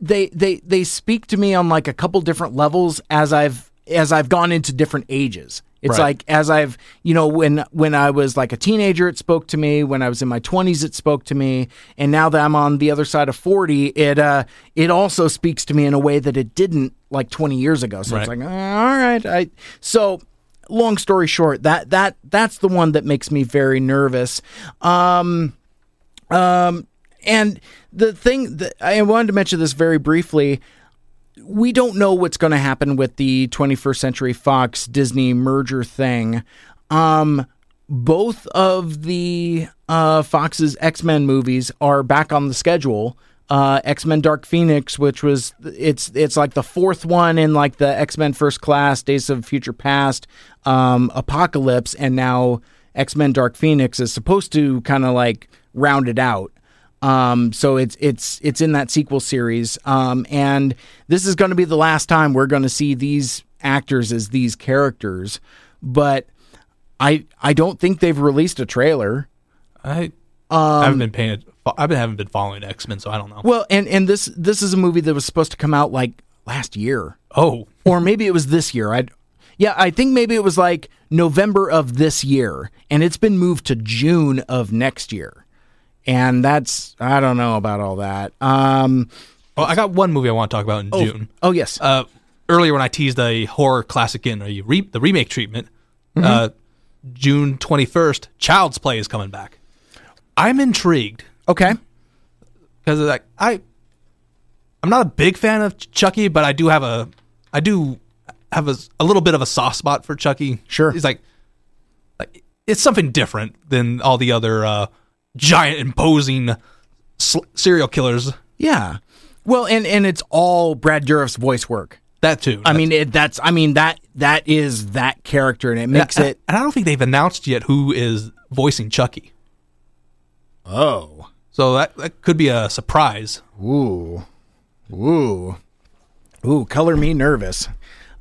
they they they speak to me on like a couple different levels as I've as I've gone into different ages. It's Right. like as I've you know when when I was like a teenager, it spoke to me. When I was in my twenties, it spoke to me. And now that I'm on the other side of forty, it uh it also speaks to me in a way that it didn't like twenty years ago. So it's like uh, all right, I so. Long story short, that that that's the one that makes me very nervous. Um, um, and the thing that I wanted to mention this very briefly, we don't know what's going to happen with the 21st Century Fox Disney merger thing. Um, both of the uh, Fox's X Men movies are back on the schedule. Uh, X Men Dark Phoenix, which was it's it's like the fourth one in like the X Men First Class, Days of Future Past, um, Apocalypse, and now X Men Dark Phoenix is supposed to kind of like round it out. Um, so it's it's it's in that sequel series, um, and this is going to be the last time we're going to see these actors as these characters. But I I don't think they've released a trailer. I Um, I haven't been paying. I've been haven't been following X Men, so I don't know. Well, and and this this is a movie that was supposed to come out like last year, Oh, or maybe it was this year. I yeah, I think maybe it was like November of this year, and it's been moved to June of next year. And that's I don't know about all that. Um, well, I got one movie I want to talk about in June. oh yes, Uh, earlier when I teased a horror classic in a re- the remake treatment, Mm-hmm. uh, June twenty first, Child's Play is coming back. I'm intrigued okay. because like I, I'm not a big fan of Chucky, but I do have a, I do have a, a little bit of a soft spot for Chucky. Sure. he's like, like it's something different than all the other uh, giant imposing sl- serial killers. Yeah. Well, and and it's all Brad Dourif's voice work. That too. I mean, it, that's I mean that that is that character, and it makes and, it. and I don't think they've announced yet who is voicing Chucky. Oh. So that, that could be a surprise. Ooh. Ooh. Ooh, color me nervous.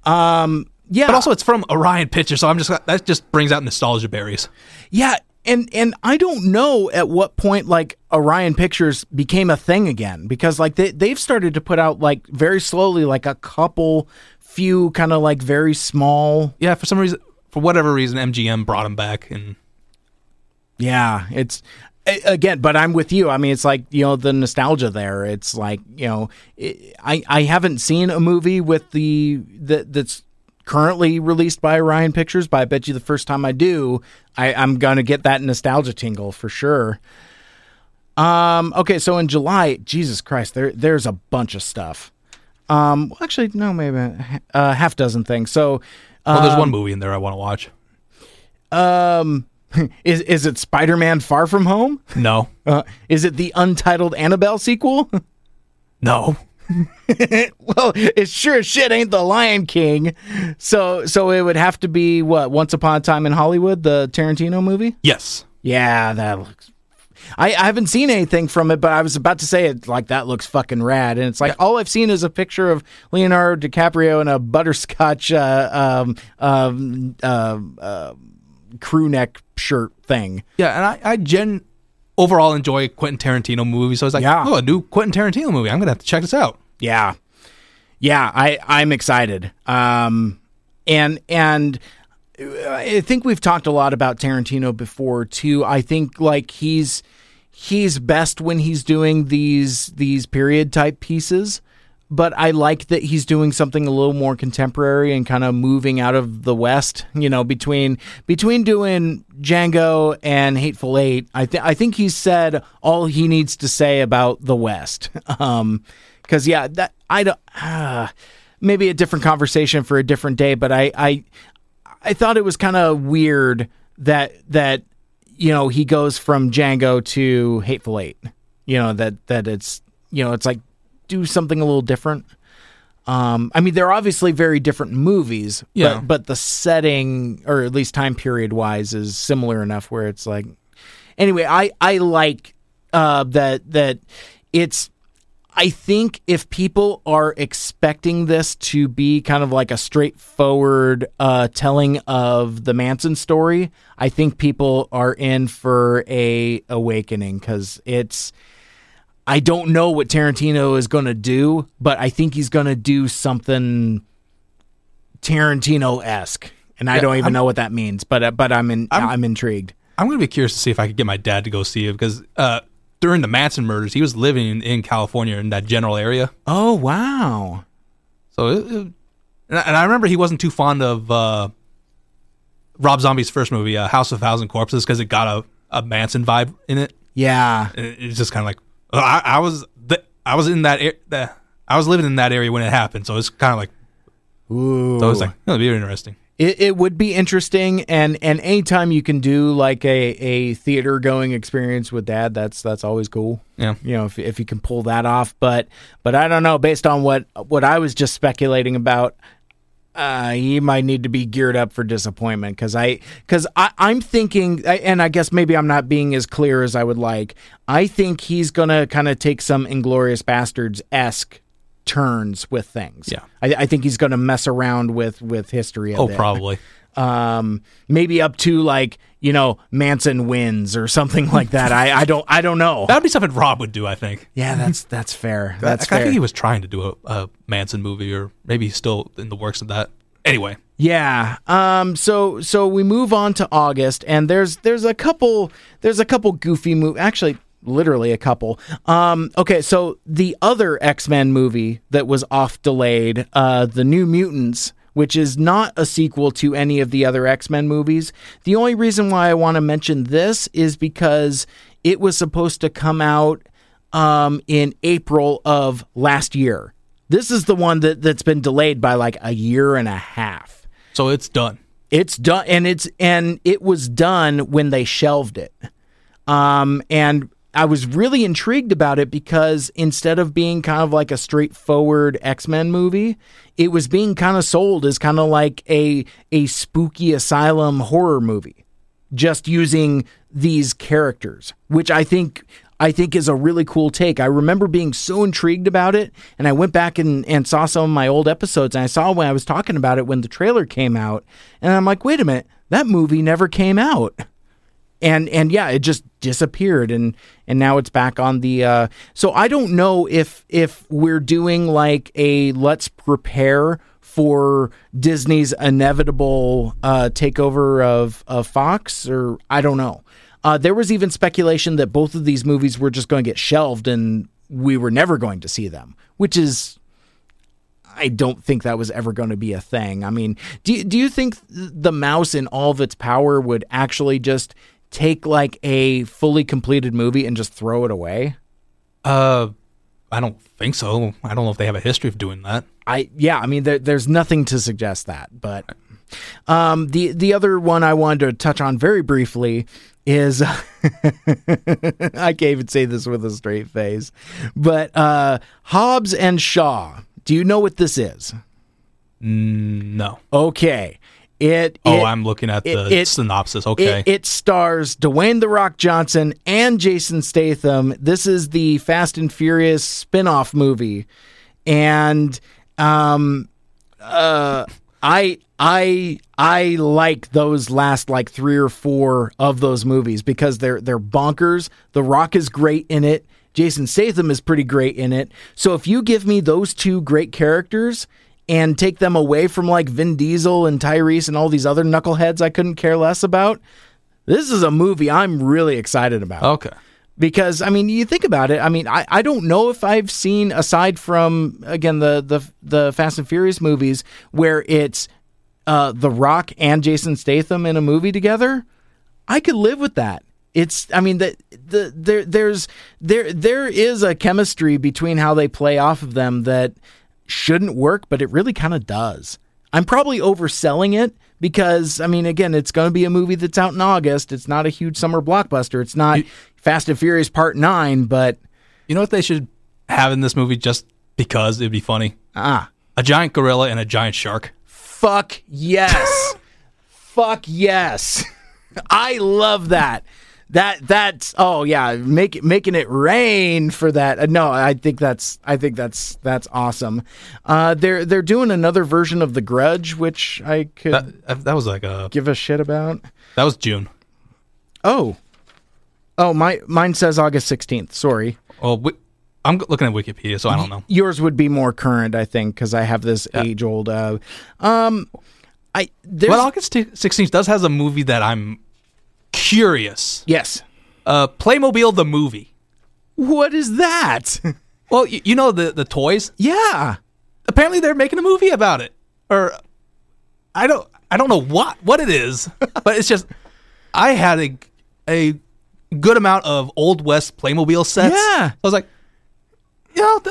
Um yeah. But also, it's from Orion Pictures, so I'm just that just brings out nostalgia berries. yeah, and and I don't know at what point like Orion Pictures became a thing again because like they they've started to put out like very slowly like a couple few kind of like very small Yeah, for some reason, for whatever reason, MGM brought him back, and Yeah, it's again, but I'm with you. I mean, it's like you know the nostalgia there. It's like you know, it, I I haven't seen a movie with the that that's currently released by Orion Pictures, but I bet you the first time I do, I, I'm gonna get that nostalgia tingle for sure. Um. Okay, so in July, Jesus Christ, there there's a bunch of stuff. Um. Well, actually, no, maybe a uh, half dozen things. So, well, there's one movie in there I want to watch. um, is is it Spider-Man: Far From Home? No, Uh, is it the untitled Annabelle sequel? no, well, it sure as shit ain't the Lion King. So, so it would have to be what? Once Upon a Time in Hollywood, the Tarantino movie. yes, Yeah, that looks. I, I haven't seen anything from it, but I was about to say it like that looks fucking rad, and it's like all I've seen is a picture of Leonardo DiCaprio in a butterscotch uh, um, um, uh, uh, crew neck shirt thing. Yeah, and I, I gen overall enjoy Quentin Tarantino movies. So I was like, Yeah. oh, a new Quentin Tarantino movie. I'm gonna have to check this out. Yeah. Yeah, I I'm excited. Um and and I think we've talked a lot about Tarantino before too. I think like he's he's best when he's doing these these period type pieces, but I like that he's doing something a little more contemporary and kind of moving out of the west, you know, between between doing Django and Hateful Eight. I think I think he's said all he needs to say about the west. Um cuz yeah, that I don't ah, maybe a different conversation for a different day, but I I I thought it was kind of weird that that you know he goes from Django to Hateful Eight. You know that that it's you know it's like do something a little different. Um, I mean, they're obviously very different movies, Yeah. but but the setting or at least time period wise is similar enough where it's like. Anyway, I I like uh, that that it's I think if people are expecting this to be kind of like a straightforward uh, telling of the Manson story, I think people are in for a awakening because it's. I don't know what Tarantino is going to do, but I think he's going to do something Tarantino esque, and I don't even I'm- know what that means. But uh, but I'm in, I'm, intrigued. I'm gonna be curious to see if I could get my dad to go see it because uh, during the Manson murders, he was living in, California in that general area. Oh wow! So, it, it- and, I, and I remember he wasn't too fond of uh, Rob Zombie's first movie, uh, House of Thousand Corpses, because it got a, a Manson vibe in it. Yeah, And it's just kind of like I, I was th- I was in that, the, I was living in that area when it happened, so it's kind of like Ooh. so it's like oh, it'll be interesting. It, it would be interesting, and and anytime you can do like a, a theater going experience with dad, that's that's always cool. Yeah. you know if if you can pull that off. But but I don't know. Based on what what I was just speculating about, uh, he might need to be geared up for disappointment because I because I I'm thinking, and I guess maybe I'm not being as clear as I would like. I think he's gonna kind of take some Inglourious Basterds esque turns with things. Yeah. I, I think he's gonna mess around with with history. A Oh, bit probably. um maybe up to like you know manson wins or something like that. I i don't i don't know. That would be something Rob would do, I think. yeah that's that's fair. I- that's I, fair. think he was trying to do a, a Manson movie, or maybe he's still in the works of that. Anyway, yeah um so so we move on to august and there's there's a couple there's a couple goofy move actually literally a couple. Um okay so the other x-men movie that was off delayed uh the new mutants which is not a sequel to any of the other X-Men movies. The only reason why I want to mention this is because it was supposed to come out um, in April of last year. This is the one that, that's been delayed by like a year and a half. so it's done. It's done, and it's and it was done when they shelved it. Um, and I was really intrigued about it because instead of being kind of like a straightforward X Men movie, it was being kind of sold as kind of like a a spooky asylum horror movie, just using these characters, which I think I think is a really cool take. I remember being so intrigued about it, and I went back and, and saw some of my old episodes, and I saw when I was talking about it when the trailer came out, and I'm like, wait a minute, that movie never came out and and yeah it just disappeared and and now it's back on the uh so i don't know if if we're doing like a let's prepare for disney's inevitable uh takeover of of fox or i don't know uh there was even speculation that both of these movies were just going to get shelved and we were never going to see them which is I don't think that was ever going to be a thing. I mean, do do you think the mouse in all of its power would actually just take like a fully completed movie and just throw it away? Uh, I don't think so. I don't know if they have a history of doing that. I yeah, I mean there, there's nothing to suggest that, but um, the the other one I wanted to touch on very briefly is I can't even say this with a straight face, but uh, Hobbs and Shaw. Do you know what this is? No. Okay. It Oh, it- I'm looking at the it- synopsis. Okay. It, it stars Dwayne the Rock Johnson and Jason Statham. This is the Fast and Furious spin-off movie. And um uh I I I like those last like 3 or 4 of those movies because they're they're bonkers. The Rock is great in it. Jason Statham is pretty great in it. So if you give me those two great characters and take them away from like Vin Diesel and Tyrese and all these other knuckleheads I couldn't care less about, this is a movie I'm really excited about. okay. Because I mean, you think about it. I mean, I, I don't know if I've seen aside from again the the the Fast and Furious movies where it's uh, The Rock and Jason Statham in a movie together. I could live with that. It's I mean that the there there's there there is a chemistry between how they play off of them that shouldn't work, but it really kind of does. I'm probably overselling it because I mean again, it's going to be a movie that's out in August. It's not a huge summer blockbuster. It's not Fast and Furious Part 9, but You know what they should have in this movie just because it'd be funny? ah, A giant gorilla and a giant shark. fuck yes. fuck yes. I love that. That that's oh yeah, make making it rain for that. Uh, No, I think that's I think that's that's awesome. Uh, they're they're doing another version of The Grudge, which I could That, that was like a give a shit about. that was June. Oh, oh my mine says August sixteenth. Sorry, Well, wi- I'm looking at Wikipedia, so I don't know. yours would be more current, I think, because I have this age old. Uh, um, I there's But August 16th does has a movie that I'm curious. yes. Uh, Playmobil the movie. What is that? Well, you, you know the the toys. yeah. Apparently, they're making a movie about it. Or I don't I don't know what what it is, but it's just I had a a good amount of old west Playmobil sets. Yeah. I was like, you know,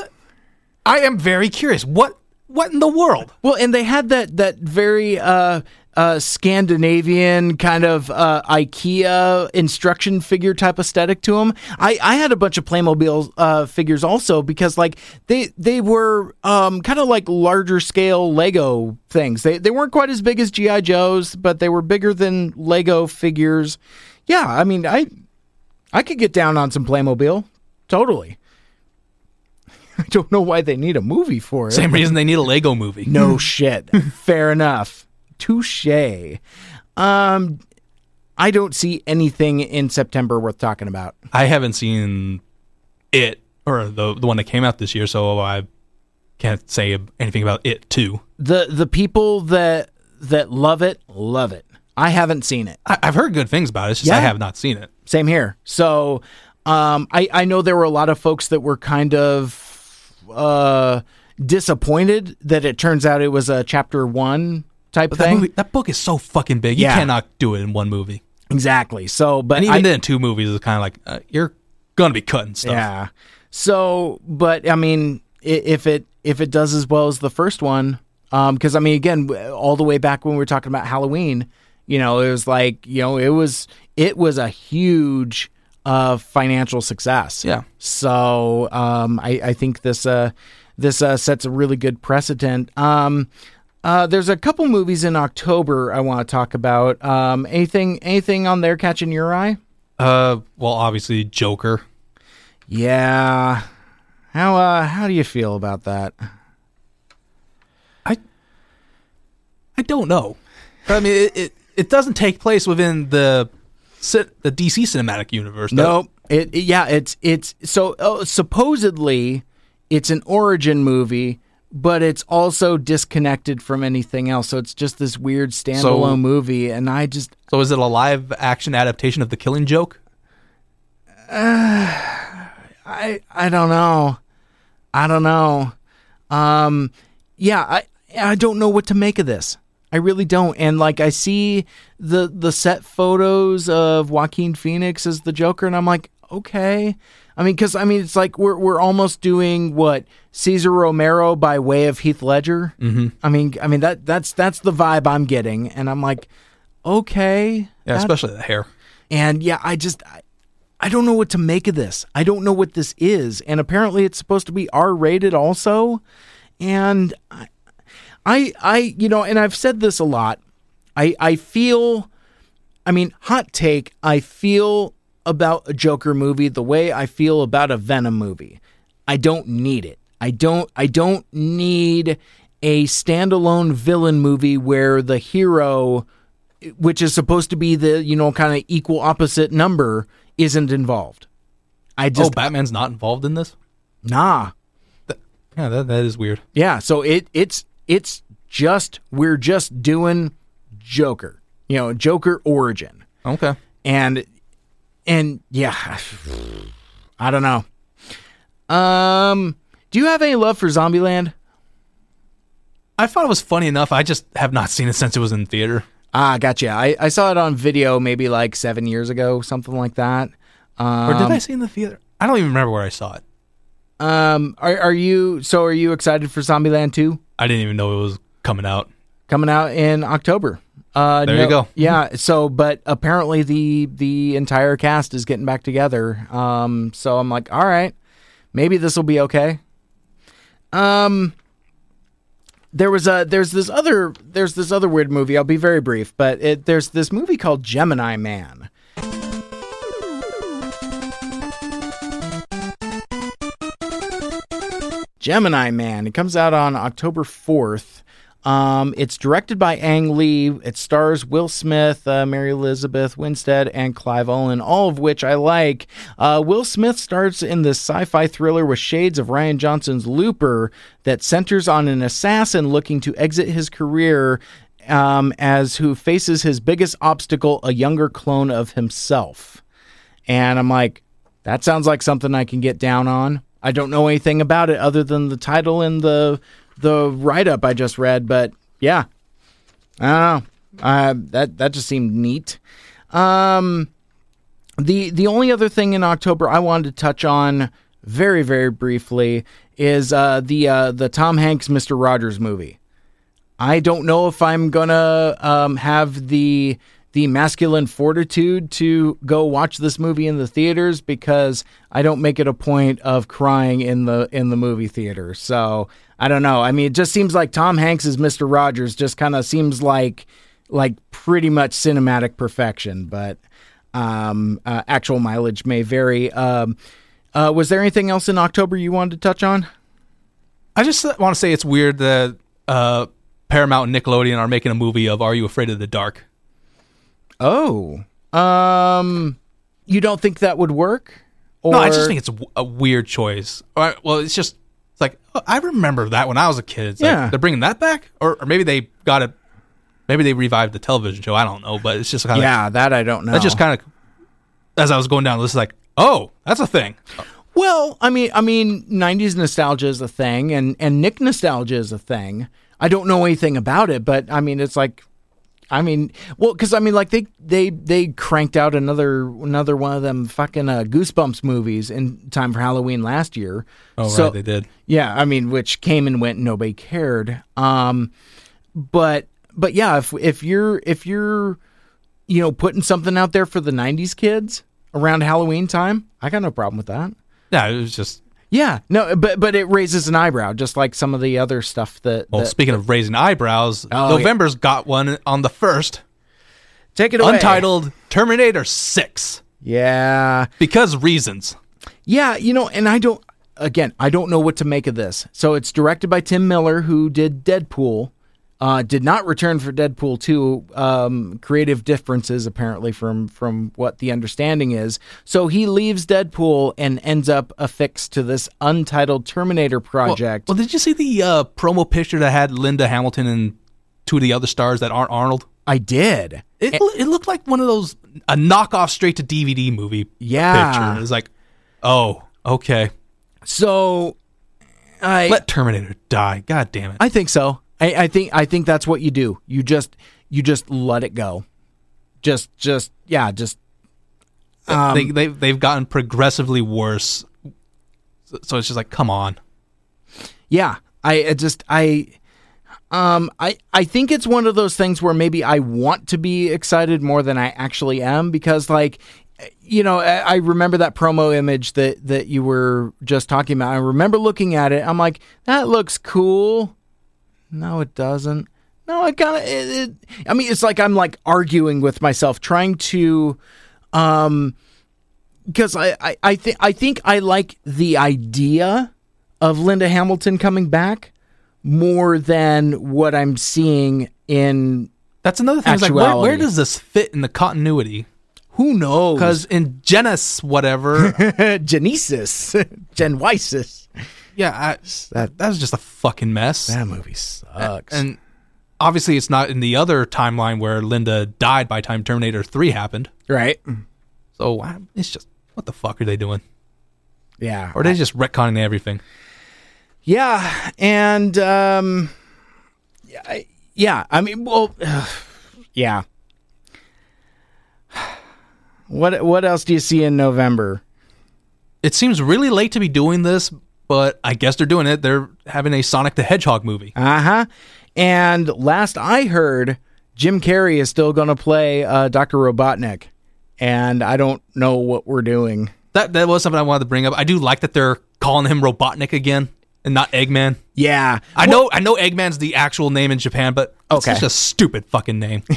I am very curious. What what in the world? Well, and they had that that very uh, uh, Scandinavian kind of uh, IKEA instruction figure type aesthetic to them. I, I had a bunch of Playmobil uh, figures also because like they they were um, kind of like larger scale Lego things. They they weren't quite as big as GI Joes, but they were bigger than Lego figures. Yeah, I mean I I could get down on some Playmobil totally. I don't know why they need a movie for it. Same reason they need a Lego movie. No shit. Fair enough. Touche. Um, I don't see anything in September worth talking about. I haven't seen it or the the one that came out this year, so I can't say anything about it too. the The people that that love it love it. I haven't seen it. I, I've heard good things about it. It's just I have not seen it. Same here. So, um, I I know there were a lot of folks that were kind of uh disappointed that it turns out it was a chapter one type that thing. movie, that book is so fucking big. You Yeah. cannot do it in one movie. Exactly. So, but And even I, then, two movies is kind of like uh, you're gonna be cutting stuff. Yeah. So, but I mean, if it if it does as well as the first one, because I mean, again, all the way back when we were talking about Halloween, you know, it was like you know, it was it was a huge uh, financial success. Yeah. So, um, I I think this uh this uh, sets a really good precedent. Um. Uh, there's a couple movies in October I want to talk about. Um, anything, anything on there catching your eye? Uh, well, obviously Joker. Yeah. How uh how do you feel about that? I I don't know. I mean, it, it it doesn't take place within the the DC cinematic universe. No, it, it- yeah, it's it's so oh, supposedly it's an origin movie, but it's also disconnected from anything else. So it's just this weird standalone So- movie and I just So is it a live action adaptation of The Killing Joke? I I don't know. I don't know. Um yeah, I I don't know what to make of this. I really don't. And like I see the the set photos of Joaquin Phoenix as the Joker and I'm like, okay. I mean cuz I mean it's like we're we're almost doing what Cesar Romero by way of Heath Ledger. Mm-hmm. I mean I mean that that's that's the vibe I'm getting and I'm like, okay. Yeah, especially the hair. and yeah, I just I, I don't know what to make of this. I don't know what this is. And apparently it's supposed to be R rated also. And I I I you know, and I've said this a lot. I I feel I mean, hot take, I feel about a Joker movie the way I feel about a Venom movie. I don't need it. I don't I don't need a standalone villain movie where the hero which is supposed to be the, you know, kind of equal opposite number isn't involved. I just oh, just Batman's not involved in this. nah. Yeah, that, that is weird. Yeah, so it it's it's just we're just doing Joker. You know, Joker origin. Okay. And and yeah, I don't know. Um do you have any love for Zombieland? I thought it was funny enough. I just have not seen it since it was in theater. Ah, gotcha. I, I saw it on video maybe like seven years ago, something like that. Um, Or did I see it in the theater? I don't even remember where I saw it. Um, are are you so? Are you excited for Zombieland two I didn't even know it was coming out. coming out in October? Uh, There you go. Yeah. So, but apparently the the entire cast is getting back together. Um, so I'm like, all right, maybe this will be okay. Um, there was a there's this other there's this other weird movie. I'll be very brief, but it, there's this movie called Gemini Man. Gemini Man. It comes out on October 4th. Um, it's directed by Ang Lee. It stars Will Smith, uh, Mary Elizabeth Winstead, and Clive Owen, all of which I like. Uh, Will Smith stars in this sci fi thriller with shades of Rian Johnson's Looper that centers on an assassin looking to exit his career um, as who faces his biggest obstacle, a younger clone of himself. And I'm like, that sounds like something I can get down on. I don't know anything about it other than the title and the the write up I just read, but yeah, I. Uh, that that just seemed neat. Um, the the only other thing in October I wanted to touch on very very briefly is uh, the uh, the Tom Hanks Mister Rogers movie. I don't know if I'm gonna um, have the the masculine fortitude to go watch this movie in the theaters because I don't make it a point of crying in the in the movie theater. So I don't know. I mean, it just seems like Tom Hanks as Mister Rogers just kind of seems like like pretty much cinematic perfection, but um, uh, actual mileage may vary. Um, uh, was there anything else in October you wanted to touch on? I just want to say it's weird that uh, Paramount and Nickelodeon are making a movie of Are You Afraid of the Dark? Oh, um, you don't think that would work? Or No, I just think it's a, w- a weird choice. Or, well, it's just it's like oh, I remember that when I was a kid. It's like, Yeah. they're bringing that back, or, or maybe they got it. Maybe they revived the television show. I don't know, but it's just kind of yeah, that I don't know. That just kind of as I was going down the list, like, oh, that's a thing. Well, I mean, I mean, '90s nostalgia is a thing, and and Nick nostalgia is a thing. I don't know anything about it, but I mean, it's like, I mean, well, because I mean, like they they they cranked out another another one of them fucking uh, Goosebumps movies in time for Halloween last year. Oh, So- right, they did. Yeah, I mean, which came and went, and nobody cared. Um, but but yeah, if if you're if you're you know putting something out there for the '90s kids around Halloween time, I got no problem with that. Yeah, it was just. Yeah, no, but but it raises an eyebrow, just like some of the other stuff that. Well, that- speaking of raising eyebrows, Oh, November's got one on the first, take it away. untitled Terminator Six, Yeah, because reasons. yeah, you know, and I don't. Again, I don't know what to make of this. So it's directed by Tim Miller, who did Deadpool. Uh, did not return for Deadpool 2. Um, creative differences, apparently, from from what the understanding is. So he leaves Deadpool and ends up affixed to this untitled Terminator project. well, did you see the uh, promo picture that had Linda Hamilton and two of the other stars that aren't Arnold? I did. It, it looked like one of those a knockoff straight to DVD movie Yeah. picture. It's like, oh, okay, So I let Terminator die. God damn it. I think so. I, I think I think that's what you do. You just you just let it go. Just just yeah, just um, they, they they've gotten progressively worse. So- it's just like, come on. yeah. I, I just I um I I think it's one of those things where maybe I want to be excited more than I actually am because like you know I, I remember that promo image that that you were just talking about. I remember looking at it. I'm like that looks cool. No, it doesn't. No, I kind of. I mean, it's like I'm like arguing with myself, trying to, um, because I I I think I think I like the idea of Linda Hamilton coming back more than what I'm seeing in. That's another thing. Like, where, where does this fit in the continuity? Who knows? Because in Genesis, whatever, Genesis, Genwisis. Yeah, I, that that was just a fucking mess. That movie sucks. And obviously, it's not in the other timeline where Linda died by time Terminator Three happened. right? So I- it's just what the fuck are they doing? Yeah. Or are they just retconning everything? Yeah, and um, yeah, I, yeah. I mean, well, yeah. What what else do you see in November? It seems really late to be doing this, but I guess they're doing it. They're having a Sonic the Hedgehog movie. Uh huh. And last I heard, Jim Carrey is still going to play uh, Doctor Robotnik, and I don't know what we're doing. That that was something I wanted to bring up. I do like that they're calling him Robotnik again and not Eggman. Yeah, I know I know Eggman's the actual name in Japan, but it's Okay. such a stupid fucking name.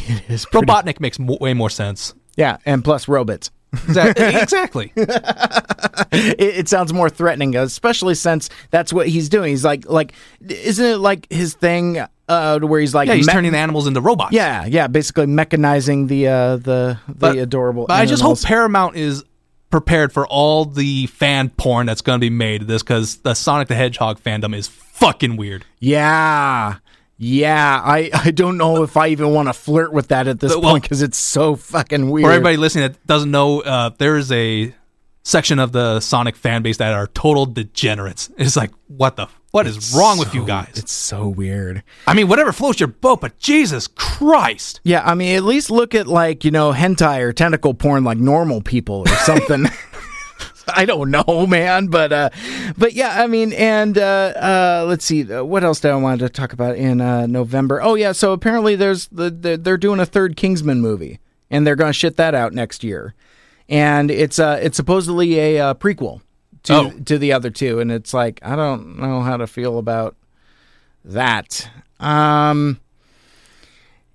Robotnik makes mo- way more sense. yeah, and plus robots. Exactly. exactly. it, it sounds more threatening, especially since that's what he's doing. He's like, like, isn't it like his thing uh, where he's like, Yeah, he's me- turning the animals into robots. yeah, yeah, basically mechanizing the uh, the the But- adorable. But I just hope. Paramount is prepared for all the fan porn that's going to be made of this because the Sonic the Hedgehog fandom is fucking weird. yeah, yeah. I I don't know if I even want to flirt with that at this well- point because it's so fucking weird. For everybody listening that doesn't know, uh, there is a section of the Sonic fan base that are total degenerates. It's like, what the, what is wrong with you guys? It's so weird. I mean, whatever floats your boat, but Jesus Christ. Yeah, I mean, at least look at like you know hentai or tentacle porn like normal people or something. I don't know, man, but uh, but yeah, I mean, and uh, uh, let's see, uh, what else did I want to talk about in uh, November? Oh yeah, so apparently there's the, the they're doing a third Kingsman movie, and they're going to shit that out next year, and it's uh it's supposedly a uh, prequel to Oh. to the other two, and it's like I don't know how to feel about that. Um,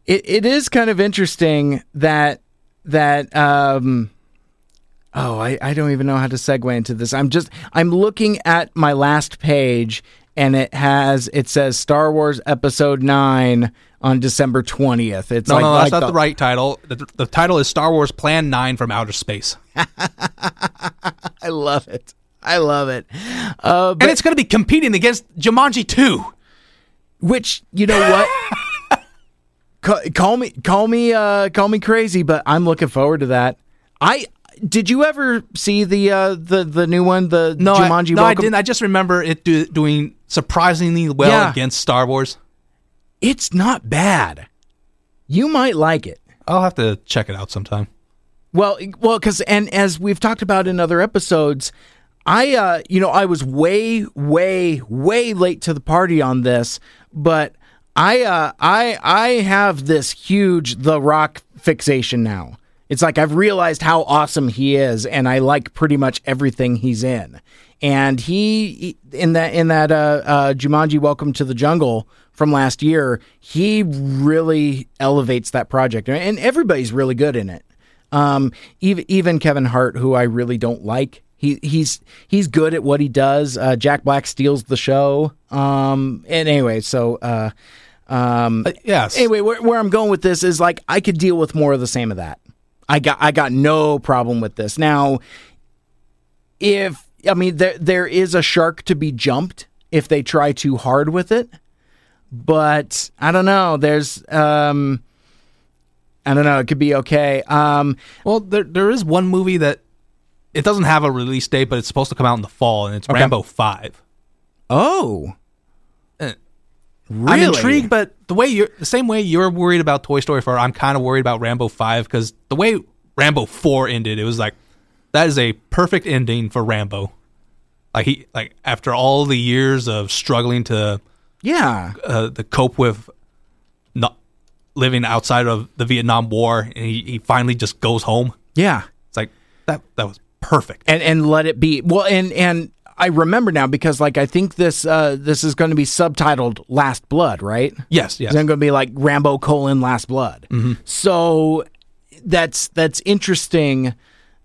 it, it is kind of interesting that that um oh I, I don't even know how to segue into this i'm just i'm looking at my last page and it has it says star wars episode 9 on december 20th it's No, like, no, like that's not the- the right title. The, the title is Star Wars Plan 9 from Outer Space. i love it i love it uh but and it's going to be competing against Jumanji 2. which you know what Ca- call me call me uh call me crazy but i'm looking forward to that i did you ever see the uh the the new one the No, I, Jumanji no, I didn't. I just remember it do, doing surprisingly well Yeah. against Star Wars. it's not bad. You might like it. I'll have to check it out sometime. Well, well, because and as we've talked about in other episodes, I, uh, you know, I was way, way, way late to the party on this, but I, uh, I, I have this huge The Rock fixation now. It's like I've realized how awesome he is, and I like pretty much everything he's in. And he in that in that uh, uh, Jumanji: Welcome to the Jungle from last year, he really elevates that project, and everybody's really good in it. Um, even even Kevin Hart, who I really don't like, he he's he's good at what he does. Uh, Jack Black steals the show. Um, and anyway, so uh, um, Uh, yes. anyway, where, where I'm going with this is like I could deal with more of the same of that. I got I got no problem with this. Now, if I mean there there is a shark to be jumped if they try too hard with it, but I don't know. There's um, I don't know. It could be okay. Um, Well, there there is one movie that it doesn't have a release date, but it's supposed to come out in the fall, and it's Rambo Five. oh, really? I'm intrigued, but the way you're the same way you're worried about Toy Story 4, I'm kind of worried about Rambo 5 because the way Rambo 4 ended, it was like that is a perfect ending for Rambo. Like he like after all the years of struggling to Yeah, uh, to cope with not living outside of the Vietnam War, and he, he finally just goes home. yeah. It's like that that was perfect. and and let it be well and and I remember now because like I think this uh, this is going to be subtitled Last Blood, right? Yes, yes. It's going to be like Rambo colon Last Blood. So that's that's interesting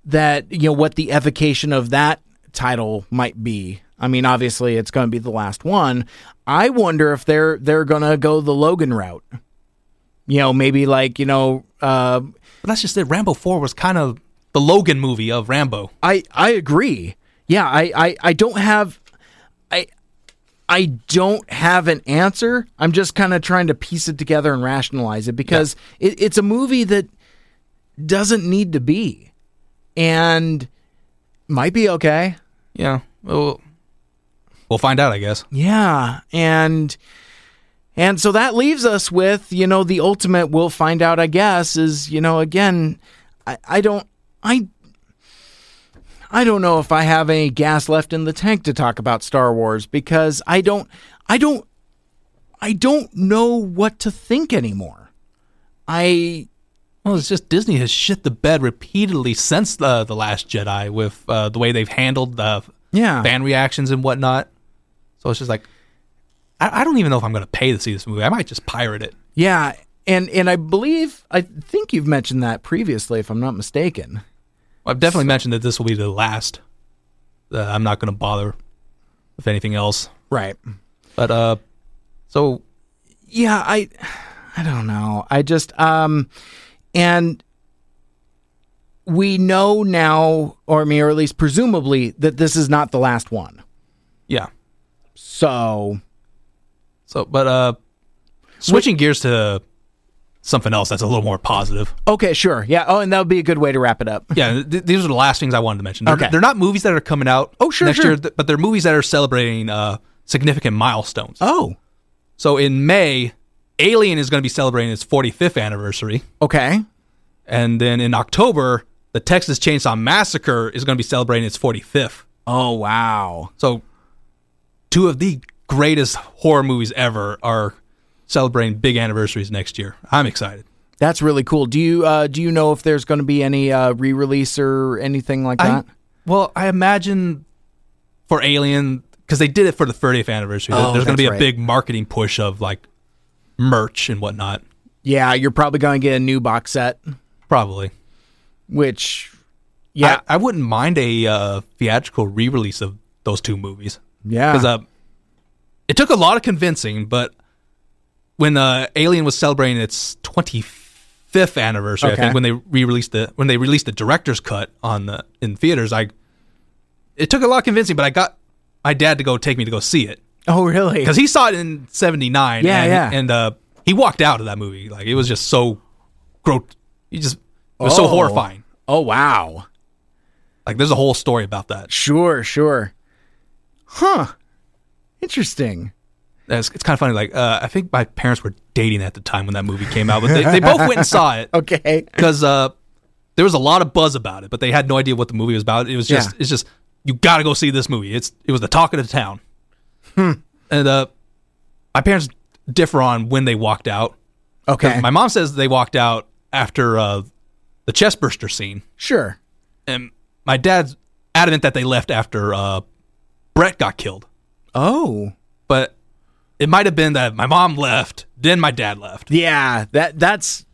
that you know what the evocation of that title might be. I mean, obviously it's going to be the last one. I wonder if they're they're going to go the Logan route. You know, maybe like you know, uh, But that's just it. Rambo 4 was kind of the Logan movie of Rambo. I I agree. Yeah, I I, I don't have I I don't have an answer. I'm just kind of trying to piece it together and rationalize it because it, it's a movie that doesn't need to be, and might be okay. Yeah. Well, we'll find out, I guess. Yeah, and and so that leaves us with you know the ultimate. We'll find out, I guess, is you know again, I, I don't I I don't know if I have any gas left in the tank to talk about Star Wars because I don't I don't I don't know what to think anymore. I Well, it's just Disney has shit the bed repeatedly since the the Last Jedi with uh, the way they've handled the yeah fan reactions and whatnot. So it's just like, I, I don't even know if I'm going to pay to see this movie. I might just pirate it. yeah and and I believe I think you've mentioned that previously if I'm not mistaken. I've definitely mentioned that this will be the last. Uh, I'm not going to bother with anything else. Right. But uh, so yeah i i don't know i just um and we know now or I mean, or at least presumably that this is not the last one yeah. so So, but uh, switching gears to something else that's a little more positive. okay sure yeah oh and that would be a good way to wrap it up Yeah, th- these are the last things I wanted to mention. They're, Okay. they're not movies that are coming out. Oh, sure, next sure. year, th- but they're movies that are celebrating uh, significant milestones. oh So in May, Alien is going to be celebrating its 45th anniversary, okay and then in October, the Texas Chainsaw Massacre is going to be celebrating its 45th. oh wow So, two of the greatest horror movies ever are celebrating big anniversaries next year. I'm excited. that's really cool do you uh do you know if there's going to be any uh re-release or anything like I, that well, I imagine for Alien because they did it for the 30th anniversary. Oh, there's going to be a right. big marketing push of like merch and whatnot. yeah you're probably going to get a new box set Probably. which yeah I, I wouldn't mind a uh, theatrical re-release of those two movies yeah because uh, it took a lot of convincing. But when uh, Alien was celebrating its 25th anniversary, I think when they re-released the when they released the director's cut on the in theaters, I it took a lot of convincing, but I got my dad to go take me to go see it. oh really because he saw it in '79. Yeah, and, yeah. and uh, he walked out of that movie like it was just so grot. He just it was so Oh. horrifying. oh wow Like there's a whole story about that. Sure, sure. Huh. Interesting. It's, it's kind of funny. Like uh, I think my parents were dating at the time when that movie came out, but they, they both went and saw it Okay. because uh, there was a lot of buzz about it, but they had no idea what the movie was about. It was just Yeah. it's just you got to go see this movie. It's it was the talk of the town. And uh, my parents differ on when they walked out. 'Cause Okay. My mom says they walked out after uh, the chest burster scene, sure. and my dad's adamant that they left after uh, Brett got killed. Oh. But it might have been that my mom left, then my dad left. Yeah, that that's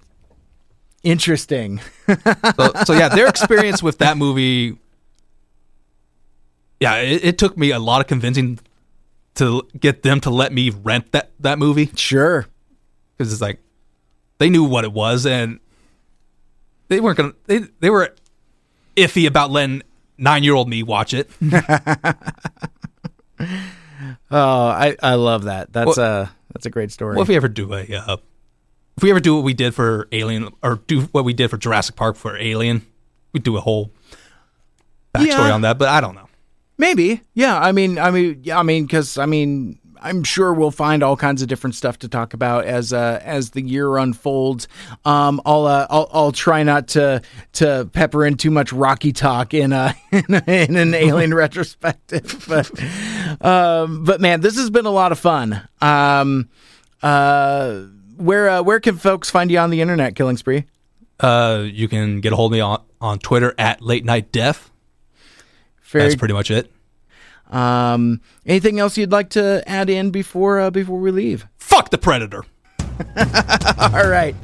interesting. So, so yeah, their experience with that movie, yeah, it, it took me a lot of convincing to get them to let me rent that that movie Sure. because it's like they knew what it was and they weren't gonna they they were iffy about letting nine year old me watch it. Oh, I I love that. That's Well- a that's a great story. Well, if we ever do a, uh, if we ever do what we did for Alien, or do what we did for Jurassic Park for Alien, we do a whole backstory Yeah. on that. But I don't know. Maybe. Yeah. I mean, I mean, yeah, I mean, because I mean, I'm sure we'll find all kinds of different stuff to talk about as uh, as the year unfolds. Um, I'll, uh, I'll I'll try not to to pepper in too much Rocky talk in a in, an Alien retrospective, but um, but man, this has been a lot of fun. Um, uh, where uh, where can folks find you on the internet, Killing Spree? Uh, you can get a hold of me on, on Twitter at Late Night Death. Very That's pretty much it. Um, anything else you'd like to add in before uh, before we leave? Fuck the predator. All right.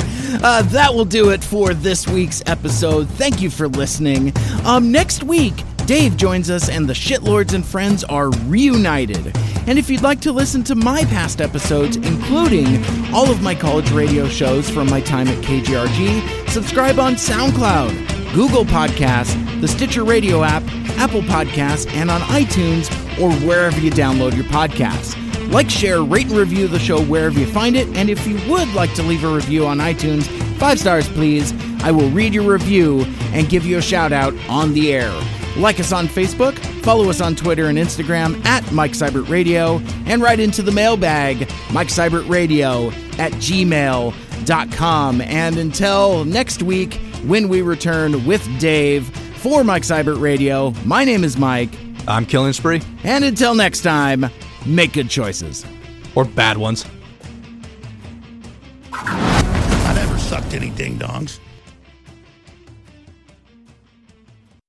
Uh, that will do it for this week's episode. Thank you for listening. Um, next week, Dave joins us and the Shitlords and friends are reunited. And if you'd like to listen to my past episodes, including all of my college radio shows from my time at KGRG, subscribe on SoundCloud, Google Podcasts, the Stitcher Radio app, Apple Podcasts, and on iTunes or wherever you download your podcasts. Like, share, rate, and review the show wherever you find it. And if you would like to leave a review on iTunes, five stars, please. I will read your review and give you a shout out on the air. Like us on Facebook, follow us on Twitter and Instagram at Mike Seibert Radio, and write into the mailbag, Mike Seibert Radio at gmail.com. And until next week, when we return with Dave for Mike Seibert Radio, my name is Mike. I'm killing spree And until next time, make good choices. or bad ones. I never sucked any ding dongs.